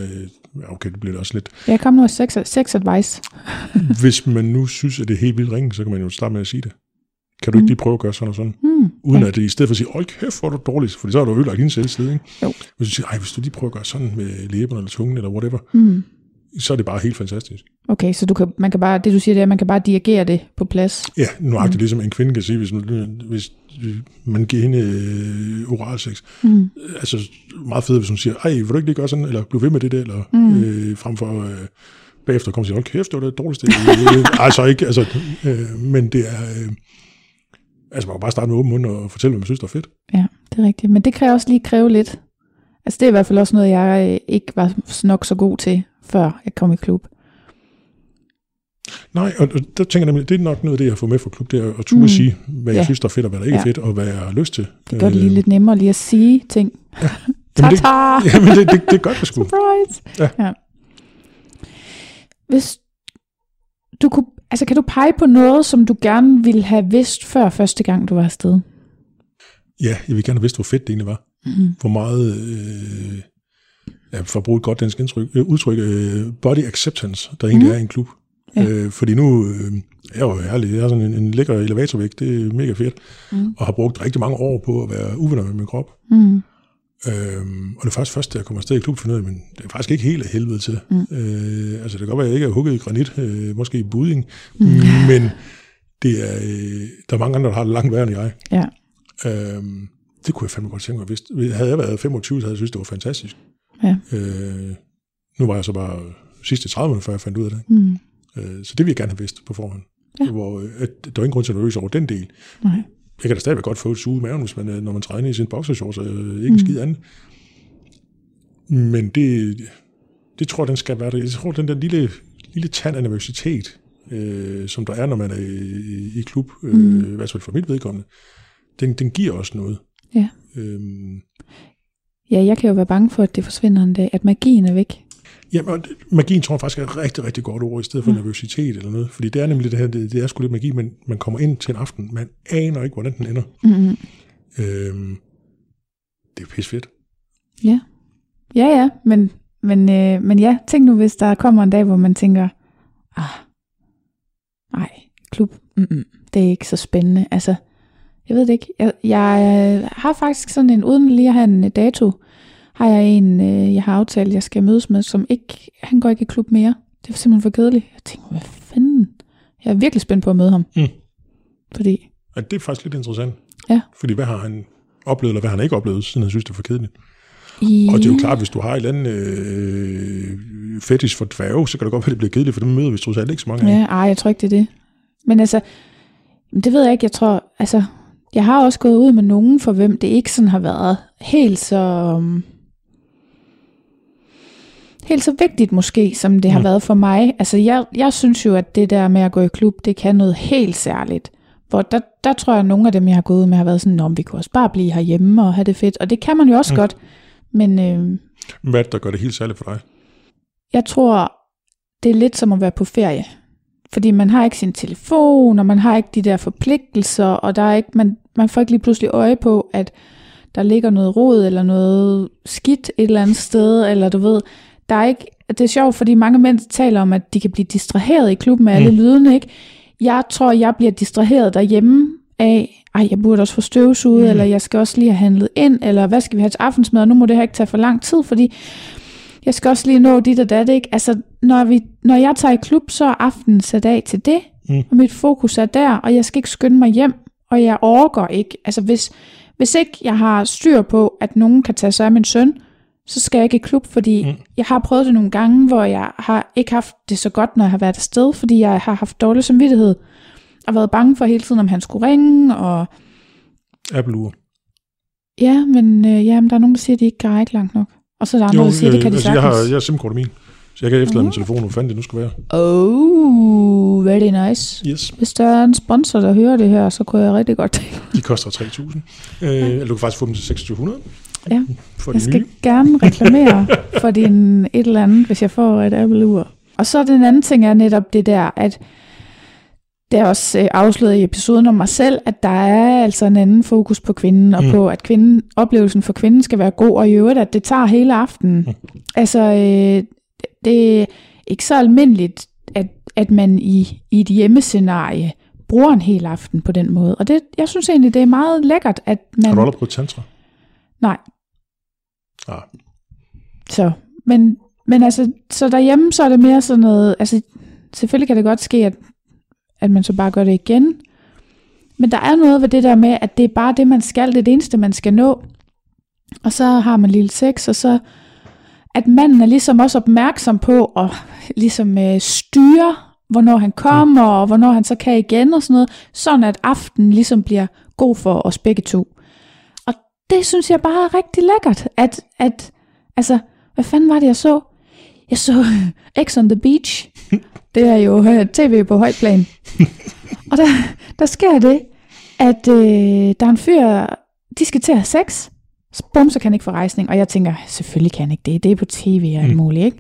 okay, det bliver det også lidt, Jeg kom nu med sex, sex advice. hvis man nu synes, at det er helt vildt ringe, så kan man jo starte med at sige det. Kan du ikke Mm. lige prøve at gøre sådan og sådan? Hmm. Uden ja. at det i stedet for at sige, hold kæft, hvor er du dårlig, for så har du ødelagt din selvslid, ikke? Jo. Hvis du siger, ej, hvis du lige prøver at gøre sådan med læberne eller tungen eller whatever, Hmm. så er det bare helt fantastisk. Okay, så du kan, man kan bare, det du siger, det er, at man kan bare dirigere det på plads. Ja, nøjagtigt mm. ligesom en kvinde kan sige, hvis, man- hvis man giver hende øh, oralsex. Hmm. Altså meget fedt, hvis hun siger, ej, vil du ikke lige gøre sådan, eller bliv ved med det der, eller Mm. mm. øh, frem for øh, bagefter kommer og siger, hold kæft, det var det dårligste. Øh, altså ikke, altså, øh, men det er, øh, altså man kan bare starte med åben mund og fortælle, hvad man synes, der er fedt. Ja, det er rigtigt. Men det kan også lige kræve lidt. Altså det er i hvert fald også noget, jeg øh, ikke var nok så god til, før jeg kom i klub. Nej, og, der tænker jeg nemlig, det er nok noget af det, jeg fået med fra klub, det er at turde Mm. mm. sige, hvad jeg Ja. synes, der er fedt, og hvad der ikke Ja. er fedt, og hvad jeg har lyst til. Det gør det lige lidt nemmere lige at sige ting. Jamen, det, Ta-ta! jamen, det, det, det gør det sgu. Surprise! Ja. ja. Hvis du kunne, altså kan du pege på noget, som du gerne ville have vidst før første gang, du var afsted? Ja, jeg vil gerne have vidst, hvor fedt det egentlig var. Mm. Hvor meget, øh, ja, for at bruge et godt dansk indtryk, øh, udtryk, øh, body acceptance, der egentlig Mhm. er i en klub. Ja. Øh, fordi nu, øh, jeg er jo ærlig, jeg har sådan en, en lækker elevatorvægt, det er mega fedt, Mm. og har brugt rigtig mange år på at være uvenner med min krop. Mm. Øhm, og det er faktisk først, da jeg kommer afsted i klub, finder ud men det er faktisk ikke helt af helvede til. Mm. Øh, altså det kan godt være, at jeg ikke er hugget i granit, øh, måske i budding, Mm. men det er, øh, der er mange andre, der har det langt værre end jeg. Ja. Øhm, det kunne jeg fandme godt tænke mig. Hvis, havde jeg været 25, så havde jeg synes, det var fantastisk. Ja. Øh, Nu var jeg så bare sidste 30 før jeg fandt ud af det. Mm. Øh, så det vil jeg gerne have vidst på forhånd. Ja. Hvor, øh, at, der er ingen grund til at nervøs over den del. Nej. Jeg kan da stadigvæk godt få et suge i maven, hvis man, øh, når man træner i sin boxershorts, og øh, ikke Mm. skid andet. Men det, det tror jeg, den skal være der. Jeg tror, den der lille, lille tand af nervøsitet, øh, som der er, når man er i, i, klub, øh, Mm. mm. i hvert fald for mit vedkommende, den, den giver også noget. Ja. Øhm, Ja, jeg kan jo være bange for, at det forsvinder en dag, at magien er væk. Jamen, magien tror jeg faktisk er et rigtig, rigtig godt ord, i stedet for ja. nervøsitet eller noget. Fordi det er nemlig det her, det, det er sgu lidt magi, men man kommer ind til en aften, man aner ikke, hvordan den ender. Mm-hmm. Øhm, det er pisse fedt. Ja. Ja, ja, men, men, øh, men ja, tænk nu, hvis der kommer en dag, hvor man tænker, ah, nej, klub, mm-mm, det er ikke så spændende. Altså, jeg ved det ikke. Jeg, jeg har faktisk sådan en, uden lige at have en dato, har jeg en, øh, jeg har aftalt, jeg skal mødes med, som ikke, han går ikke i klub mere. Det var simpelthen for kedeligt. Jeg tænker, hvad fanden? Jeg er virkelig spændt på at møde ham. Mm. Fordi, Ja, det er faktisk lidt interessant. Ja. Fordi hvad har han oplevet, eller hvad har han ikke oplevet, siden han synes, det er for kedeligt? i, Og det er jo klart, hvis du har et eller andet øh, fetish for dværge, så kan det godt være, det bliver kedeligt, for dem møder vi trods alt ikke så mange af. Ja, ej, jeg tror ikke, det er det. Men altså, det ved jeg ikke. Jeg tror, altså, jeg har også gået ud med nogen, for hvem det ikke sådan har været helt så... um, Helt så vigtigt måske, som det har Mm. været for mig. Altså, jeg, jeg synes jo, at det der med at gå i klub, det kan noget helt særligt. Hvor der, der tror jeg, at nogle af dem, jeg har gået med, har været sådan, om vi kunne også bare blive herhjemme og have det fedt. Og det kan man jo også mm. Godt. Men øh, Hvad er det, der gør det helt særligt for dig? jeg tror, det er lidt som at være på ferie. Fordi man har ikke sin telefon, og man har ikke de der forpligtelser, og der er ikke, man, man får ikke lige pludselig øje på, at der ligger noget rod, eller noget skidt et eller andet sted, eller du ved, der er ikke, det er sjovt, fordi mange mænd taler om, at de kan blive distraheret i klubben med alle Mm. lydene, ikke? Jeg tror, jeg bliver distraheret derhjemme af, ej, jeg burde også få støvsuget, mm. Mm. eller jeg skal også lige have handlet ind, eller hvad skal vi have til aftensmad, og nu må det her ikke tage for lang tid, fordi jeg skal også lige nå dit og dat, ikke? Altså, når, vi, når jeg tager i klub, så er aftenen sat af til det, Mm. og mit fokus er der, og jeg skal ikke skynde mig hjem, og jeg overgår ikke. Altså, hvis, hvis ikke jeg har styr på, at nogen kan tage sig af min søn, så skal jeg ikke i klub, fordi mm. Jeg har prøvet det nogle gange, hvor jeg har ikke haft det så godt, når jeg har været afsted, fordi jeg har haft dårlig samvittighed, og været bange for hele tiden, om han skulle ringe, og Apple-ur. ja, men øh, ja, men der er nogen, der siger, at de ikke kan række langt nok. Og så er der andre, der siger, at det kan de altså, jeg har, jeg har SIM-kort min, så jeg kan efterlade Mhm. min telefon, hvor fanden det nu skal være. Oh, very nice. Yes, Hvis der er en sponsor, der hører det her, så kunne jeg rigtig godt tænke de koster 3.000. Øh, eller du kan faktisk få dem til 2600. Ja. For Jeg skal nye. gerne reklamere for din et eller andet, hvis jeg får et Apple-ur. Og så den anden ting er netop det der, at det er også øh, afsløret i episoden om mig selv, at der er altså en anden fokus på kvinden, og. Mm. på at kvinden, oplevelsen for kvinden skal være god, og i øvrigt, at det tager hele aftenen. Mm. Altså, øh, det er ikke så almindeligt, at, at man i, i et hjemmescenarie bruger en hel aften på den måde. Og det, jeg synes egentlig, det er meget lækkert, at man... Har du aldrig prøvet tantra? Nej. Ja. Så, men, men altså, så derhjemme, så er det mere sådan noget, altså, selvfølgelig kan det godt ske, at, at man så bare gør det igen, men der er noget ved det der med, at det er bare det, man skal, det er det eneste, man skal nå, og så har man lille sex, og så, at manden er ligesom også opmærksom på at ligesom øh, styre, hvornår han kommer, og hvornår han så kan igen, og sådan noget, sådan at aftenen ligesom bliver god for os begge to. Det synes jeg bare er rigtig lækkert, at, at altså, hvad fanden var det, jeg så? Jeg så X on the Beach. Det er jo øh, tv på højt plan. Og der, der sker det, at øh, der er en fyr, de skal til at have sex. Så bum, så kan han ikke få rejsning. Og jeg tænker, selvfølgelig kan han ikke det. Det er på tv og alt Mm. muligt, ikke?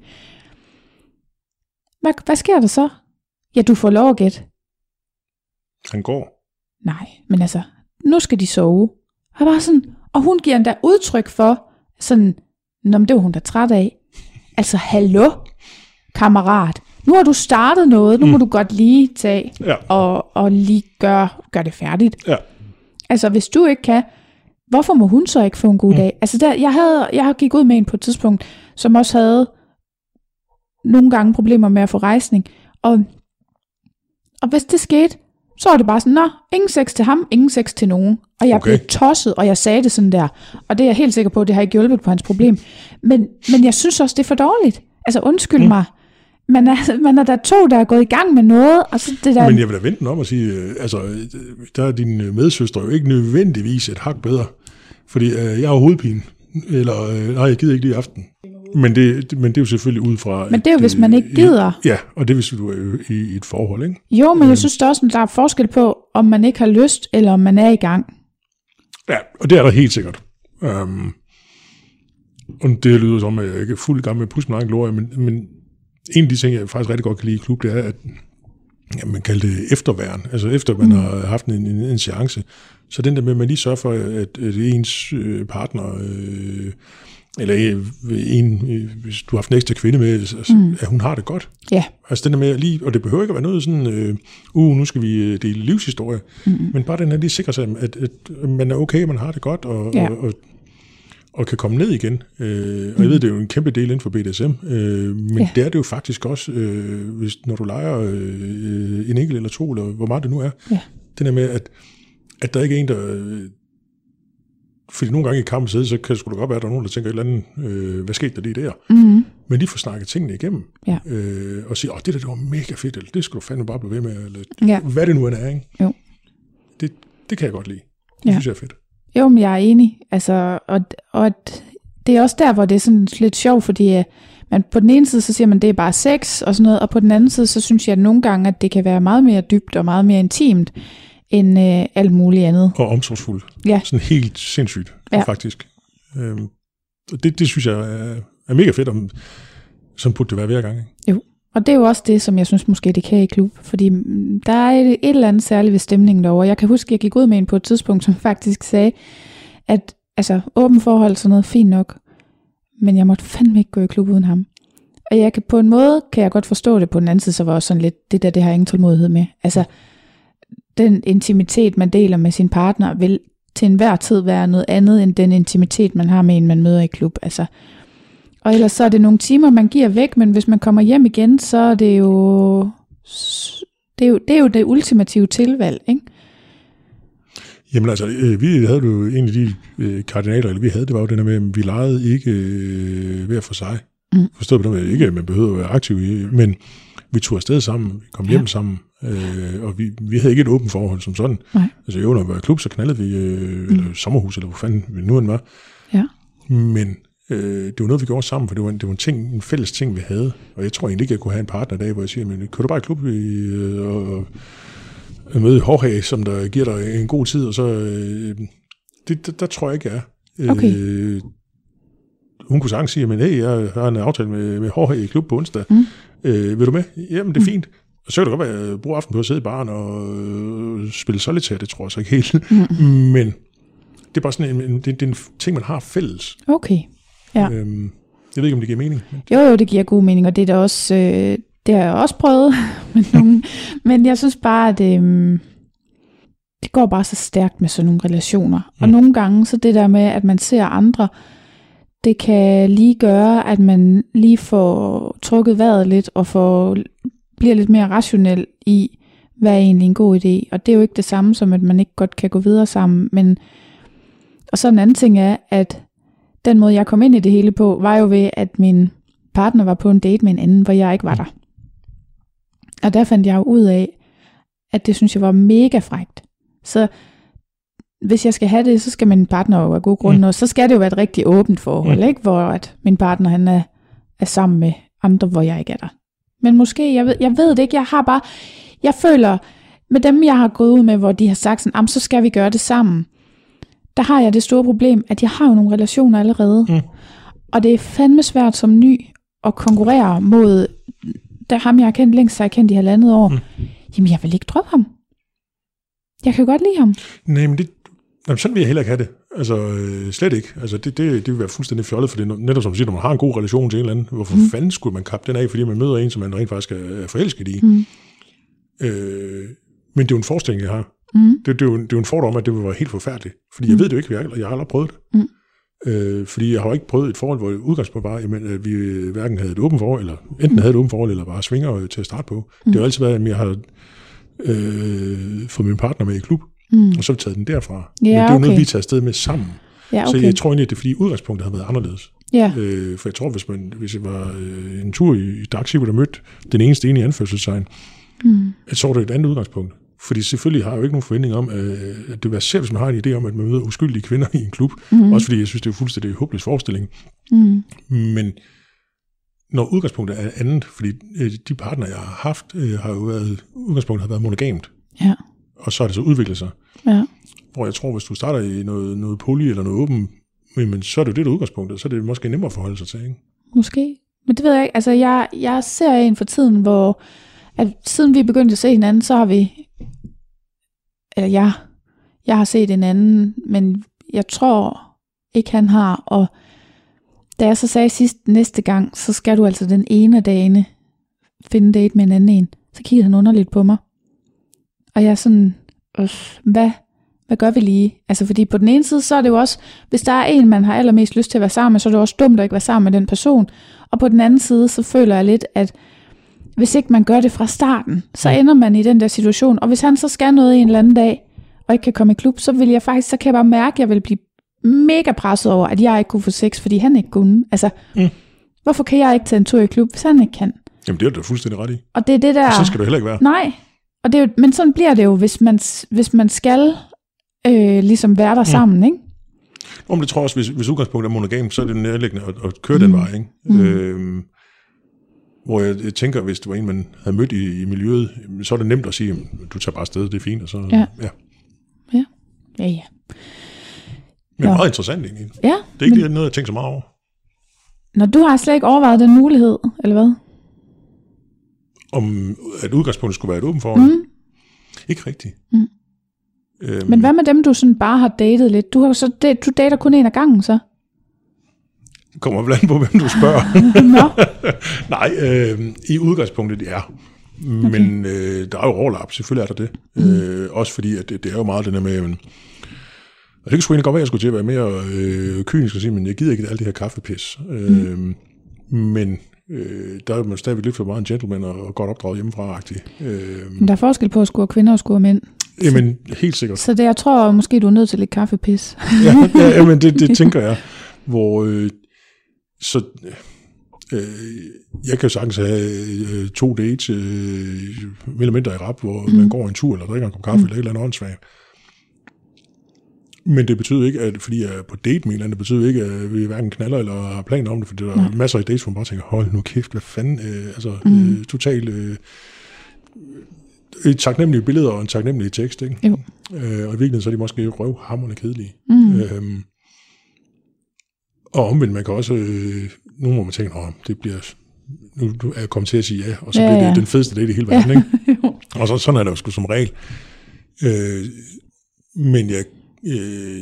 Hvad, hvad sker der så? Ja, du får lov at gætte. Han går. Nej, men altså, nu skal de sove. Og jeg var sådan, og hun giver endda udtryk for, sådan, Nå, men det var hun da træt af. Altså, hallo, kammerat. Nu har du startet noget, nu må Mm. du godt lige tage Ja. og, og lige gøre gør det færdigt. Ja. Altså, hvis du ikke kan, hvorfor må hun så ikke få en god Mm. dag? Altså, der, jeg, havde, jeg gik ud med en på et tidspunkt, som også havde nogle gange problemer med at få rejsning. Og, og hvis det skete, så var det bare sådan, nå, ingen sex til ham, ingen sex til nogen. Og jeg Okay. blev tosset, og jeg sagde det sådan der. Og det er jeg helt sikker på, det har ikke hjulpet på hans problem. Men, men jeg synes også, det er for dårligt. Altså undskyld mm. mig, man er, man er der to, der er gået i gang med noget, og så det der... Men jeg vil da vente om og sige, øh, altså, der er din medsøster jo ikke nødvendigvis et hak bedre, fordi øh, jeg har hovedpine, eller øh, nej, jeg gider ikke lige i aften. Men det, men det er jo selvfølgelig ud fra... Men det er jo, et, hvis man ikke gider. Ja, og det er, hvis du er i, i et forhold, ikke? Jo, men jeg synes der også, der er forskel på, om man ikke har lyst, eller om man er i gang. Ja, og det er der helt sikkert. Um, og det lyder som, at jeg ikke er fuld gang med at pusse min egen glorie, men, men en af de ting, jeg faktisk rigtig godt kan lide i klub, det er, at ja, man kalder det efterværen. Altså efter man mm. har haft en, en, en seance. Så den der med, at man lige sørger for, at, at ens øh, partner, øh, eller en, hvis du har haft en ekstra kvinde med, altså, mm. at hun har det godt. Ja. Altså den der med lige, og det behøver ikke at være noget sådan, øh, uh, nu skal vi øh, dele livshistorie, mm. men bare den her lige sikre sig, at, at man er okay, man har det godt, og, ja. og, og og kan komme ned igen. Øh, og jeg ved, det er jo en kæmpe del inden for BDSM, øh, men ja. det er det jo faktisk også, øh, hvis, når du leger øh, en enkelt eller to, eller hvor meget det nu er. Ja. Det der med, at, at der ikke er en, der... Fordi nogle gange i kampen sidde, så kan det sgu da godt være, at der er nogen, der tænker et eller andet, øh, hvad skete der lige der? Mm-hmm. Men de får snakket tingene igennem, ja. øh, og siger, åh, det der det var mega fedt, eller det skulle du fandme bare blive ved med, eller ja. hvad det nu er, ikke? Jo. Det, det kan jeg godt lide. Det ja. synes jeg er fedt. Jo, men jeg er enig. Altså, og, og det er også der, hvor det er sådan lidt sjovt, fordi øh, man på den ene side, så siger man, det er bare sex og sådan noget, og på den anden side, så synes jeg at nogle gange, at det kan være meget mere dybt og meget mere intimt, end øh, alt muligt andet. Og omsorgsfuldt. Ja. Sådan helt sindssygt, ja. faktisk. Øhm, det, det synes jeg er, er mega fedt, om, som burde det være hver gang. Ikke? Jo. Og det er jo også det, som jeg synes måske, det kan i klub. Fordi mm, der er et, et eller andet særligt ved stemningen derovre. Jeg kan huske, at jeg gik ud med en på et tidspunkt, som faktisk sagde, at altså, åben forhold sådan noget, fint nok. Men jeg måtte fandme ikke gå i klub uden ham. Og jeg kan, på en måde kan jeg godt forstå det. På den anden side, så var også sådan lidt, det der, det har jeg ingen tålmodighed med. Altså, den intimitet, man deler med sin partner, vil til enhver tid være noget andet, end den intimitet, man har med en, man møder i klub. Altså, og ellers så er det nogle timer, man giver væk, men hvis man kommer hjem igen, så er det jo det, er jo, det, er jo det ultimative tilvalg, ikke? Jamen altså, øh, vi havde jo en af de øh, kardinaler, eller vi havde, det var jo den der med, at vi legede ikke øh, hver for sig. Mm. Forstået på det, ikke at man behøver at være aktiv men vi tog afsted sammen, vi kom hjem ja. sammen, øh, og vi, vi havde ikke et åbent forhold som sådan. Nej. Altså jo, når vi var i klub, så knaldede vi, øh, mm. eller sommerhus, eller hvor fanden vi nu end var. Ja. Men Øh, det var noget, vi gjorde sammen, for det var, en, det var en, ting, en fælles ting, vi havde. Og jeg tror egentlig ikke, jeg kunne have en partner i dag, hvor jeg siger, men kører du bare i klub i, øh, og, og møde Jorge, som der giver dig en god tid, og så... Øh, det, der, der tror jeg ikke, jeg er. Okay. Øh, hun kunne sagtens sige, men hey, jeg har en aftale med, med Jorge i klub på onsdag. Mm. Øh, vil du med? Jamen, det er mm. fint. Så kan det godt være, at jeg bruger aften på at sidde i baren og øh, spille solitaire, det tror jeg så ikke helt. Mm. Men det er bare sådan en, en, det, det er en ting, man har fælles. Okay. Ja. Øhm, jeg ved ikke, om det giver mening. Jo, jo, det giver god mening, og det er da også, øh, det har jeg også prøvet med nogen. Men jeg synes bare, at øh, det går bare så stærkt med sådan nogle relationer. Mm. Og nogle gange, så det der med, at man ser andre, det kan lige gøre, at man lige får trukket vejret lidt, og får, bliver lidt mere rationel i, hvad er egentlig en god idé. Og det er jo ikke det samme som, at man ikke godt kan gå videre sammen. Men, og så en anden ting er, at den måde, jeg kom ind i det hele på, var jo ved, at min partner var på en date med en anden, hvor jeg ikke var der. Og der fandt jeg jo ud af, at det synes jeg var mega frægt. Så hvis jeg skal have det, så skal min partner jo af gode grunde, mm. og så skal det jo være et rigtig åbent forhold, mm. ikke? hvor at min partner han er, er sammen med andre, hvor jeg ikke er der. Men måske, jeg ved, jeg ved det ikke, jeg har bare, jeg føler, med dem jeg har gået ud med, hvor de har sagt sådan, så skal vi gøre det sammen, der har jeg det store problem, at jeg har jo nogle relationer allerede. Mm. Og det er fandme svært som ny at konkurrere mod der ham, jeg har kendt længst, så jeg har kendt i halvandet år. Mm. Jamen, jeg vil ikke droppe ham. Jeg kan jo godt lide ham. Nej, men det, jamen, sådan vil jeg heller ikke have det. Altså, øh, slet ikke. Altså, det, det, det vil være fuldstændig fjollet, for det netop som du siger, når man har en god relation til en eller anden, hvorfor mm. fanden skulle man kappe den af, fordi man møder en, som man rent faktisk er forelsket i? Mm. Øh, men det er jo en forestilling, jeg har. Mm. Det, det, er jo, det er jo en fordom, at det vil være helt forfærdeligt. Fordi mm. jeg ved det jo ikke, jeg, jeg har aldrig prøvet det. Mm. Øh, fordi jeg har ikke prøvet et forhold, hvor udgangspunkt var, jamen, at vi hverken havde et åbent forhold, eller enten mm. havde et åbent forhold, eller bare svinger til at starte på. Mm. Det har altid været, at jeg har øh, fået min partner med i klub, mm. og så har vi taget den derfra. Ja, Men det er jo okay. noget, vi tager afsted med sammen. Ja, okay. Så jeg tror egentlig, at det er fordi udgangspunktet har været anderledes. Ja. Øh, for jeg tror, hvis, man, hvis jeg var øh, en tur i, i Daxi, hvor der mødte den eneste ene i anførselstegn, Mm. så var det et andet udgangspunkt. Fordi selvfølgelig har jeg jo ikke nogen forventning om, øh, at det være selv, hvis man har en idé om, at man møder uskyldige kvinder i en klub. Mm. Også fordi jeg synes, det er fuldstændig håbløs forestilling. Mm. Men når udgangspunktet er andet, fordi øh, de partner, jeg har haft, øh, har jo været, udgangspunktet har været monogamt, Ja. Og så har det så udviklet sig. Ja. Hvor jeg tror, hvis du starter i noget, noget poly eller noget åben, men så er det jo det, der er udgangspunktet, så er det måske nemmere at forholde sig til, ikke? Måske. Men det ved jeg ikke. Altså, jeg, jeg ser en for tiden, hvor at siden vi begyndte at se hinanden, så har vi... Eller jeg, jeg har set en anden, men jeg tror ikke, han har. Og da jeg så sagde sidst næste gang, så skal du altså den ene af dagene finde date med en anden en. Så kiggede han underligt på mig. Og jeg er sådan, hvad, hvad gør vi lige? Altså fordi på den ene side, så er det jo også, hvis der er en, man har allermest lyst til at være sammen med, så er det også dumt at ikke være sammen med den person. Og på den anden side, så føler jeg lidt, at hvis ikke man gør det fra starten, så ender man i den der situation. Og hvis han så skal noget en eller anden dag, og ikke kan komme i klub, så vil jeg faktisk, så kan jeg bare mærke, at jeg vil blive mega presset over, at jeg ikke kunne få sex, fordi han ikke kunne. Altså, Mm. hvorfor kan jeg ikke tage en tur i klub, hvis han ikke kan? Jamen, det er du da fuldstændig ret i. Og det er det der... Og så skal du heller ikke være. Nej, og det er jo, men sådan bliver det jo, hvis man, hvis man skal øh, ligesom være der sammen, ikke? Om det tror jeg også, hvis, hvis udgangspunktet er monogam, så er det nærliggende at, at køre mm. den vej. Ikke? Mm. Mm. Øhm, hvor jeg, jeg tænker, hvis det var en, man havde mødt i, i miljøet, så er det nemt at sige, "Jamen, du tager bare afsted, det er fint. Og så, Ja. ja. Ja, ja. Men Nå. meget interessant egentlig. Ja, Det er ikke lige noget, jeg tænker så meget over. når du har slet ikke overvejet den mulighed, eller hvad? Om at udgangspunktet skulle være et åbent forhold. Mm. Ikke rigtigt. Mm. Øhm, Men hvad med dem, du sådan bare har datet lidt? Du, har så du dater kun en af gangen, så? Kommer vel an på, hvem du spørger. Nej, øh, i udgangspunktet ja. Men øh, der er jo overlap, selvfølgelig er der det. Mm. Øh, også fordi, at det, det er jo meget det der med, øh, og det kan sgu egentlig godt være, at jeg skulle til at være mere øh, kynisk og sige, men jeg gider ikke alt det her kaffepis. Øh, men øh, der er man stadigvæk lidt for meget en gentleman og, og godt opdraget hjemmefra-agtig. Øh, men der er forskel på at score kvinder og score mænd. jamen, helt sikkert. Så det, jeg tror måske, du er nødt til lidt kaffepis. ja, ja, jamen, det, det tænker jeg. Hvor, øh, så, øh, jeg kan jo sagtens have øh, to dates, øh, mindre i rap, hvor mm. man går en tur, eller drikker en kop kaffe, mm. eller et eller andet åndssvagt. Men det betyder ikke, at fordi jeg er på date med en det betyder ikke, at vi hverken knaller eller har planer om det, for der er masser af dates, hvor man bare tænker, hold nu kæft, hvad fanden, øh, altså Mm. øh, totalt øh, et taknemmelige billeder og en taknemmelig tekst, ikke? Jo. Øh, og i virkeligheden så er de måske røvhammerende kedelige. Mm. Øhm, og omvendt, man kan også, øh, nu må man tænke, at det bliver, nu er jeg kommet til at sige ja, og så Ja, ja, bliver det ja. den fedeste date i hele verden, ikke? Jo. Og så, sådan er det jo sgu som regel. Øh, men jeg, øh,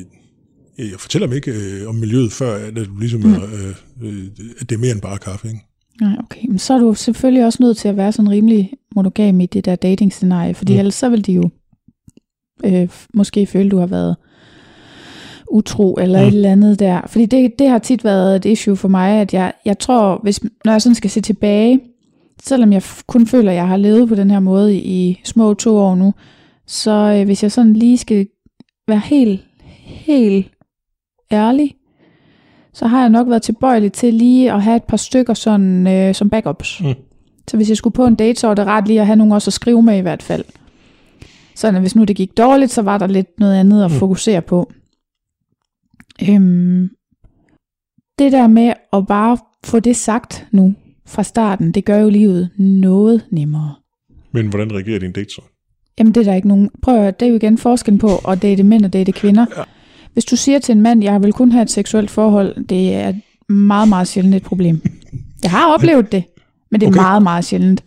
jeg fortæller mig ikke øh, om miljøet, før at det ligesom Mm. er, øh, øh, at det er mere end bare kaffe, ikke? Nej, okay. Men så er du selvfølgelig også nødt til at være sådan rimelig monogam i det der dating-scenarie, fordi Mm. ellers så vil de jo øh, måske føle, du har været utro eller Mm. et eller andet der. Fordi det, det har tit været et issue for mig, at jeg, jeg tror, hvis, når jeg sådan skal se tilbage, selvom jeg kun føler, at jeg har levet på den her måde i, i små to år nu, så øh, hvis jeg sådan lige skal være helt, helt ærlig, så har jeg nok været tilbøjelig til lige at have et par stykker sådan, øh, som backups. Mm. Så hvis jeg skulle på en date, så var det ret lige at have nogen også at skrive med i hvert fald. Så hvis nu det gik dårligt, så var der lidt noget andet at Mm. fokusere på. Øhm, det der med at bare få det sagt nu fra starten, det gør jo livet noget nemmere. Men hvordan reagerer din date så? Jamen det er der ikke nogen. Prøv at høre, det er jo igen forskellen på at date mænd og date kvinder. Ja. Hvis du siger til en mand, jeg vil kun have et seksuelt forhold, det er meget, meget sjældent et problem. Jeg har oplevet det, men det er Okay. meget, meget sjældent.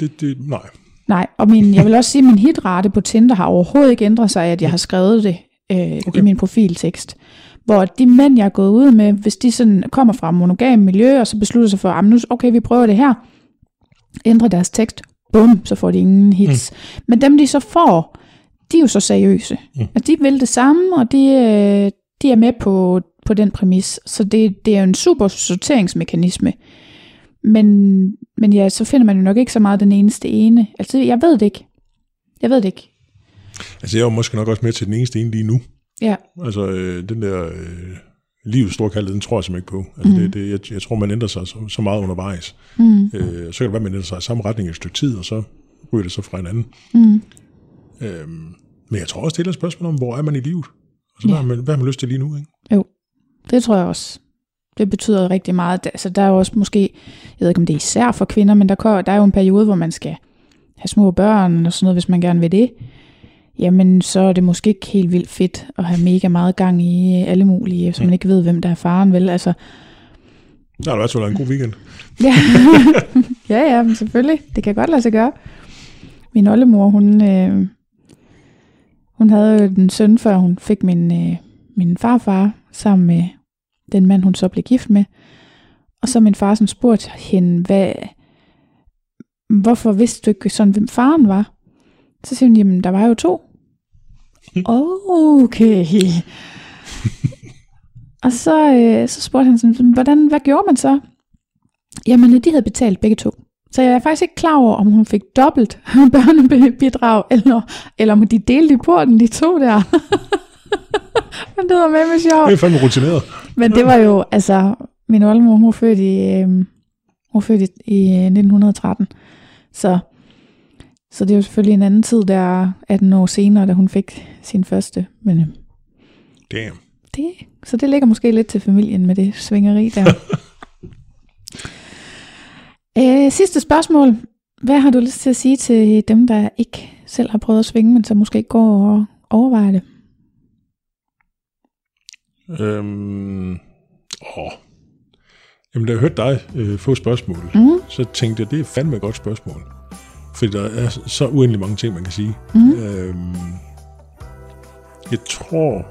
Det, det, nej. Nej, og min, jeg vil også sige, at min hitrate på Tinder har overhovedet ikke ændret sig, at jeg har skrevet det øh, Okay. i min profiltekst. Hvor de mænd, jeg er gået ud med, hvis de sådan kommer fra monogam miljø, og så beslutter sig for, at okay, vi prøver det her, ændrer deres tekst, bum, så får de ingen hits. Mm. Men dem, de så får, de er jo så seriøse. Mm. At de vil det samme, og de, øh, de er med på, på den præmis. Så det, det er jo en super sorteringsmekanisme. Men, men ja, så finder man jo nok ikke så meget den eneste ene. Altså, jeg ved det ikke. Jeg ved det ikke. Altså, jeg er jo måske nok også med til den eneste ene lige nu. Ja, Altså, øh, den der øh, livets store kærlighed, den tror jeg simpelthen ikke på. Altså, mm. det, det, jeg, jeg tror, man ændrer sig så, så meget undervejs. Mm. Øh, så kan det være, man ændrer sig i samme retning i et stykke tid, og så ryger det så fra hinanden. Mm. Øhm, men jeg tror også, det er et spørgsmål om, hvor er man i livet? Altså, Ja. hvad, har man, hvad har man lyst til lige nu? Ikke? Jo, det tror jeg også. Det betyder rigtig meget. Altså, der er jo også måske, jeg ved ikke om det er især for kvinder, men der, der er jo en periode, hvor man skal have små børn og sådan noget, hvis man gerne vil det. Jamen, så er det måske ikke helt vildt fedt at have mega meget gang i alle mulige, hvis man Mm. ikke ved, hvem der er faren, vel? Altså, Der har du altså været en god weekend. ja, ja, ja, men selvfølgelig. Det kan godt lade sig gøre. Min oldemor, hun, øh, hun havde jo den søn, før hun fik min, øh, min farfar, sammen med den mand, hun så blev gift med. Og så min far sådan spurgte hende, hvad, hvorfor vidste du ikke sådan, hvem faren var? Så siger hun, jamen, der var jo to. Okay. og så, øh, så spurgte han sådan, hvordan, hvad gjorde man så? Jamen, de havde betalt begge to. Så jeg er faktisk ikke klar over, om hun fik dobbelt børnebidrag, eller, eller om de delte i porten, de to der. Men det var med med sjov. Det er fandme rutineret. Men det var jo, altså, min oldemor, hun født i, øh, hun født i, i øh, 1913. Så, så det er jo selvfølgelig en anden tid, der 18 år senere, da hun fik sin første. Men øh, Damn. det, så det ligger måske lidt til familien med det svingeri der. øh, sidste spørgsmål. Hvad har du lyst til at sige til dem, der ikke selv har prøvet at svinge, men som måske går og overvejer det? Øhm, åh. Jamen, da jeg hørte dig øh, få spørgsmål, Mm, så tænkte jeg, det er fandme et godt spørgsmål. Fordi der er så uendelig mange ting, man kan sige. mm, Øhm, jeg tror,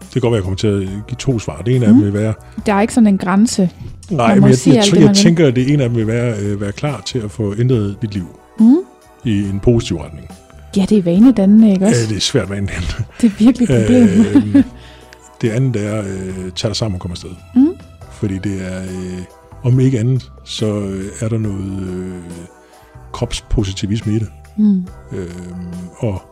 det kan godt være, jeg kommer til at give to svar. Det ene af dem vil være, der er ikke sådan en grænse. nej, men jeg, jeg, jeg, det, jeg, tænker, at det ene af dem vil være, øh, være klar til at få ændret dit liv Mm. i en positiv retning. Ja, det er vanedannende, ikke også? Ja, det er svært en Det er virkelig et problem. Øhm, det andet er, øh, tage dig sammen og komme afsted. Mm. Fordi det er, øh, om ikke andet, så øh, er der noget øh, kropspositivisme i det. mm. Øhm, og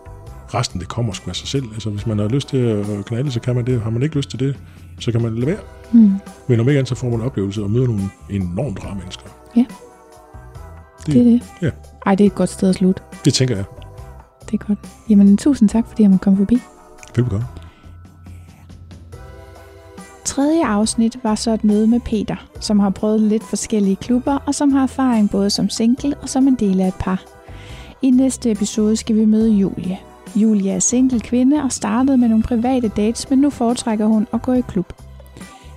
resten, det kommer sgu af sig selv. Altså, hvis man har lyst til at knalde, så kan man det. Har man ikke lyst til det, så kan man lade være. Mm. Men om ikke andet, så får man en oplevelse og møder nogle enormt rare mennesker. Ja. Det, Det er det. ja. Ej, det er et godt sted at slutte. det tænker jeg. Det er godt. Jamen, tusind tak, fordi jeg måtte komme forbi. Velbekomme. Tredje afsnit var så et møde med Peter, som har prøvet lidt forskellige klubber, og som har erfaring både som single og som en del af et par. I næste episode skal vi møde Julie. Julie er single kvinde og startede med nogle private dates, men nu foretrækker hun at gå i klub.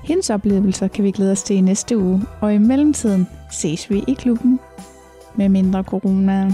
Hendes oplevelser kan vi glæde os til i næste uge, og i mellemtiden ses vi i klubben med mindre corona.